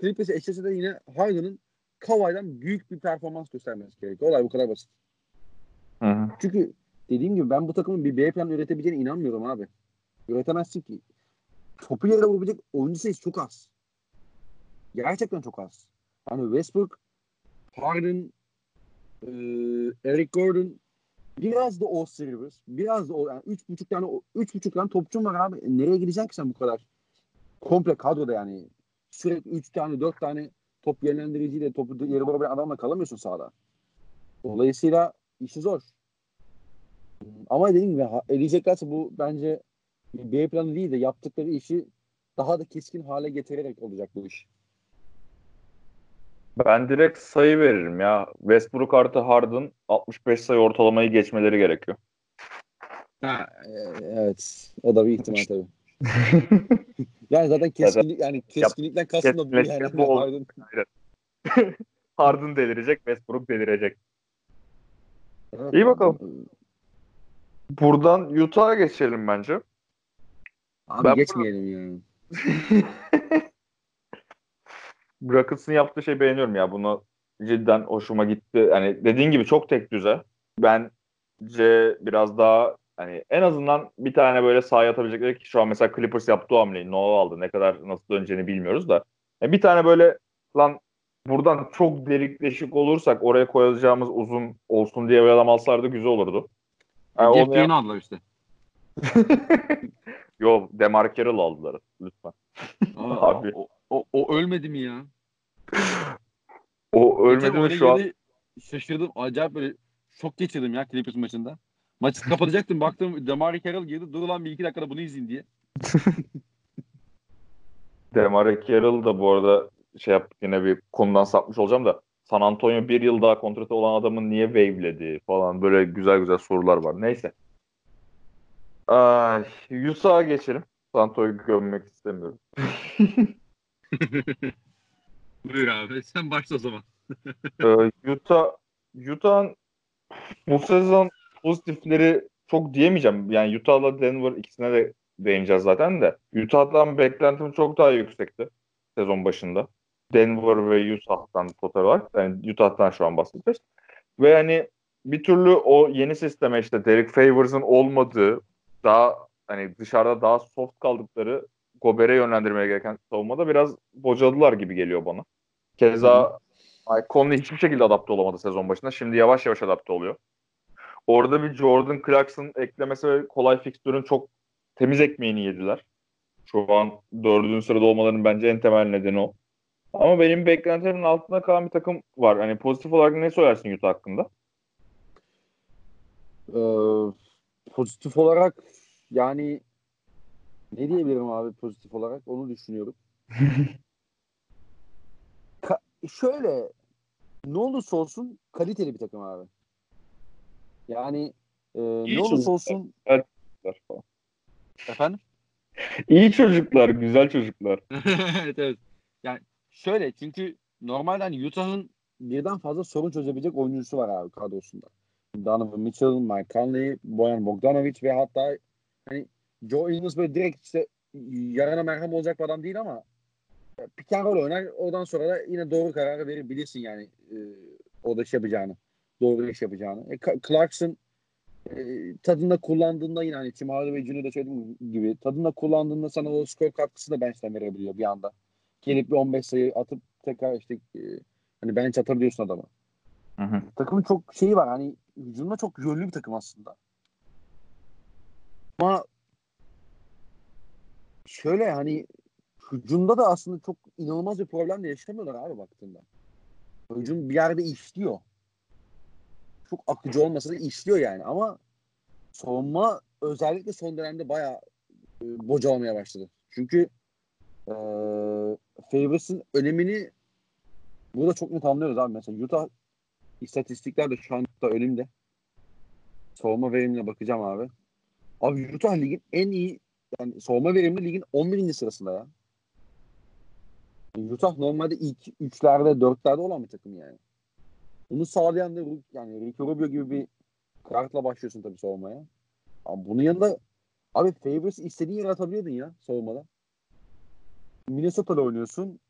Clippers'e eşleşirse de yine Harden'ın Kawhi'den büyük bir performans göstermesi gerekiyor. Olay bu kadar basit. Hı hı. Çünkü dediğim gibi ben bu takımın bir B plan üretebileceğine inanmıyorum abi. Üretemezsin ki. Topu yere vurabilecek oyuncu sayısı çok az. Gerçekten çok az. Hani Westbrook, Harden, e, Eric Gordon biraz da Austin Rivers, biraz da o yani üç buçuk tane üç buçuk tane topçun var abi. Nereye gideceksin ki sen bu kadar? Komple kadroda yani sürekli üç tane dört tane top yönlendiriciyle topu yere vurabilen adamla kalamıyorsun sahada. Dolayısıyla işi zor. Ama dediğim gibi eleyeceklerse bu bence bir B planı değil de yaptıkları işi daha da keskin hale getirerek olacak bu iş. Ben direkt sayı veririm ya. Westbrook artı Harden 65 sayı ortalamayı geçmeleri gerekiyor. Ha, e, evet. O da bir ihtimal tabii. Yani zaten keskinlik yani keskinlikten kastım da bu yani. Bu. Harden- Harden delirecek, Westbrook delirecek. Evet. İyi bakalım. Buradan Utah'a geçelim bence. Abi Ben geçmeyelim yani. Rockets'ın yaptığı şey beğeniyorum ya. Bunu cidden hoşuma gitti. Hani dediğin gibi çok tek düze. Bence biraz daha hani en azından bir tane böyle sahaya atabilecekleri ki şu an mesela Clippers yaptı o hamleyi. Noah aldı. Ne kadar nasıl döneceğini bilmiyoruz da. Yani bir tane böyle lan buradan çok delik deşik olursak oraya koyacağımız uzun olsun diye bir adam alsalardı güzel olurdu. Yani Jeff aldılar işte. Yo Demar Carroll aldılar lütfen. Aa, Abi. O, o, o ölmedi mi ya? O ölmedi mi şu an? Şaşırdım. Acayip böyle şok geçirdim ya Clippers maçında. Maçı kapatacaktım. Baktım Demar Carroll girdi. Dur lan bir iki dakikada bunu izleyeyim diye. Demar Carroll da bu arada şey yaptık yine bir konudan sapmış olacağım da San Antonio bir yıl daha kontratı olan adamın niye wave'ledi falan böyle güzel güzel sorular var. Neyse. Ay, Utah'a geçelim. San Antonio'yu gömmek istemiyorum. Buyur abi. Sen başla o zaman. Ee, Utah Utah'ın bu sezon pozitifleri çok diyemeyeceğim. Yani Utah'la Denver ikisine de değineceğiz zaten de. Utah'dan beklentim çok daha yüksekti sezon başında. Denver ve Utah'tan total olarak. Yani Utah'tan şu an bahsediyoruz. Ve hani bir türlü o yeni sisteme işte Derek Favors'ın olmadığı daha hani dışarıda daha soft kaldıkları Gober'e yönlendirmeye gereken savunmada biraz bocaladılar gibi geliyor bana. Keza Conley hiçbir şekilde adapte olamadı sezon başında. Şimdi yavaş yavaş adapte oluyor. Orada bir Jordan Clarkson eklemesi ve kolay fikstürün çok temiz ekmeğini yediler. Şu an dördüncü sırada olmalarının bence en temel nedeni o. Ama benim beklentilerin altında kalan bir takım var. Hani pozitif olarak ne söylersin Utah hakkında? Ee, pozitif olarak yani ne diyebilirim abi pozitif olarak onu düşünüyorum. Ka- şöyle ne olursa olsun kaliteli bir takım abi. Yani e, İyi ne olursa çocuklar. olsun Falan. Efendim? İyi çocuklar, güzel çocuklar. evet evet. Yani şöyle çünkü normalden Utah'ın birden fazla sorun çözebilecek oyuncusu var abi kadrosunda. Donovan Mitchell, Mike Conley, Boyan Bogdanovic ve hatta hani Joe Ingles böyle direkt işte yarana merhem olacak bir adam değil ama pick and roll oynar. Oradan sonra da yine doğru kararı verir bilirsin yani e, o da iş yapacağını. Doğru iş yapacağını. E, Clarkson e, tadında kullandığında yine hani Tim Hardaway Jr. da söylediğim gibi tadında kullandığında sana o skor katkısını da bench'ten verebiliyor bir anda. Gelip bir 15 sayı atıp tekrar işte e, hani bench atabiliyorsun adama. Hı hı. Takımın çok şeyi var hani hücumda çok yönlü bir takım aslında. Ama şöyle hani hücumda da aslında çok inanılmaz bir problem de yaşamıyorlar abi baktığında. Hücum bir yerde işliyor. Çok akıcı olmasa da işliyor yani ama savunma özellikle son dönemde bayağı e, bocalamaya başladı. Çünkü e, Favors'ın önemini burada çok net anlıyoruz abi. Mesela Utah istatistikler de şu anda önümde. Savunma verimine bakacağım abi. Abi Utah ligin en iyi yani savunma verimli ligin 11. sırasında ya. Utah normalde ilk 3'lerde 4'lerde olan bir takım yani. Bunu sağlayan da yani Ricky Rubio gibi bir kartla başlıyorsun tabii savunmaya. Ama bunun yanında abi Favors istediğin yere atabiliyordun ya savunmada. Minnesota'da oynuyorsun.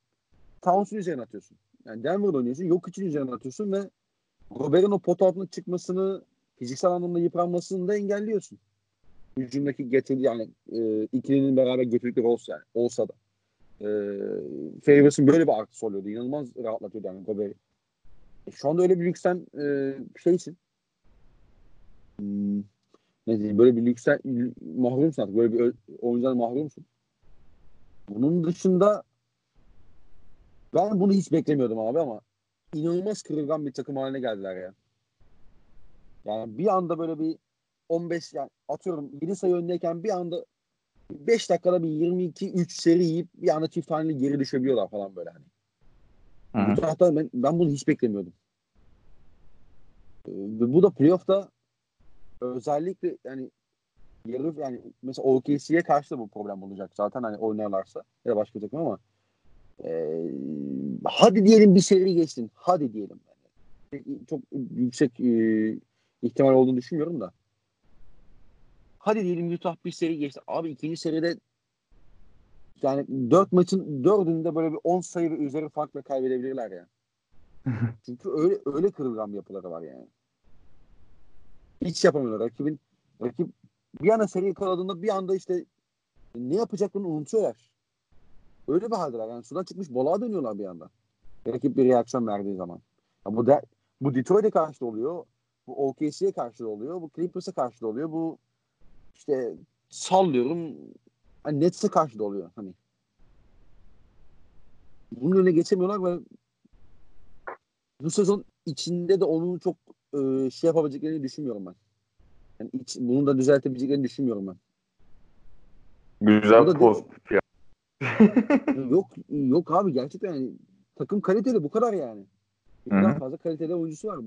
Towns'un üzerine atıyorsun. Yani Denver'da oynuyorsun. Yok için üzerine atıyorsun ve Robert'in o pot altına çıkmasını fiziksel anlamda yıpranmasını da engelliyorsun. Hücumdaki getirdi yani e, ikilinin beraber götürdükleri olsa yani olsa da. E, Favors'ın böyle bir artısı oluyordu. İnanılmaz rahatlatıyordu yani Gobert'i. Şu anda öyle bir lüksten e, şeysin. Hmm, ne diyeyim böyle bir lüksten mahrumsun artık. Böyle bir oyuncudan mahrumsun. Bunun dışında ben bunu hiç beklemiyordum abi ama inanılmaz kırılgan bir takım haline geldiler ya. Yani bir anda böyle bir 15 yani atıyorum 7 sayı öndeyken bir anda 5 dakikada bir 22-3 seri yiyip bir anda çift haneli geri düşebiliyorlar falan böyle hani. Hı hı. Bu taraftan ben, ben bunu hiç beklemiyordum. Ee, Ve bu da playoff'ta özellikle yani yarı yani mesela OKC'ye karşı da bu problem olacak zaten hani oynarlarsa ya da başka takım ama e, hadi diyelim bir seri geçsin. Hadi diyelim. Yani. Çok yüksek e, ihtimal olduğunu düşünmüyorum da. Hadi diyelim Utah bir seri geçti. Abi ikinci seride yani dört maçın dördünde böyle bir 10 sayı ve üzeri farkla kaybedebilirler ya. Çünkü öyle öyle kırılgan yapıları var yani. Hiç yapamıyorlar. Rakibin rakip bir anda seri yakaladığında bir anda işte ne yapacaklarını unutuyorlar. Öyle bir haldeler. Yani sudan çıkmış balığa dönüyorlar bir anda. Rakip bir reaksiyon verdiği zaman. Ya bu de, bu Detroit'e karşı da oluyor. Bu OKC'ye karşı da oluyor. Bu Clippers'e karşı da oluyor. Bu işte sallıyorum hani Nets'e karşı da oluyor. Hani bunun önüne geçemiyorlar ve bu sezon içinde de onun çok e, şey yapabileceklerini düşünmüyorum ben. Yani iç, bunu da düzeltebileceklerini düşünmüyorum ben. Güzel pozitif ya. yok yok abi gerçekten yani takım kaliteli bu kadar yani. Kadar fazla kaliteli oyuncusu var.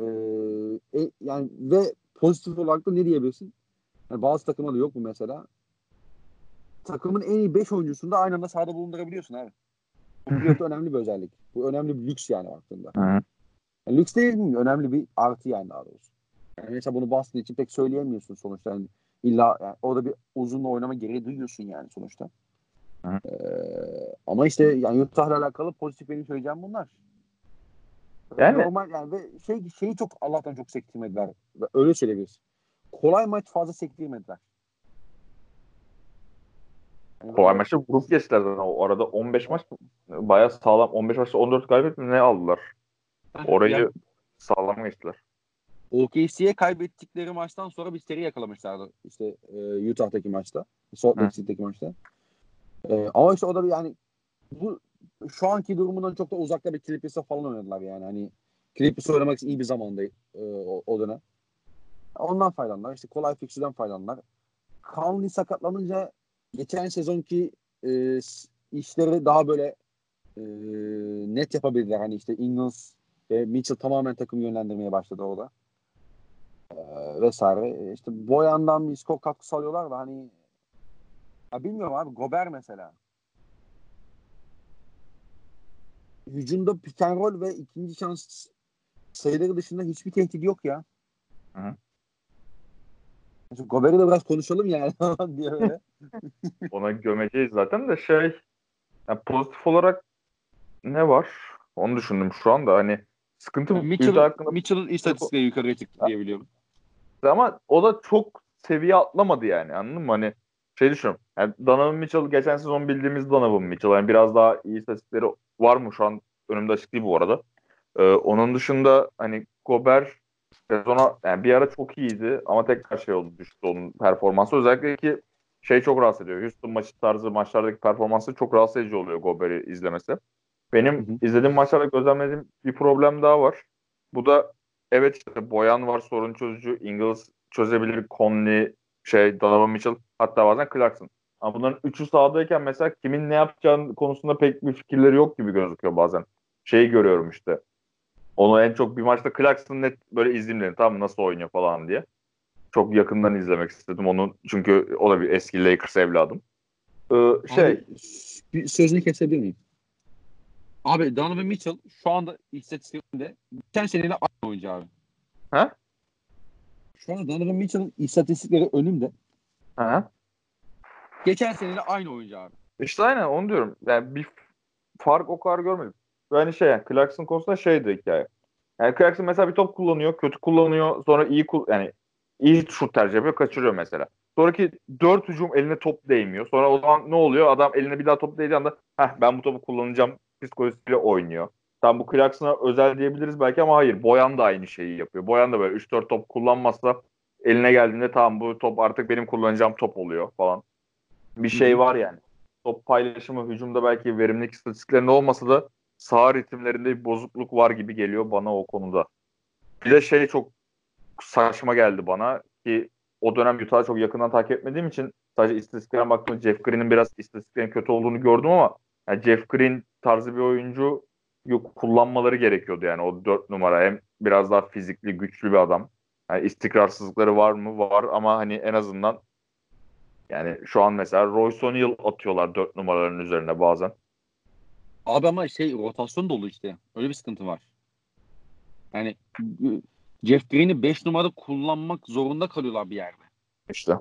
Ee, e, yani ve pozitif olarak da ne diyebilirsin? Yani bazı takımda da yok bu mesela. Takımın en iyi 5 oyuncusunu da aynı anda sahada bulundurabiliyorsun abi. Bu playoff'ta önemli bir özellik. Bu önemli bir lüks yani baktığında. Yani lüks değil mi? Önemli bir artı yani daha doğrusu. Yani mesela bunu Boston için pek söyleyemiyorsun sonuçta. Yani illa yani orada bir uzunla oynama gereği duyuyorsun yani sonuçta. Hı. Ee, ama işte yani Utah'la alakalı pozitif benim söyleyeceğim bunlar. Yani- Normal yani ve şey şeyi çok Allah'tan çok sektirmediler. Öyle söyleyebiliriz. Kolay maç fazla sektirmediler. Kolay maçta grup geçtiler zaten. O arada 15 maç bayağı sağlam. 15 maçta 14 galibiyet mi ne aldılar? Orayı Yani sağlam geçtiler. OKC'ye kaybettikleri maçtan sonra bir seri yakalamışlardı. İşte e, Utah'taki maçta. Salt Lake. City'deki maçta. E, ama işte o da bir yani bu şu anki durumundan çok da uzakta bir Clippers'a falan oynadılar yani. Hani Clippers oynamak için iyi bir zamanda e, o, o dönem. Ondan faydalandılar. İşte kolay fixtürden faydalandılar. Conley sakatlanınca geçen sezonki e, işleri daha böyle e, net yapabildiler. Hani işte Ingles ve Mitchell tamamen takım yönlendirmeye başladı orada. Ee, vesaire. E, İşte Boyan'dan bir skor katkısı alıyorlar da hani ya bilmiyorum abi Gober mesela. Hücumda pick and roll ve ikinci şans sayıları dışında hiçbir tehdit yok ya. Hı hı. Gober'i de biraz konuşalım yani diye böyle. Ona gömeceğiz zaten de şey yani pozitif olarak ne var? Onu düşündüm şu anda. Hani sıkıntı Utah Mitchell, hakkında Mitchell'ın istatistikleri yukarıya çıktı diye biliyorum. ama o da çok seviye atlamadı yani anladın mı? Hani şey düşünüyorum. Yani Donovan Mitchell geçen sezon bildiğimiz Donovan Mitchell. Yani biraz daha iyi istatistikleri var mı şu an önümde açık değil bu arada. Ee, onun dışında hani Gober sezona yani bir ara çok iyiydi ama tekrar şey oldu düştü onun performansı. Özellikle ki şey çok rahatsız ediyor. Houston maçı tarzı maçlardaki performansı çok rahatsız edici oluyor Gober'i izlemesi. Benim Hı hı. izlediğim maçlarda gözlemlediğim bir problem daha var. Bu da evet işte Boyan var sorun çözücü. Ingles çözebilir. Conley, şey Donovan Mitchell hatta bazen Clarkson. Ama bunların üçü sahadayken mesela kimin ne yapacağını konusunda pek bir fikirleri yok gibi gözüküyor bazen. Şeyi görüyorum işte. Onu en çok bir maçta Clarkson net böyle izleyeyim dedim. Tamam nasıl oynuyor falan diye. Çok yakından izlemek istedim onu. Çünkü o da bir eski Lakers evladım. Ee, şey Abi, bir sözünü kesebilir miyim? Abi Donovan Mitchell şu anda istatistiklerinde geçen seneyle aynı oyuncu abi. Şu an Donovan Mitchell'ın istatistikleri önümde. ha. Geçen seneyle aynı oyuncu abi. İşte aynen onu diyorum. Yani bir fark o kadar görmedim. Ve hani şey yani Clarkson konusunda şeydi hikaye. Yani Clarkson mesela bir top kullanıyor, kötü kullanıyor, sonra iyi kul yani iyi şut tercih yapıyor, kaçırıyor mesela. Sonraki dört hücum eline top değmiyor. Sonra o zaman ne oluyor? Adam eline bir daha top değdiği anda Heh, ben bu topu kullanacağım psikolojisiyle oynuyor. Tam bu Clarkson'a özel diyebiliriz belki ama hayır. Boyan da aynı şeyi yapıyor. Boyan da böyle 3-4 top kullanmazsa eline geldiğinde tamam bu top artık benim kullanacağım top oluyor falan. Bir şey var yani. Top paylaşımı hücumda belki verimlilik istatistiklerinde olmasa da sağ ritimlerinde bir bozukluk var gibi geliyor bana o konuda. Bir de şey çok saçma geldi bana ki o dönem Utah'ı çok yakından takip etmediğim için sadece istatistiklerine baktığımda Jeff Green'in biraz istatistiklerin kötü olduğunu gördüm ama yani Jeff Green tarzı bir oyuncu yok kullanmaları gerekiyordu yani o dört numara hem biraz daha fizikli güçlü bir adam. Yani istikrarsızlıkları var mı? Var ama hani en azından yani şu an mesela Royce O'Neal atıyorlar dört numaraların üzerine bazen. Abi ama şey rotasyon dolu işte. Öyle bir sıkıntı var. Yani Jeff Green'i 5 numarada kullanmak zorunda kalıyorlar bir yerde. İşte.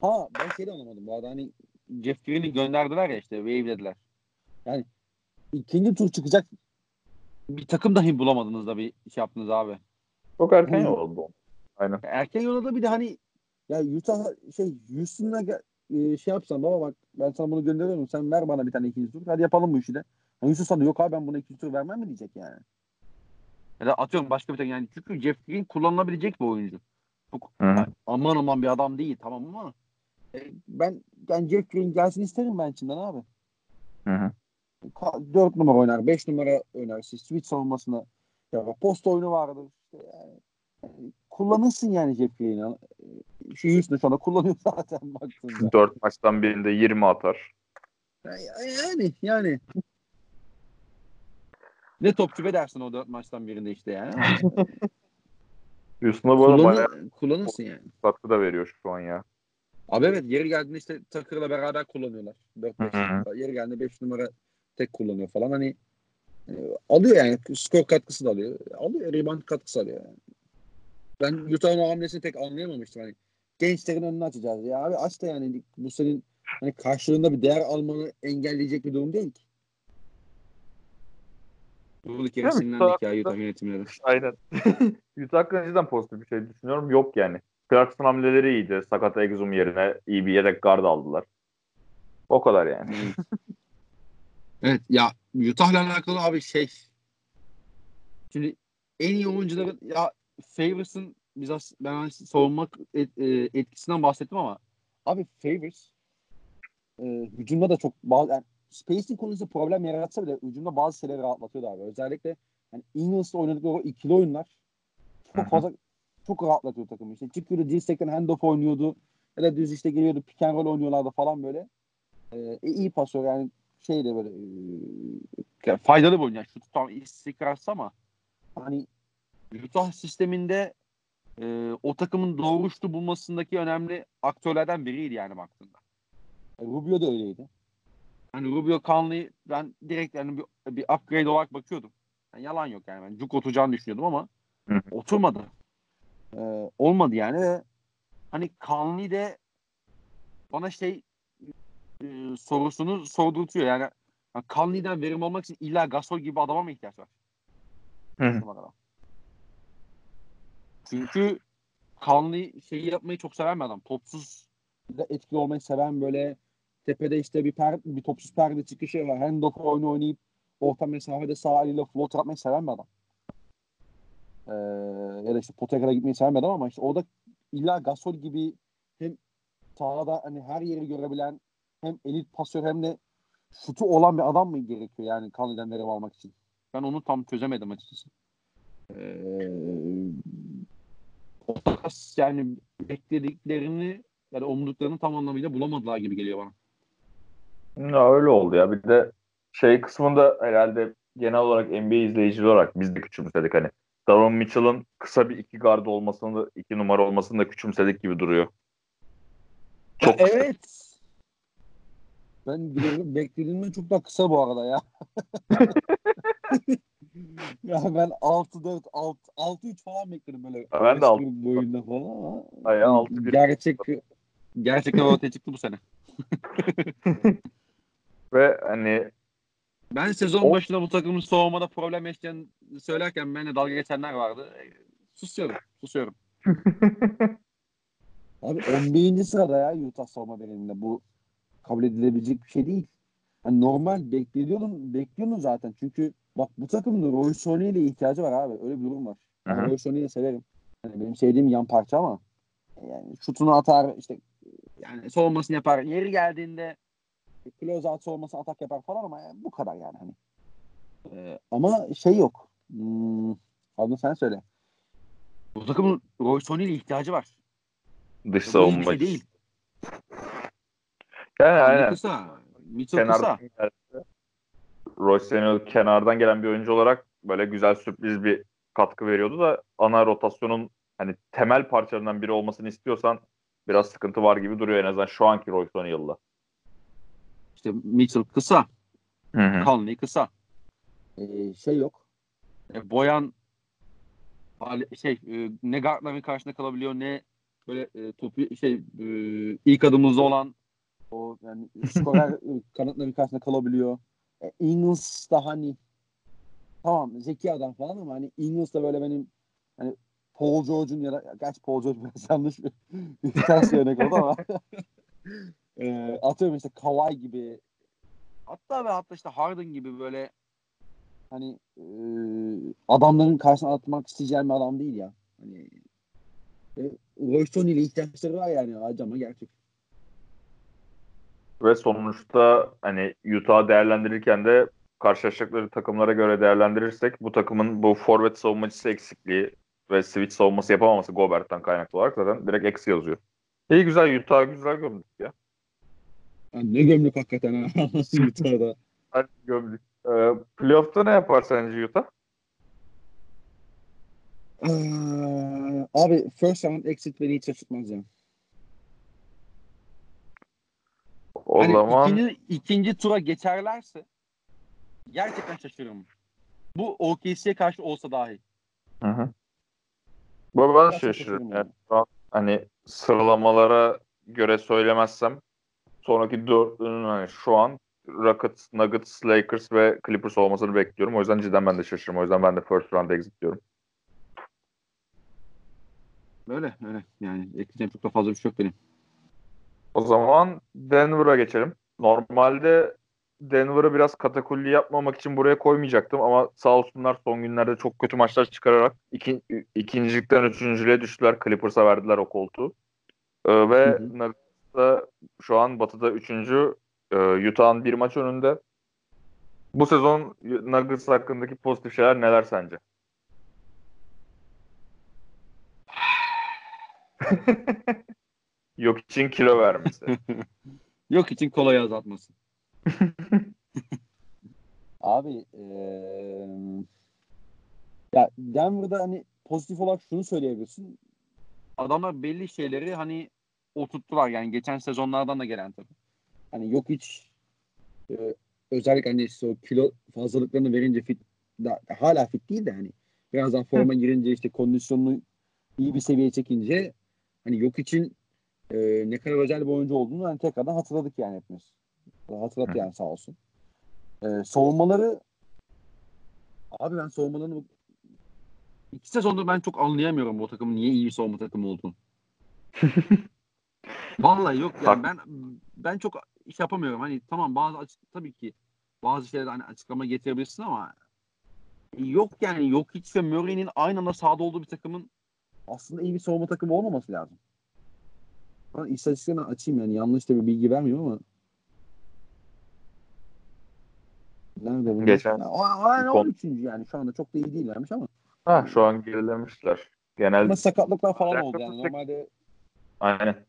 Ha ben şey de anlamadım bu arada hani Jeff Green'i gönderdiler ya işte wave'lediler. Yani ikinci tur çıkacak bir takım dahi bulamadınız da bir şey yaptınız abi. Çok erken oldu. Aynen. Erken yolladı bir de hani ya Utah şey Houston'la e, şey yapsan baba bak ben sana bunu gönderiyorum sen ver bana bir tane ikinci tur hadi yapalım bu işi de. Yani Houston sana yok abi ben buna ikinci tur vermem mi diyecek yani. Ya da atıyorum başka bir takım yani çünkü Jeff Green kullanılabilecek bir oyuncu. Çok yani, aman aman bir adam değil tamam ama e, ben yani Jeff Green gelsin isterim ben içinden abi. Hı hı. 4 numara oynar, 5 numara oynar. İşte switch savunmasına ya post oyunu vardı. İşte yani, yani kullanırsın yani Jeff Green'i. Şu Houston'da şu anda kullanıyor zaten baktığında. 4 maçtan birinde 20 atar. Yani yani. Ne topçu be dersin o 4 maçtan birinde işte yani. Houston'a bu arada bayağı kullanırsın yani. katkı da veriyor şu an ya. Abi evet yeri geldiğinde işte Takır'la beraber kullanıyorlar. 4-5 Yeri geldiğinde 5 numara tek kullanıyor falan. Hani e, alıyor yani. Skor katkısı da alıyor. Alıyor. Rebound katkısı alıyor yani. Ben Utah'ın o hamlesini pek anlayamamıştım. Hani gençlerin önünü açacağız. Ya abi aç da yani bu senin hani karşılığında bir değer almanı engelleyecek bir durum değil ki. Yere sinirlendik ya Utah yönetimleri. Aynen. Utah hakkında cidden pozitif bir şey düşünüyorum. Yok yani. Clarkson hamleleri iyiydi. Sakat Exum yerine iyi bir yedek guard aldılar. O kadar yani. Evet ya Utah'la alakalı abi şey şimdi en iyi oyuncuların ya Favors'ın biraz ben hani savunmak et, e, etkisinden bahsettim ama abi Favors e, hücumda da çok bazı yani spacing konusunda problem yaratsa bile hücumda bazı şeyleri rahatlatıyordu abi. Özellikle yani Ingles'la oynadıkları o ikili oyunlar çok fazla çok rahatlatıyor takımı. İşte çıkıyordu dirsekten handoff oynuyordu ya da düz işte geliyordu pick and roll oynuyorlardı falan böyle. Ee, iyi pasör yani şey de böyle e, faydalı bir oyun. Yani şutu tam istikrarsız ama hani Utah sisteminde e, o takımın doğru şutu bulmasındaki önemli aktörlerden biriydi yani baktığında. E, Rubio da öyleydi. Hani Rubio Conley ben direkt yani bir, bir upgrade olarak bakıyordum. Yani yalan yok yani ben cuk oturacağını düşünüyordum ama oturmadı. Ee, olmadı yani ve hani Conley de bana şey e, sorusunu sordurtuyor. Yani, yani Conley'den verim almak için illa Gasol gibi adama mı ihtiyaç var? Hı. Çünkü Conley şeyi yapmayı çok seven bir adam. Topsuz etkili olmayı seven böyle tepede işte bir per, bir topsuz perde çıkışı var. Handoff oyunu oynayıp orta mesafede sağ eliyle float atmayı seven bir adam. Ee, ya da işte kadar gitmeyi seven bir adam ama işte o da illa Gasol gibi hem sahada hani her yeri görebilen hem elit pasör hem de şutu olan bir adam mı gerekiyor yani Conley'den verim almak için? Ben onu tam çözemedim açıkçası. Ee, yani beklediklerini yani umduklarını tam anlamıyla bulamadılar gibi geliyor bana. Ya öyle oldu ya. Bir de şey kısmında herhalde genel olarak NBA izleyicileri olarak biz de küçümsedik hani. Donovan Mitchell'ın kısa bir iki gardı olmasını da iki numara olmasını da küçümsedik gibi duruyor. Çok ya evet. Ben beklediğimden çok daha kısa bu arada ya. ya ben 6-4, 6, 6-3 falan bekledim böyle. Ben de 6 boyunda falan ama. Aya 6 Gerçek gerçekten ortaya çıktı bu sene. Ve hani ben sezon o... başında bu takımın soğumada problem yaşayan söylerken benimle dalga geçenler vardı. Susuyorum. Susuyorum. Abi 11. sırada ya Utah savunma veriminde. Bu kabul edilebilecek bir şey değil. Yani normal bekliyordun, bekliyordun zaten. Çünkü bak bu takımda Royce O'Neal'e ihtiyacı var abi. Öyle bir durum var. Yani Royce O'Neal'i severim. Yani benim sevdiğim yan parça ama yani şutunu atar işte yani savunmasını yapar. Yeri geldiğinde close out savunmasını atak yapar falan ama yani bu kadar yani hani. Ee, ama şey yok. Hmm, sen söyle. Bu takımın Royce O'Neal'e ihtiyacı var. Dış savunma şey değil. Yani Aynen. Kısa. Mitchell kısa. Kenardan Royce O'Neal kenardan gelen bir oyuncu olarak böyle güzel sürpriz bir katkı veriyordu da ana rotasyonun hani temel parçalarından biri olmasını istiyorsan biraz sıkıntı var gibi duruyor en azından şu anki Royce O'Neal'la. İşte Mitchell kısa. Hı hı. Conley kısa. Ee, şey yok. E, Boyan şey e, ne guardların karşısında kalabiliyor ne böyle e, topu şey e, ilk adımımızda olan O yani skorer e, kanatların karşısında kalabiliyor. E, Ingles da hani tamam zeki adam falan ama hani Ingles da böyle benim hani Paul George'un ya da gerçi Paul George biraz yanlış bir, bir ters bir örnek oldu ama e, atıyorum işte Kawhi gibi hatta ve hatta işte Harden gibi böyle hani e, adamların karşısına atmak isteyeceğim bir adam değil ya. Hani e, Royce O'Neal'e ihtiyaçları var yani acama gerçek. Ve sonuçta hani Utah değerlendirirken de karşılaşacakları takımlara göre değerlendirirsek bu takımın bu forvet savunmacısı eksikliği ve switch savunması yapamaması Gobert'ten kaynaklı olarak zaten direkt eksi yazıyor. İyi güzel Utah güzel gömdük ya. Yani ne gömlek hakikaten ha. Utah'da. Hadi gömdük. Ee, playoff'ta ne yapar sence Utah? Ee, abi first round exit beni hiç şaşırtmaz ya. O hani zaman ikinci, ikinci tura geçerlerse gerçekten şaşırırım. Bu OKC'ye karşı olsa dahi. Hı hı. Bu ben şaşırırım. Yani an hani sıralamalara göre söylemezsem sonraki dörtlünün hani şu an Rockets, Nuggets, Lakers ve Clippers olmasını bekliyorum. O yüzden cidden ben de şaşırırım. O yüzden ben de first round exit diyorum. Öyle öyle. Yani ekleyeceğim çok da fazla bir şey yok benim. O zaman Denver'a geçelim. Normalde Denver'ı biraz katakulli yapmamak için buraya koymayacaktım ama sağ olsunlar son günlerde çok kötü maçlar çıkararak iki, ikincilikten üçüncülüğe düştüler. Clippers'a verdiler o koltuğu. Ee, ve Hı hı. Nuggets'ta şu an Batı'da üçüncü. Ee, Utah'ın bir maç önünde. Bu sezon Nuggets hakkındaki pozitif şeyler neler sence? Yok için kilo vermesi. Yok için kolayı azaltması. Abi eee ya Denver'da hani pozitif olarak şunu söyleyebilirsin. Adamlar belli şeyleri hani oturttular. Yani geçen sezonlardan da gelen tabii. Hani yok hiç e, özellikle hani işte o kilo fazlalıklarını verince fit da, hala fit değil de hani birazdan forma girince işte kondisyonunu iyi bir seviyeye çekince hani yok için e, ne kadar özel bir oyuncu olduğunu hani tekrardan hatırladık yani hepimiz. Hatırlattı Hı. yani sağ olsun. E, savunmaları abi ben savunmalarını İki sezondur ben çok anlayamıyorum bu takımın niye iyi bir savunma takımı olduğunu. Vallahi yok yani ben ben çok iş yapamıyorum. Hani tamam bazı açık tabii ki bazı şeyler hani açıklama getirebilirsin ama yok yani yok hiç ve Murray'nin aynı anda sahada olduğu bir takımın aslında iyi bir savunma takımı olmaması lazım. Ben istatistiklerini açayım yani yanlış da bir bilgi vermiyorum ama Nerede bunlar? Geçen- o, o, yani Kon- 13. yani şu anda çok da iyi değillermiş ama. ha, şu an gerilemişler. Genel Ama sakatlıklar falan oldu yani. Normalde aynen.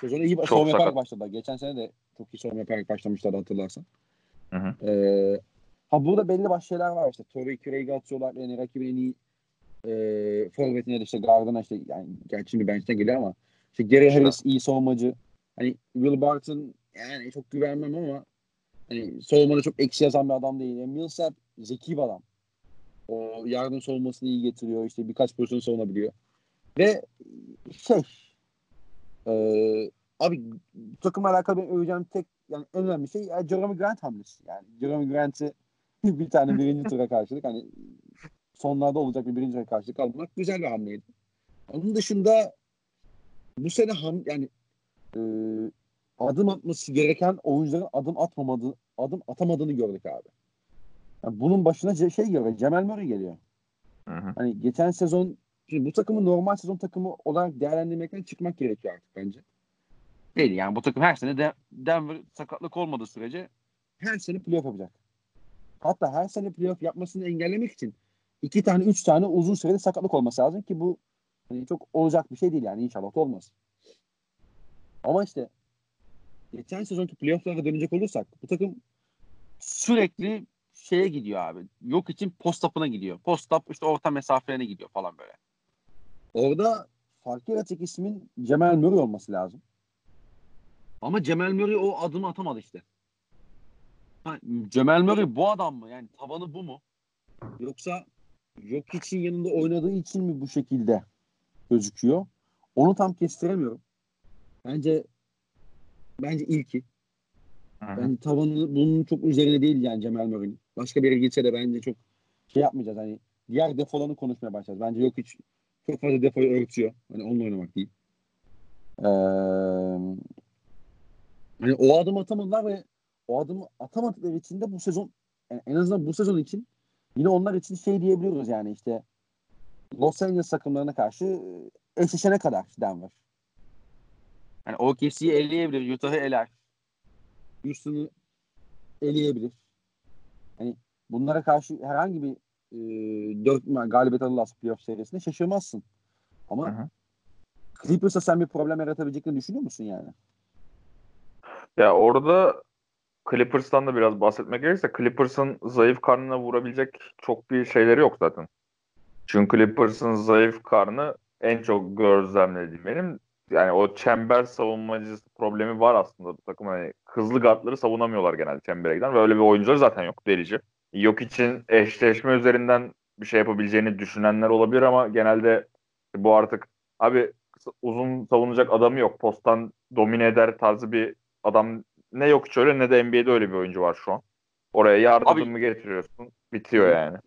Sezona iyi Çok savunma yaparak başladılar. Geçen sene de çok iyi savunma yaparak başlamışlardı hatırlarsan. Hı hı. Ee, ha burada belli başlı şeyler var işte. Torrey Craig'i atıyorlar. Yani rakibin en iyi e, forvetine de işte gardına işte yani gerçi şimdi bench'ten geliyor ama işte Gary. Harris iyi savunmacı. Hani Will Barton yani çok güvenmem ama hani savunmada çok eksi yazan bir adam değil. Yani Millsap zeki bir adam. O yardım savunmasını iyi getiriyor. İşte birkaç pozisyon savunabiliyor. Ve şey e, abi takımla alakalı benim öveceğim tek yani en önemli şey yani Jeremy Grant hamlesi. Yani Jeremy Grant'i bir tane birinci tura karşılık hani sonlarda olacak bir birinci tura karşılık almak güzel bir hamleydi. Onun dışında bu sene ham yani e, adım atması gereken oyuncuların adım atmamadığı, adım atamadığını gördük abi. Yani bunun başına şey geliyor, Cemal Murray geliyor. Hı hı. Hani geçen sezon şimdi bu takımı normal sezon takımı olarak değerlendirmekten çıkmak gerekiyor artık bence. değil yani bu takım her sene de Denver sakatlık olmadığı sürece Her sene playoff yapacak. Hatta her sene playoff yapmasını engellemek için iki tane üç tane uzun süreli sakatlık olması lazım ki bu hani çok olacak bir şey değil yani inşallah da olmaz. Ama işte geçen sezonki playoff'lara dönecek olursak bu takım sürekli şeye gidiyor abi. Yok için post up'ına gidiyor. Post up işte orta mesafelerine gidiyor falan böyle. Orada fark yaratacak ismin Cemal Murray olması lazım. Ama Cemal Murray o adımı atamadı işte. Ha, Cemal Murray bu adam mı? Yani tabanı bu mu? Yoksa yok için yanında oynadığı için mi bu şekilde gözüküyor? Onu tam kestiremiyorum. Bence bence ilki. Hı-hı. Bence tavanı bunun çok üzerine değil yani Cemal Murray'nin. Başka bir yere gitse de bence çok şey yapmayacağız. Hani diğer defolarını konuşmaya başlayacağız. Bence yok hiç çok fazla defoyu örtüyor. Hani onunla oynamak değil. Ee, hani o adım atamadılar ve o adımı atamadıkları için de bu sezon yani en azından bu sezon için yine onlar için şey diyebiliyoruz yani işte Los Angeles takımlarına karşı eşleşene kadar Denver. Yani OKC'yi eleyebilir, Utah'ı eler. Houston'u eleyebilir. Hani bunlara karşı herhangi bir e, 4 galibiyet alırlarsa playoff serisinde şaşırmazsın. Ama. Clippers'a sen bir problem yaratabileceklerini düşünüyor musun yani? Ya orada Clippers'tan da biraz bahsetmek gerekirse Clippers'ın zayıf karnına vurabilecek çok bir şeyleri yok zaten. Çünkü Clippers'ın zayıf karnı en çok gözlemlediğim benim yani o çember savunmacısı problemi var aslında bu takım. Hani hızlı guardları savunamıyorlar genelde çembere giden ve öyle bir oyuncular zaten yok delici. Yok için eşleşme üzerinden bir şey yapabileceğini düşünenler olabilir ama genelde bu artık abi uzun savunacak adamı yok. Posttan domine eder tarzı bir adam ne yok hiç öyle ne de NBA'de öyle bir oyuncu var şu an. Oraya yardımı getiriyorsun. Bitiyor yani.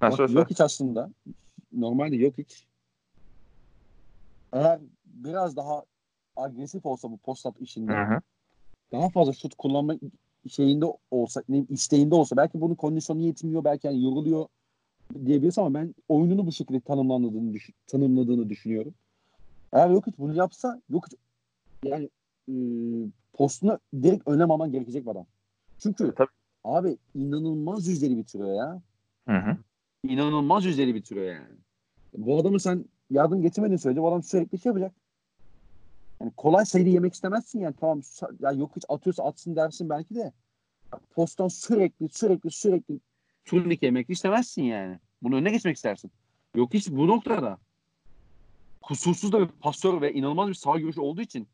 Bak, yok hiç aslında. Normalde yok hiç. Eğer biraz daha agresif olsa bu post-up işinde Hı hı. daha fazla şut kullanma şeyinde olsa, ne, isteğinde olsa belki bunun kondisyonu yetmiyor, belki yani yoruluyor diyebiliriz ama ben oyununu bu şekilde tanımlandığını, düşün, tanımladığını düşünüyorum. Eğer yok hiç bunu yapsa yok hiç yani e, postunu direkt önlem alman gerekecek adam. Çünkü E, tabii. abi inanılmaz yüzleri bitiriyor ya. Hı hı. İnanılmaz yüzleri bitiriyor yani. Bu adamı sen yardım getirmediğin sürece bu adam sürekli şey yapacak. Yani kolay sayı yemek istemezsin yani tamam ya yok hiç atıyorsa atsın dersin belki de. Ya Posttan sürekli sürekli sürekli Turnike yemek istemezsin yani. Bunu önüne geçmek istersin. Yok hiç bu noktada kusursuz da bir pasör ve inanılmaz bir sağ görüşü olduğu için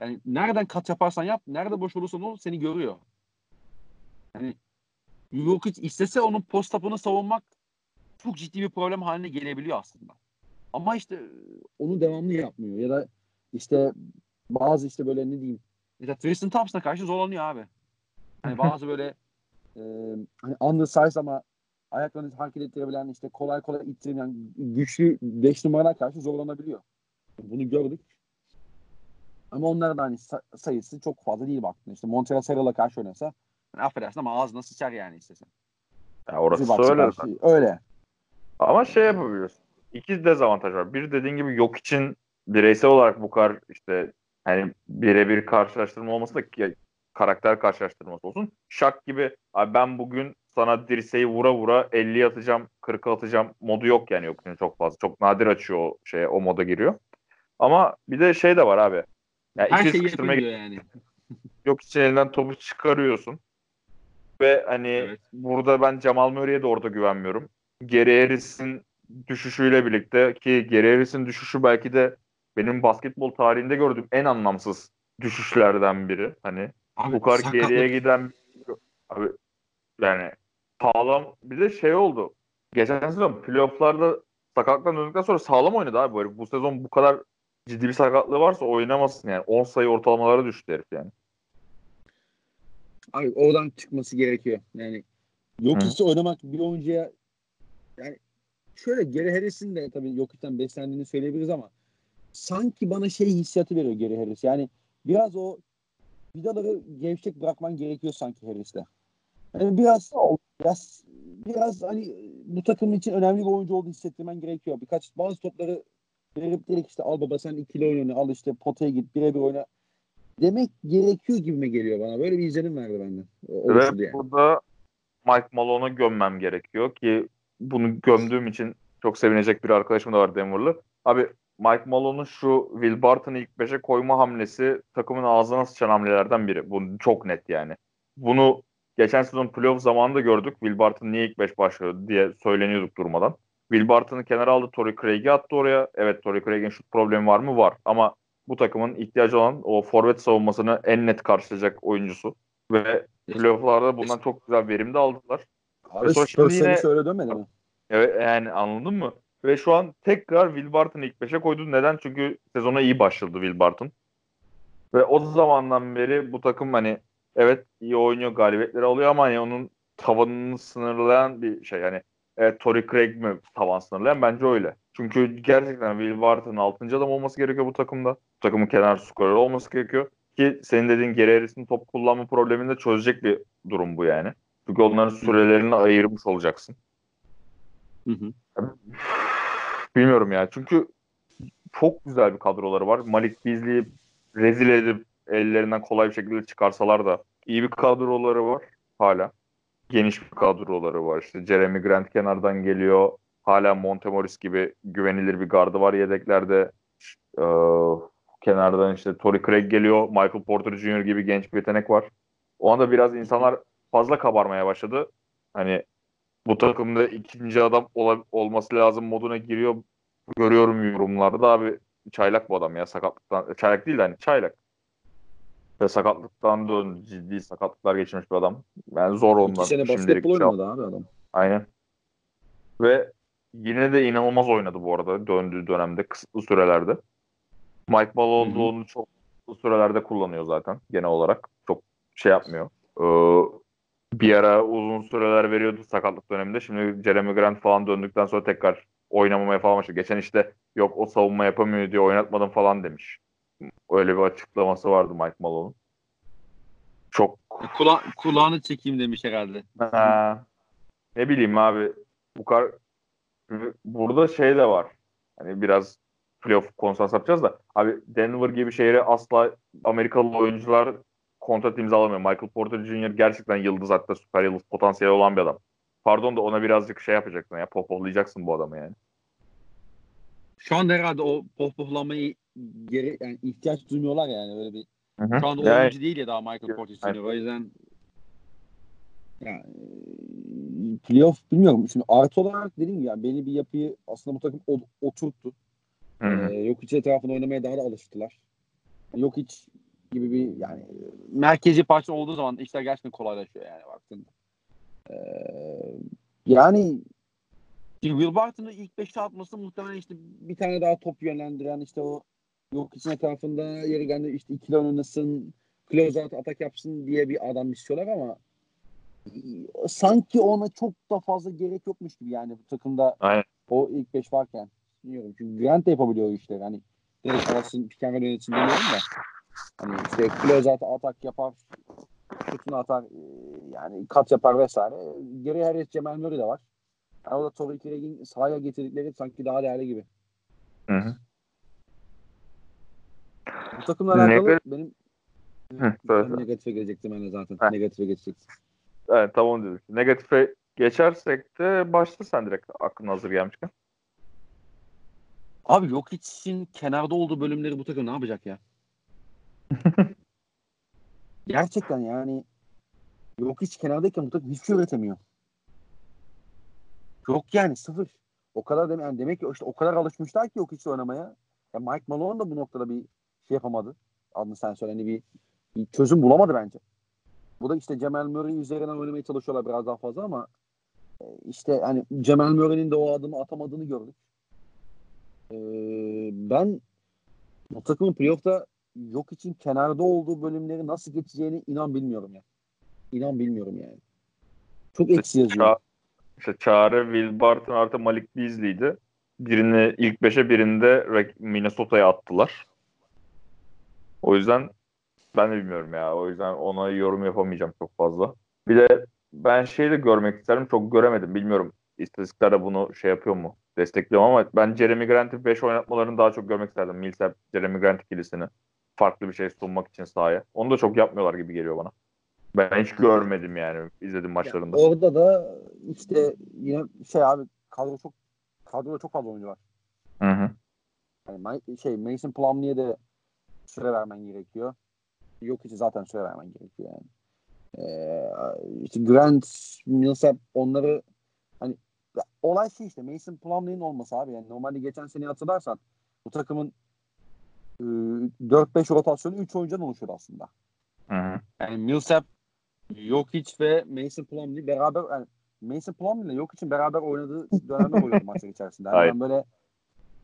yani nereden kat yaparsan yap, nerede boş olursan ol seni görüyor. Yani yok hiç istese onun post up'ını savunmak çok ciddi bir problem haline gelebiliyor aslında. Ama işte onu devamlı yapmıyor ya da işte bazı işte böyle ne diyeyim mesela Tristan Thompson'a karşı zorlanıyor abi. Hani bazı böyle e, hani undersize ama ayaklarını hareket ettirebilen işte kolay kolay ittirebilen güçlü 5 numaralar karşı zorlanabiliyor. Bunu gördük. Ama onların da hani sa- sayısı çok fazla değil baktığında. İşte Montreal Serral'a karşı oynasa hani affedersin ama ağzına sıçar yani istesen. Ya orası öyle. karşı- öyle. Ama şey yapabiliyorsun. İki dezavantaj var. Bir dediğin gibi yok için bireysel olarak bu kadar işte hani birebir karşılaştırma olması da ki- karakter karşılaştırması olsun. Şak gibi abi ben bugün sana dirseği vura vura 50 atacağım, 40 atacağım modu yok yani yok çok fazla. Çok nadir açıyor o şeye, o moda giriyor. Ama bir de şey de var abi. Ya Her şeyi yapıyor yani. yok için elinden topu çıkarıyorsun. Ve hani Evet. burada ben Jamal Murray'e de orada güvenmiyorum. Geri Harris'in düşüşüyle birlikte ki Geri Harris'in düşüşü belki de benim basketbol tarihinde gördüğüm en anlamsız düşüşlerden biri. Hani Abi, bu kadar sakatlık- geriye giden abi yani sağlam bir de şey oldu. Geçen sezon playofflarda sakatlıktan döndükten sonra sağlam oynadı abi. Böyle bu sezon bu kadar ciddi bir sakatlığı varsa oynamasın yani. 10 sayı ortalamalara düştü herif yani. Abi oradan çıkması gerekiyor. Yani yok hiç oynamak bir oyuncuya yani şöyle Geri Harris'in de tabii yok içten beslendiğini söyleyebiliriz ama sanki bana şey hissiyatı veriyor Geri Harris. Yani biraz o vidaları gevşek bırakman gerekiyor sanki Harris'te. Yani biraz biraz biraz hani bu takım için önemli bir oyuncu olduğunu hissettirmen gerekiyor. Birkaç bazı topları verip direkt işte al baba sen ikili oyunu al işte potaya git birebir oyna demek gerekiyor gibime geliyor bana. Böyle bir izlenim verdi oluşturdu Ve yani. burada Mike Malone'a gömmem gerekiyor ki bunu gömdüğüm için çok sevinecek bir arkadaşım da var Denver'lı. Abi Mike Malone'un şu Will Barton'ı ilk 5'e koyma hamlesi takımın ağzına sıçan hamlelerden biri. Bu çok net yani. Bunu geçen sezon playoff zamanında gördük. Will Barton niye ilk 5 başlıyor diye söyleniyorduk durmadan. Will Barton'ı kenara aldı. Torrey Craig'i attı oraya. Evet Torrey Craig'in şut problemi var mı? Var. Ama bu takımın ihtiyacı olan o forvet savunmasını en net karşılayacak oyuncusu. Ve playoff'larda bundan çok güzel verim de aldılar. Abi Spurs şimdi yine- seni şöyle dönmedi mi? Evet yani anladın mı? Ve şu an tekrar Will Barton'ı ilk 5'e koydu. Neden? Çünkü sezona iyi başladı Will Barton. Ve o zamandan beri bu takım hani evet iyi oynuyor, galibiyetleri alıyor ama hani onun tavanını sınırlayan bir şey. Yani evet, Torrey Craig mi tavan sınırlayan? Bence öyle. Çünkü gerçekten Will Barton'ın 6. adam olması gerekiyor bu takımda. Bu takımın kenar skoreri olması gerekiyor. Ki senin dediğin geri erisinin top kullanma problemini de çözecek bir durum bu yani. Çünkü onların sürelerini ayırmış olacaksın. Hı hı. Bilmiyorum ya. Çünkü çok güzel bir kadroları var. Malik Beasley'i rezil edip ellerinden kolay bir şekilde çıkarsalar da iyi bir kadroları var hala. Geniş bir kadroları var. İşte Jeremy Grant kenardan geliyor. Hala Montemoris gibi güvenilir bir gardı var yedeklerde. Ee, kenardan işte Torrey Craig geliyor. Michael Porter Jr. gibi genç bir yetenek var. O anda biraz insanlar fazla kabarmaya başladı. Hani bu takımda ikinci adam ola- olması lazım moduna giriyor. Görüyorum yorumlarda abi çaylak bu adam ya sakatlıktan. Çaylak değil de hani çaylak. Ve sakatlıktan döndü. Ciddi sakatlıklar geçirmiş bir adam. Yani zor ondan. İki sene basketbol şey oynadı abi adam. Aynen. Ve yine de inanılmaz oynadı bu arada döndüğü dönemde kısıtlı sürelerde. Mike Malone onu çok kısıtlı sürelerde kullanıyor zaten genel olarak. Çok şey yapmıyor. Ee, bir ara uzun süreler veriyordu sakatlık döneminde. Şimdi Jeremy Grant falan döndükten sonra tekrar oynamamaya falan başladı. Geçen işte yok o savunma yapamıyor diye oynatmadım falan demiş. Öyle bir açıklaması vardı Mike Malone'un. Çok Kula kulağını çekeyim demiş herhalde. Ha, ne bileyim abi bu kadar burada şey de var. Hani biraz playoff konsantres yapacağız da abi Denver gibi şehre asla Amerikalı oyuncular kontrat imzalamıyor. Michael Porter Jr. gerçekten yıldız hatta süper yıldız potansiyeli olan bir adam. Pardon da ona birazcık şey yapacaksın ya pohpohlayacaksın bu adamı yani. Şu anda herhalde o pohpohlamayı geri yani ihtiyaç duymuyorlar yani öyle bir. Şu anda Yani- oyuncu değil ya daha Michael Porter Jr. O yüzden Yani e, playoff bilmiyorum. Şimdi artı olarak dediğim gibi yani belli bir yapıyı aslında bu takım oturttu. Ee, yok hiç etrafında oynamaya daha da alıştılar. Yok hiç gibi bir yani merkezi parça olduğu zaman işler gerçekten kolaylaşıyor yani baktığında. e, yani Will Barton'ı ilk 5'te atması muhtemelen işte bir tane daha top yönlendiren işte o yok için etrafında yeri geldi işte ikili oynasın close out atak yapsın diye bir adam istiyorlar ama sanki ona çok da fazla gerek yokmuş gibi yani bu takımda Aynen. o ilk beş varken. Bilmiyorum çünkü Grant de yapabiliyor o işleri. Hani direkt alasın roll yönetsin demiyorum da. Hani işte close out atak yapar şutunu atar e, yani kat yapar vesaire. Geri her Cemal Murray de var. Yani o da Torrey Craig'in sahaya getirdikleri sanki daha değerli gibi. Hı hı. Bu takımla alakalı Negat- benim Hı. Ben negatife gelecektim ben de zaten. Heh. Negatife geçecektim. Evet tamam dedim. Negatife geçersek de başla sen direkt aklına hazır gelmişken. Abi yok için kenarda olduğu bölümleri bu takım ne yapacak ya? Gerçekten yani yok hiç kenardayken bu takım hiçbir şey üretemiyor. Yok yani sıfır. O kadar demek, yani demek ki işte o kadar alışmışlar ki yok hiç oynamaya. Ya Mike Malone da bu noktada bir şey yapamadı. Adını sen söyle hani bir, bir çözüm bulamadı bence. Bu da işte Cemal Murray üzerinden oynamaya çalışıyorlar biraz daha fazla ama e, işte hani Cemal Murray'nin de o adımı atamadığını gördük. Ee, ben bu takımın playoff'ta yok için kenarda olduğu bölümleri nasıl geçeceğini inan bilmiyorum ya. İnan bilmiyorum yani. Çok eksi yazıyor. Ça- işte Çağrı, Will Barton artı Malik Beasley'di. Birini ilk beşe birinde Minnesota'ya attılar. O yüzden ben de bilmiyorum ya. O yüzden ona yorum yapamayacağım çok fazla. Bir de ben şeyi de görmek isterim. Çok göremedim. Bilmiyorum istatistikler de bunu şey yapıyor mu? Destekliyor ama ben Jeremy Grant'in 5 oynatmalarını daha çok görmek isterdim. Millsap, Jeremy Grant ikilisini. Farklı bir şey sunmak için sahaya. Onu da çok yapmıyorlar gibi geliyor bana. Ben hiç görmedim yani izledim maçlarında. Ya orada da işte yine şey abi kadro çok kadroda çok fazla oyuncu var. Hı hı. Yani şey Mason Plumlee'ye de süre vermen gerekiyor. Yok hiç zaten süre vermen gerekiyor yani. Ee, işte Grant, Millsap onları hani olay şey işte Mason Plumlee'nin olması abi yani normalde geçen sene hatırlarsan bu takımın e, 4-5 rotasyonu 3 oyuncudan oluşuyor aslında. Hı hı. Yani Millsap, Jokic ve Mason Plumlee beraber yani Mason Plumlee ile Jokic'in beraber oynadığı dönemde oluyordu maçlar içerisinde. Yani ben böyle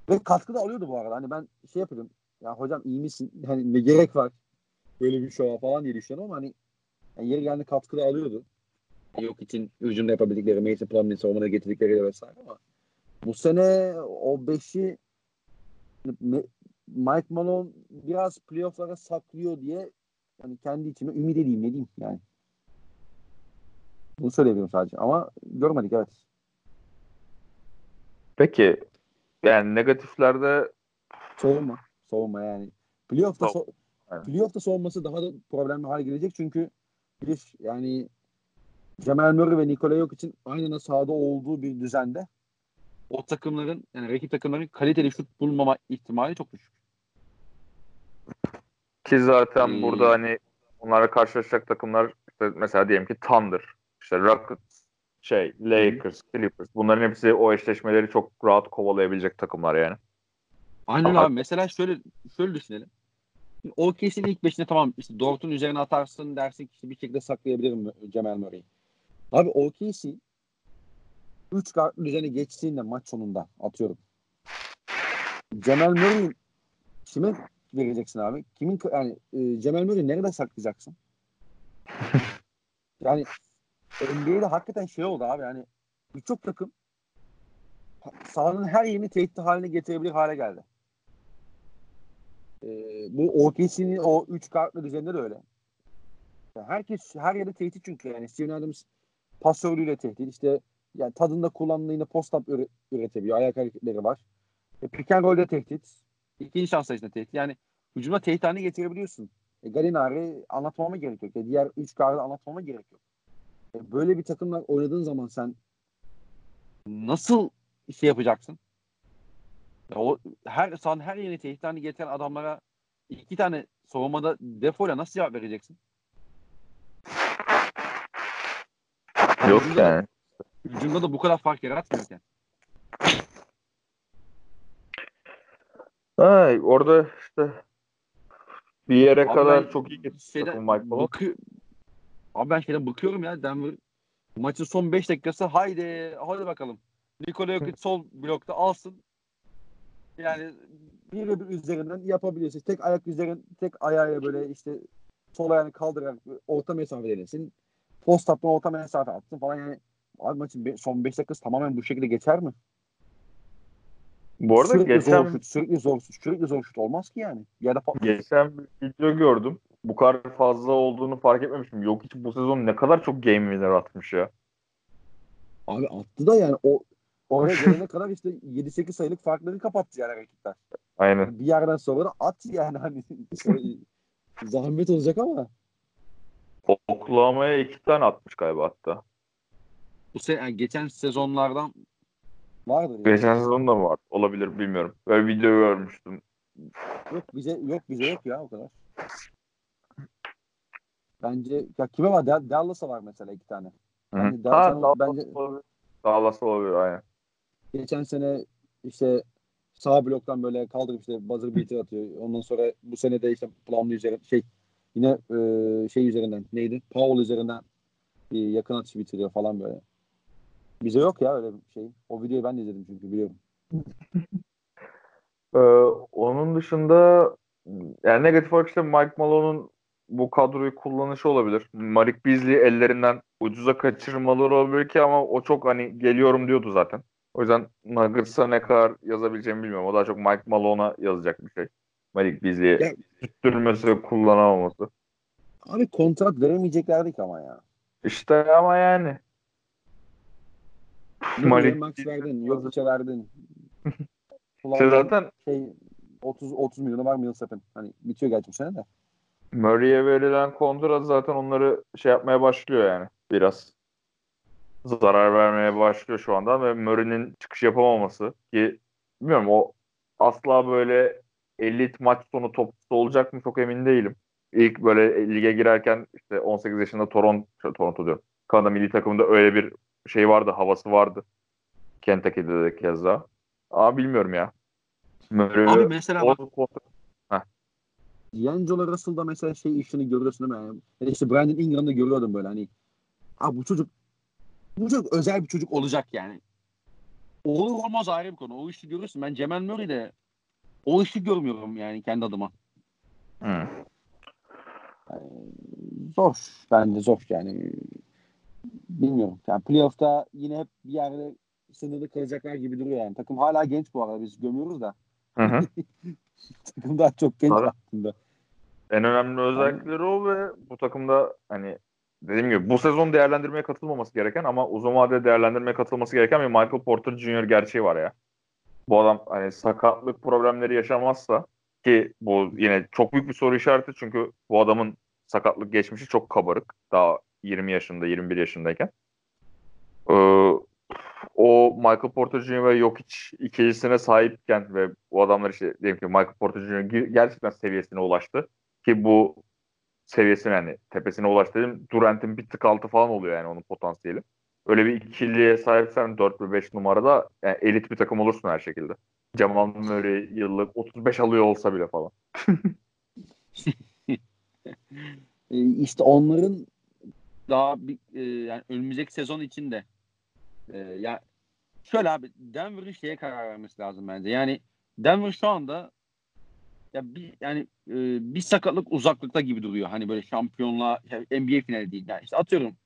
ve katkı da alıyordu bu arada. Hani ben şey yapıyordum. Ya hocam iyi misin? Hani ne gerek var? Böyle bir şova falan diye düşünüyorum ama hani yani yeri geldi katkı da alıyordu. Yok için hücumda yapabildikleri, Mason Plumlee'nin savunmada getirdikleri vesaire ama bu sene o beşi Mike Malone biraz playofflara saklıyor diye yani kendi içime ümit edeyim ne diyeyim yani. Bunu söyleyebilirim sadece ama görmedik evet. Peki yani negatiflerde savunma. Savunma yani. Playoff'ta so evet. playoff'ta savunması daha da problemli hale gelecek çünkü bir yani Cemal Murray ve Nikola Yok için aynı sahada olduğu bir düzende o takımların yani rakip takımların kaliteli şut bulmama ihtimali çok düşük. Ki zaten Hmm. burada hani onlara karşılaşacak takımlar işte mesela diyelim ki Thunder, işte Rockets, şey Lakers, Clippers. Bunların hepsi o eşleşmeleri çok rahat kovalayabilecek takımlar yani. Aynen Ama- abi. Mesela şöyle şöyle düşünelim. OKC'nin ilk beşine tamam işte Dort'un üzerine atarsın dersin ki işte bir şekilde saklayabilirim Cemal Murray'i. Abi OKC 3 kartın üzerine geçtiğinde maç sonunda atıyorum. Cemal Murray'i kime vereceksin abi? Kimin yani e, Cemal Murray'i nerede saklayacaksın? yani NBA'de hakikaten şey oldu abi yani birçok takım sahanın her yerini tehdit haline getirebilir hale geldi. Ee, bu OKC'nin o 3 kartlı düzeninde de öyle. Yani herkes her yerde tehdit çünkü yani Steven Adams pasörlüğüyle tehdit. İşte yani tadında kullandığı yine post-up üre- üretebiliyor. Ayak hareketleri var. E, pick and roll'de tehdit. İkinci şans sayısında tehdit. Yani hücuma tehdit haline getirebiliyorsun. E, Galinari anlatmama gerek yok. E, diğer 3 kartı anlatmama gerek yok. E, böyle bir takımla oynadığın zaman sen nasıl şey yapacaksın? Ya o her sahanın her yerine tehdit haline getiren adamlara iki tane savunmada defoyla nasıl cevap vereceksin? Yok yani. Hücumda da bu kadar fark yaratmıyorken. Ay, orada işte bir yere Abi kadar ben çok iyi getirdi takım Mike Malone. bakı- Abi ben şeyden bakıyorum ya Denver maçın son 5 dakikası haydi hadi bakalım. Nikola Jokic sol blokta alsın. Yani bir bir üzerinden yapabiliyorsun. Tek ayak üzerinden tek ayağıyla böyle işte sol ayağını kaldırarak orta mesafe denesin. Post up'tan orta mesafe atsın falan yani. Abi maçın son 5 dakikası tamamen bu şekilde geçer mi? Bu arada sürekli geçen zor şut, sürekli zor şut, sürekli zor şut olmaz ki yani. Ya da pat- geçen bir video gördüm. Bu kadar fazla olduğunu fark etmemiştim. Yok hiç bu sezon ne kadar çok game winner atmış ya. Abi attı da yani o oraya gelene kadar işte 7-8 sayılık farkları kapattı yani rakipler. Aynen. Bir yerden sonra da at yani hani zahmet olacak ama Oklahoma'ya iki tane atmış galiba hatta. bu se yani geçen sezonlardan vardır yani. Geçen sezon da mı var? Olabilir bilmiyorum. Böyle video görmüştüm. Yok bize yok bize yok ya o kadar. Bence ya kime var? Dal- Dallas'a var mesela iki tane. Hı. Bence Ha, Dallas, Dallas bence olabilir. Dallas olabilir aynen. geçen sene işte sağ bloktan böyle kaldırıp işte buzzer beater atıyor. Ondan sonra bu sene de işte Plumlee üzerinden şey yine e, şey üzerinden neydi? Powell üzerinden bir yakın atış bitiriyor falan böyle. Bize yok ya öyle bir şey. O videoyu ben de izledim çünkü biliyorum. Ee, onun dışında yani negatif olarak işte Mike Malone'un bu kadroyu kullanışı olabilir. Malik Beasley ellerinden ucuza kaçırmaları olabilir ki ama o çok hani geliyorum diyordu zaten. O yüzden Nuggets'a ne kadar yazabileceğimi bilmiyorum. O daha çok Mike Malone'a yazacak bir şey. Malik Beasley'e tutturması kullanamaması. Abi kontrat veremeyeceklerdik ama ya. İşte ama yani Malik Max verdin, yok içe verdin. işte zaten şey 30 30 milyonu var Millsap'ın. Hani bitiyor gerçi bu sene de. Murray'e verilen kontrat zaten onları şey yapmaya başlıyor yani biraz. Zarar vermeye başlıyor şu anda ve Murray'nin çıkış yapamaması ki bilmiyorum o asla böyle elit maç sonu topçusu olacak mı çok emin değilim. İlk böyle lige girerken işte 18 yaşında Toronto, Toronto diyorum. Kanada milli takımında öyle bir şey vardı, havası vardı. Kentucky'de de keza. Ama bilmiyorum ya. Murray, Abi mesela bak, D'Angelo Russell'da mesela şey işini görüyorsun değil mi? Yani, yani işte Brandon Ingram'da görüyordum böyle hani. Abi bu çocuk bu çocuk özel bir çocuk olacak yani. Olur olmaz ayrı bir konu. O işi görürsün. Ben Cemal Murray'de o işi görmüyorum yani kendi adıma. Hmm. Yani, zor. Bence zor yani. Bilmiyorum. Yani playoff'ta yine hep bir yerde sınırlı kalacaklar gibi duruyor yani. Takım hala genç bu arada. Biz gömüyoruz da. Hı hı. Takım daha çok genç Tabii. aslında. En önemli özellikleri o ve bu takımda hani dediğim gibi bu sezon değerlendirmeye katılmaması gereken ama uzun vadede değerlendirmeye katılması gereken bir Michael Porter Jr. gerçeği var ya. Bu adam hani sakatlık problemleri yaşamazsa ki bu yine çok büyük bir soru işareti çünkü bu adamın sakatlık geçmişi çok kabarık. Daha 20 yaşında, 21 yaşındayken. Ee, o Michael Porter Jr. ve Jokic ikilisine sahipken ve bu adamlar işte diyelim ki Michael Porter Jr. gerçekten seviyesine ulaştı. Ki bu seviyesine yani tepesine ulaştı dedim. Durant'in bir tık altı falan oluyor yani onun potansiyeli. Öyle bir ikiliye sahipsen 4 ve 5 numarada yani elit bir takım olursun her şekilde. Jamal Murray yıllık 35 alıyor olsa bile falan. İşte onların daha bir, e, yani önümüzdeki sezon içinde e, ya şöyle abi Denver'ın şeye karar vermesi lazım bence. Yani Denver şu anda ya bir yani e, bir sakatlık uzaklıkta gibi duruyor. Hani böyle şampiyonluğa yani NBA finali değil. Yani işte atıyorum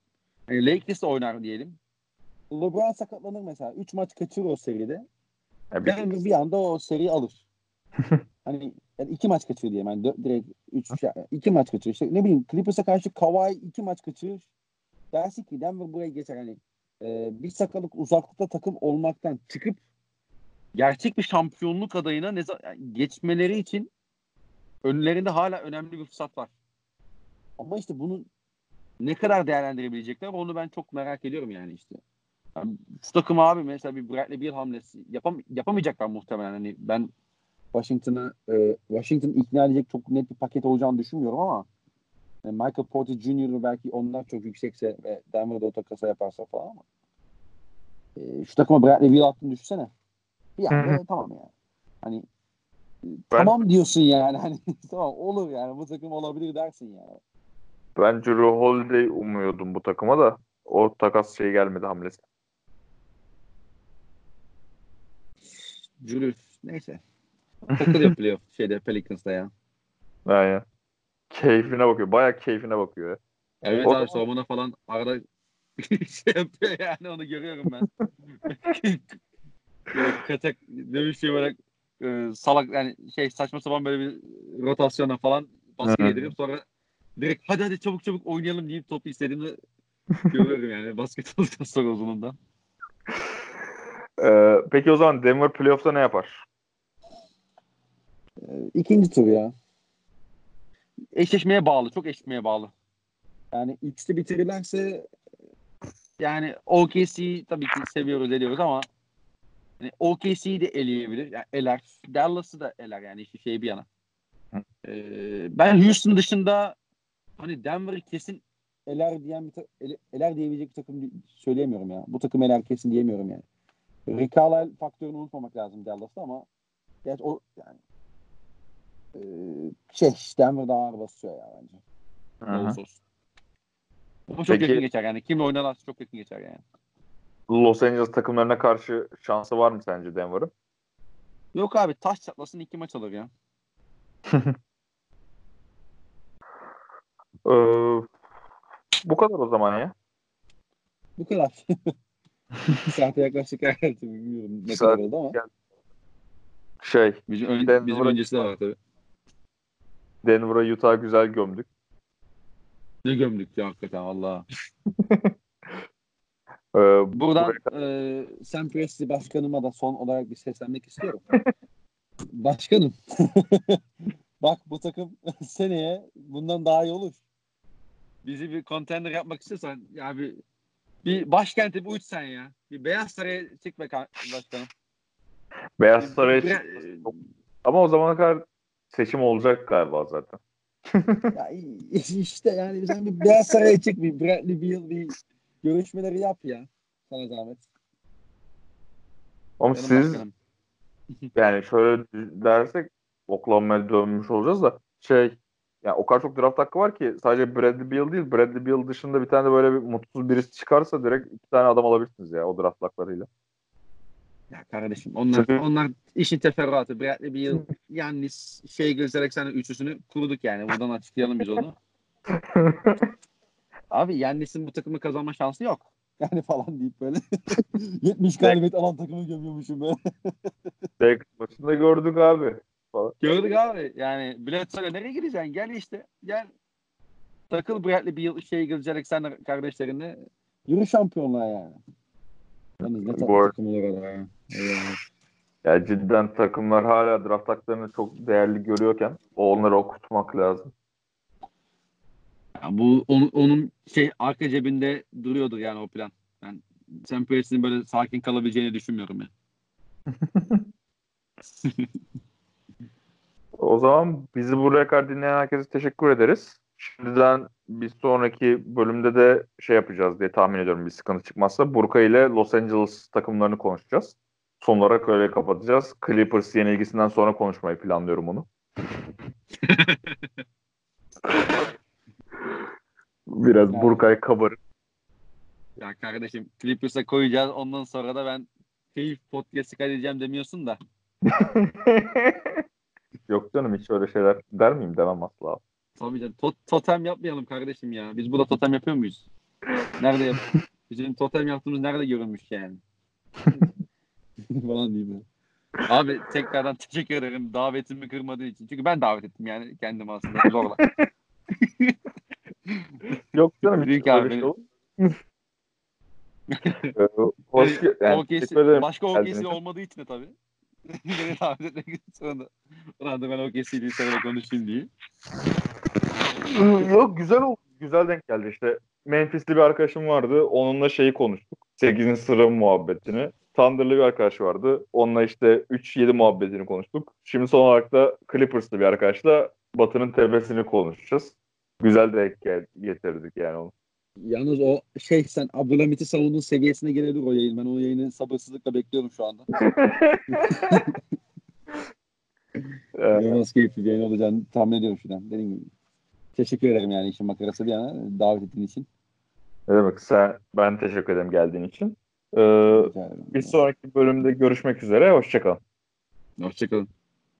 hani Lakers'la oynar diyelim. LeBron sakatlanır mesela. 3 maç kaçırır o seride. Ya bir, bir anda o seriyi alır. hani yani iki maç kaçırır diyelim. Yani dö- direkt üç, şey, iki maç kaçırır. İşte ne bileyim Clippers'a karşı Kawhi iki maç kaçırır. Dersin ki Denver buraya geçer. Hani e, bir sakatlık uzaklıkta takım olmaktan çıkıp gerçek bir şampiyonluk adayına ne geçmeleri için önlerinde hala önemli bir fırsat var. Ama işte bunu ne kadar değerlendirebilecekler onu ben çok merak ediyorum yani işte. Yani şu takım abi mesela bir Bradley bir hamlesi yapam yapamayacaklar muhtemelen. Hani ben Washington'ı e, Washington ikna edecek çok net bir paket olacağını düşünmüyorum ama yani Michael Porter Jr. belki onlar çok yüksekse ve Denver'da o takasa yaparsa falan ama e, şu takıma Bradley Beal attığını düşünsene. Bir anda tamam yani. Hani ben, tamam diyorsun yani. Hani tamam olur yani bu takım olabilir dersin yani. Ben Drew Holiday umuyordum bu takıma da o takas şey gelmedi hamlesi. Julius neyse. Takılıyor playoff şeyde Pelicans'da ya. Aynen. Keyfine bakıyor. Baya keyfine bakıyor. Evet o abi savunmada falan arada şey yapıyor yani onu görüyorum ben. katek dövüş şey olarak e, salak yani şey saçma sapan böyle bir rotasyona falan baskı yedirip sonra direkt hadi hadi çabuk çabuk oynayalım deyip topu istediğimde görüyorum yani basketbol sonra uzunundan. Ee, peki o zaman Denver playoff'ta ne yapar? Ee, ikinci tur ya. Eşleşmeye bağlı. Çok eşleşmeye bağlı. Yani üçlü bitirirlerse yani OKC tabii ki seviyoruz ediyoruz ama yani OKC'yi de eleyebilir. Yani eler. Dallas'ı da eler yani işte şey bir yana. Ee, ben Houston dışında hani Denver'ı kesin eler diyen bir ele, eler diyebilecek bir takım söyleyemiyorum ya. Bu takım eler kesin diyemiyorum yani. Rick Carlisle faktörünü unutmamak lazım Dallas'ta ama gerçi o yani e, şey Denver daha ağır basıyor ya bence. Olsun. Bu çok Peki, yakın geçer yani. Kimle oynarlarsa çok yakın geçer yani. Los Angeles takımlarına karşı şansı var mı sence Denver'ın? Yok abi taş çatlasın iki maç alır ya. ee, bu kadar o zaman ya. Bu kadar. Saate yaklaşık herhalde bilmiyorum ne kadar oldu ama. Şey. Bizim, ön, bizim öncesi de var tabii. Denver'a Utah güzel gömdük. Ne gömdük ya hakikaten Allah. Ee, Buradan buraya... e, Sam Presti başkanıma da son olarak bir seslenmek istiyorum. Başkanım. bak bu takım seneye bundan daha iyi olur. Bizi bir contender yapmak istiyorsan ya bir bir başkenti bir uç sen ya. Bir Beyaz Saray'a çık be başkanım. Beyaz Saray'a Ama o zamana kadar seçim olacak galiba zaten. Ya işte yani sen bir Beyaz Saray'a çık bir Bradley Beal bir görüşmeleri yap ya. Sana zahmet. Ama Benim siz yani şöyle dersek Oklahoma'ya dönmüş olacağız da şey yani o kadar çok draft hakkı var ki sadece Bradley Beal değil Bradley Beal dışında bir tane de böyle bir mutsuz birisi çıkarsa direkt iki tane adam alabilirsiniz ya o draft haklarıyla. Ya kardeşim onlar Tabii. onlar işin teferruatı. Bradley Beal, Yannis, şey Alexander üçlüsünü kuruduk yani. Buradan açıklayalım biz onu. Abi Yannis'in bu takımı kazanma şansı yok. Yani falan deyip böyle 70 galibiyet alan takımı gömüyormuşum böyle. Direkt başında gördük abi. Gördük abi. Yani Bledsoe'ya nereye gideceksin? Gel işte. Gel. Takıl Bradley Beal, şey Alexander kardeşlerine. Yürü şampiyonluğa yani. Yalnız ne tatlı takım olur ya. Eyvallah. Ya cidden takımlar hala draft haklarını çok değerli görüyorken o onları okutmak lazım. Ya bu onun, onun şey arka cebinde duruyordur yani o plan. Ben Sam Presti'nin böyle sakin kalabileceğini düşünmüyorum ya. O zaman bizi buraya kadar dinleyen herkese teşekkür ederiz. Şimdiden bir sonraki bölümde de şey yapacağız diye tahmin ediyorum bir sıkıntı çıkmazsa. Burka ile Los Angeles takımlarını konuşacağız. Son olarak öyle kapatacağız. Clippers yenilgisinden sonra konuşmayı planlıyorum onu. Biraz Yani. Burkay kabarır. Ya kardeşim Clippers'a koyacağız. Ondan sonra da ben keyif podcast'ı kaydedeceğim demiyorsun da. Yok canım hiç öyle şeyler der miyim demem asla. Tabii canım. To- totem yapmayalım kardeşim ya. Biz burada totem yapıyor muyuz? Nerede yap? Bizim totem yaptığımız nerede görünmüş yani? falan diyeyim ben. Abi tekrardan teşekkür ederim davetimi kırmadığı için. Çünkü ben davet ettim yani kendim aslında zorla. Yok canım Büyük abi şey. Ee, hoş ge- yani, ederim. başka için. olmadığı için de tabii. Beni davet etmek sonra Ulan da ben OKC'liyi seninle konuşayım diye. Yok güzel oldu. Güzel denk geldi işte. Memphis'li bir arkadaşım vardı. Onunla şeyi konuştuk. 8. sıra muhabbetini. Thunder'lı bir arkadaş vardı. Onunla işte 3-7 muhabbetini konuştuk. Şimdi son olarak da Clippers'lı bir arkadaşla Batı'nın tepesini konuşacağız. Güzel gel- getirdik yani onu. Yalnız o şey sen Abdülhamit'i savunduğun seviyesine gelebilir o yayın. Ben o yayını sabırsızlıkla bekliyorum şu anda. İnanılmaz keyifli bir yayın olacağını tahmin ediyorum şuradan. Dediğim gibi. Teşekkür ederim yani işin makarası bir yana davet ettiğin için. ne demek sen ben teşekkür ederim geldiğin için. Ee, bir sonraki bölümde görüşmek üzere. Hoşçakalın. Hoşçakalın.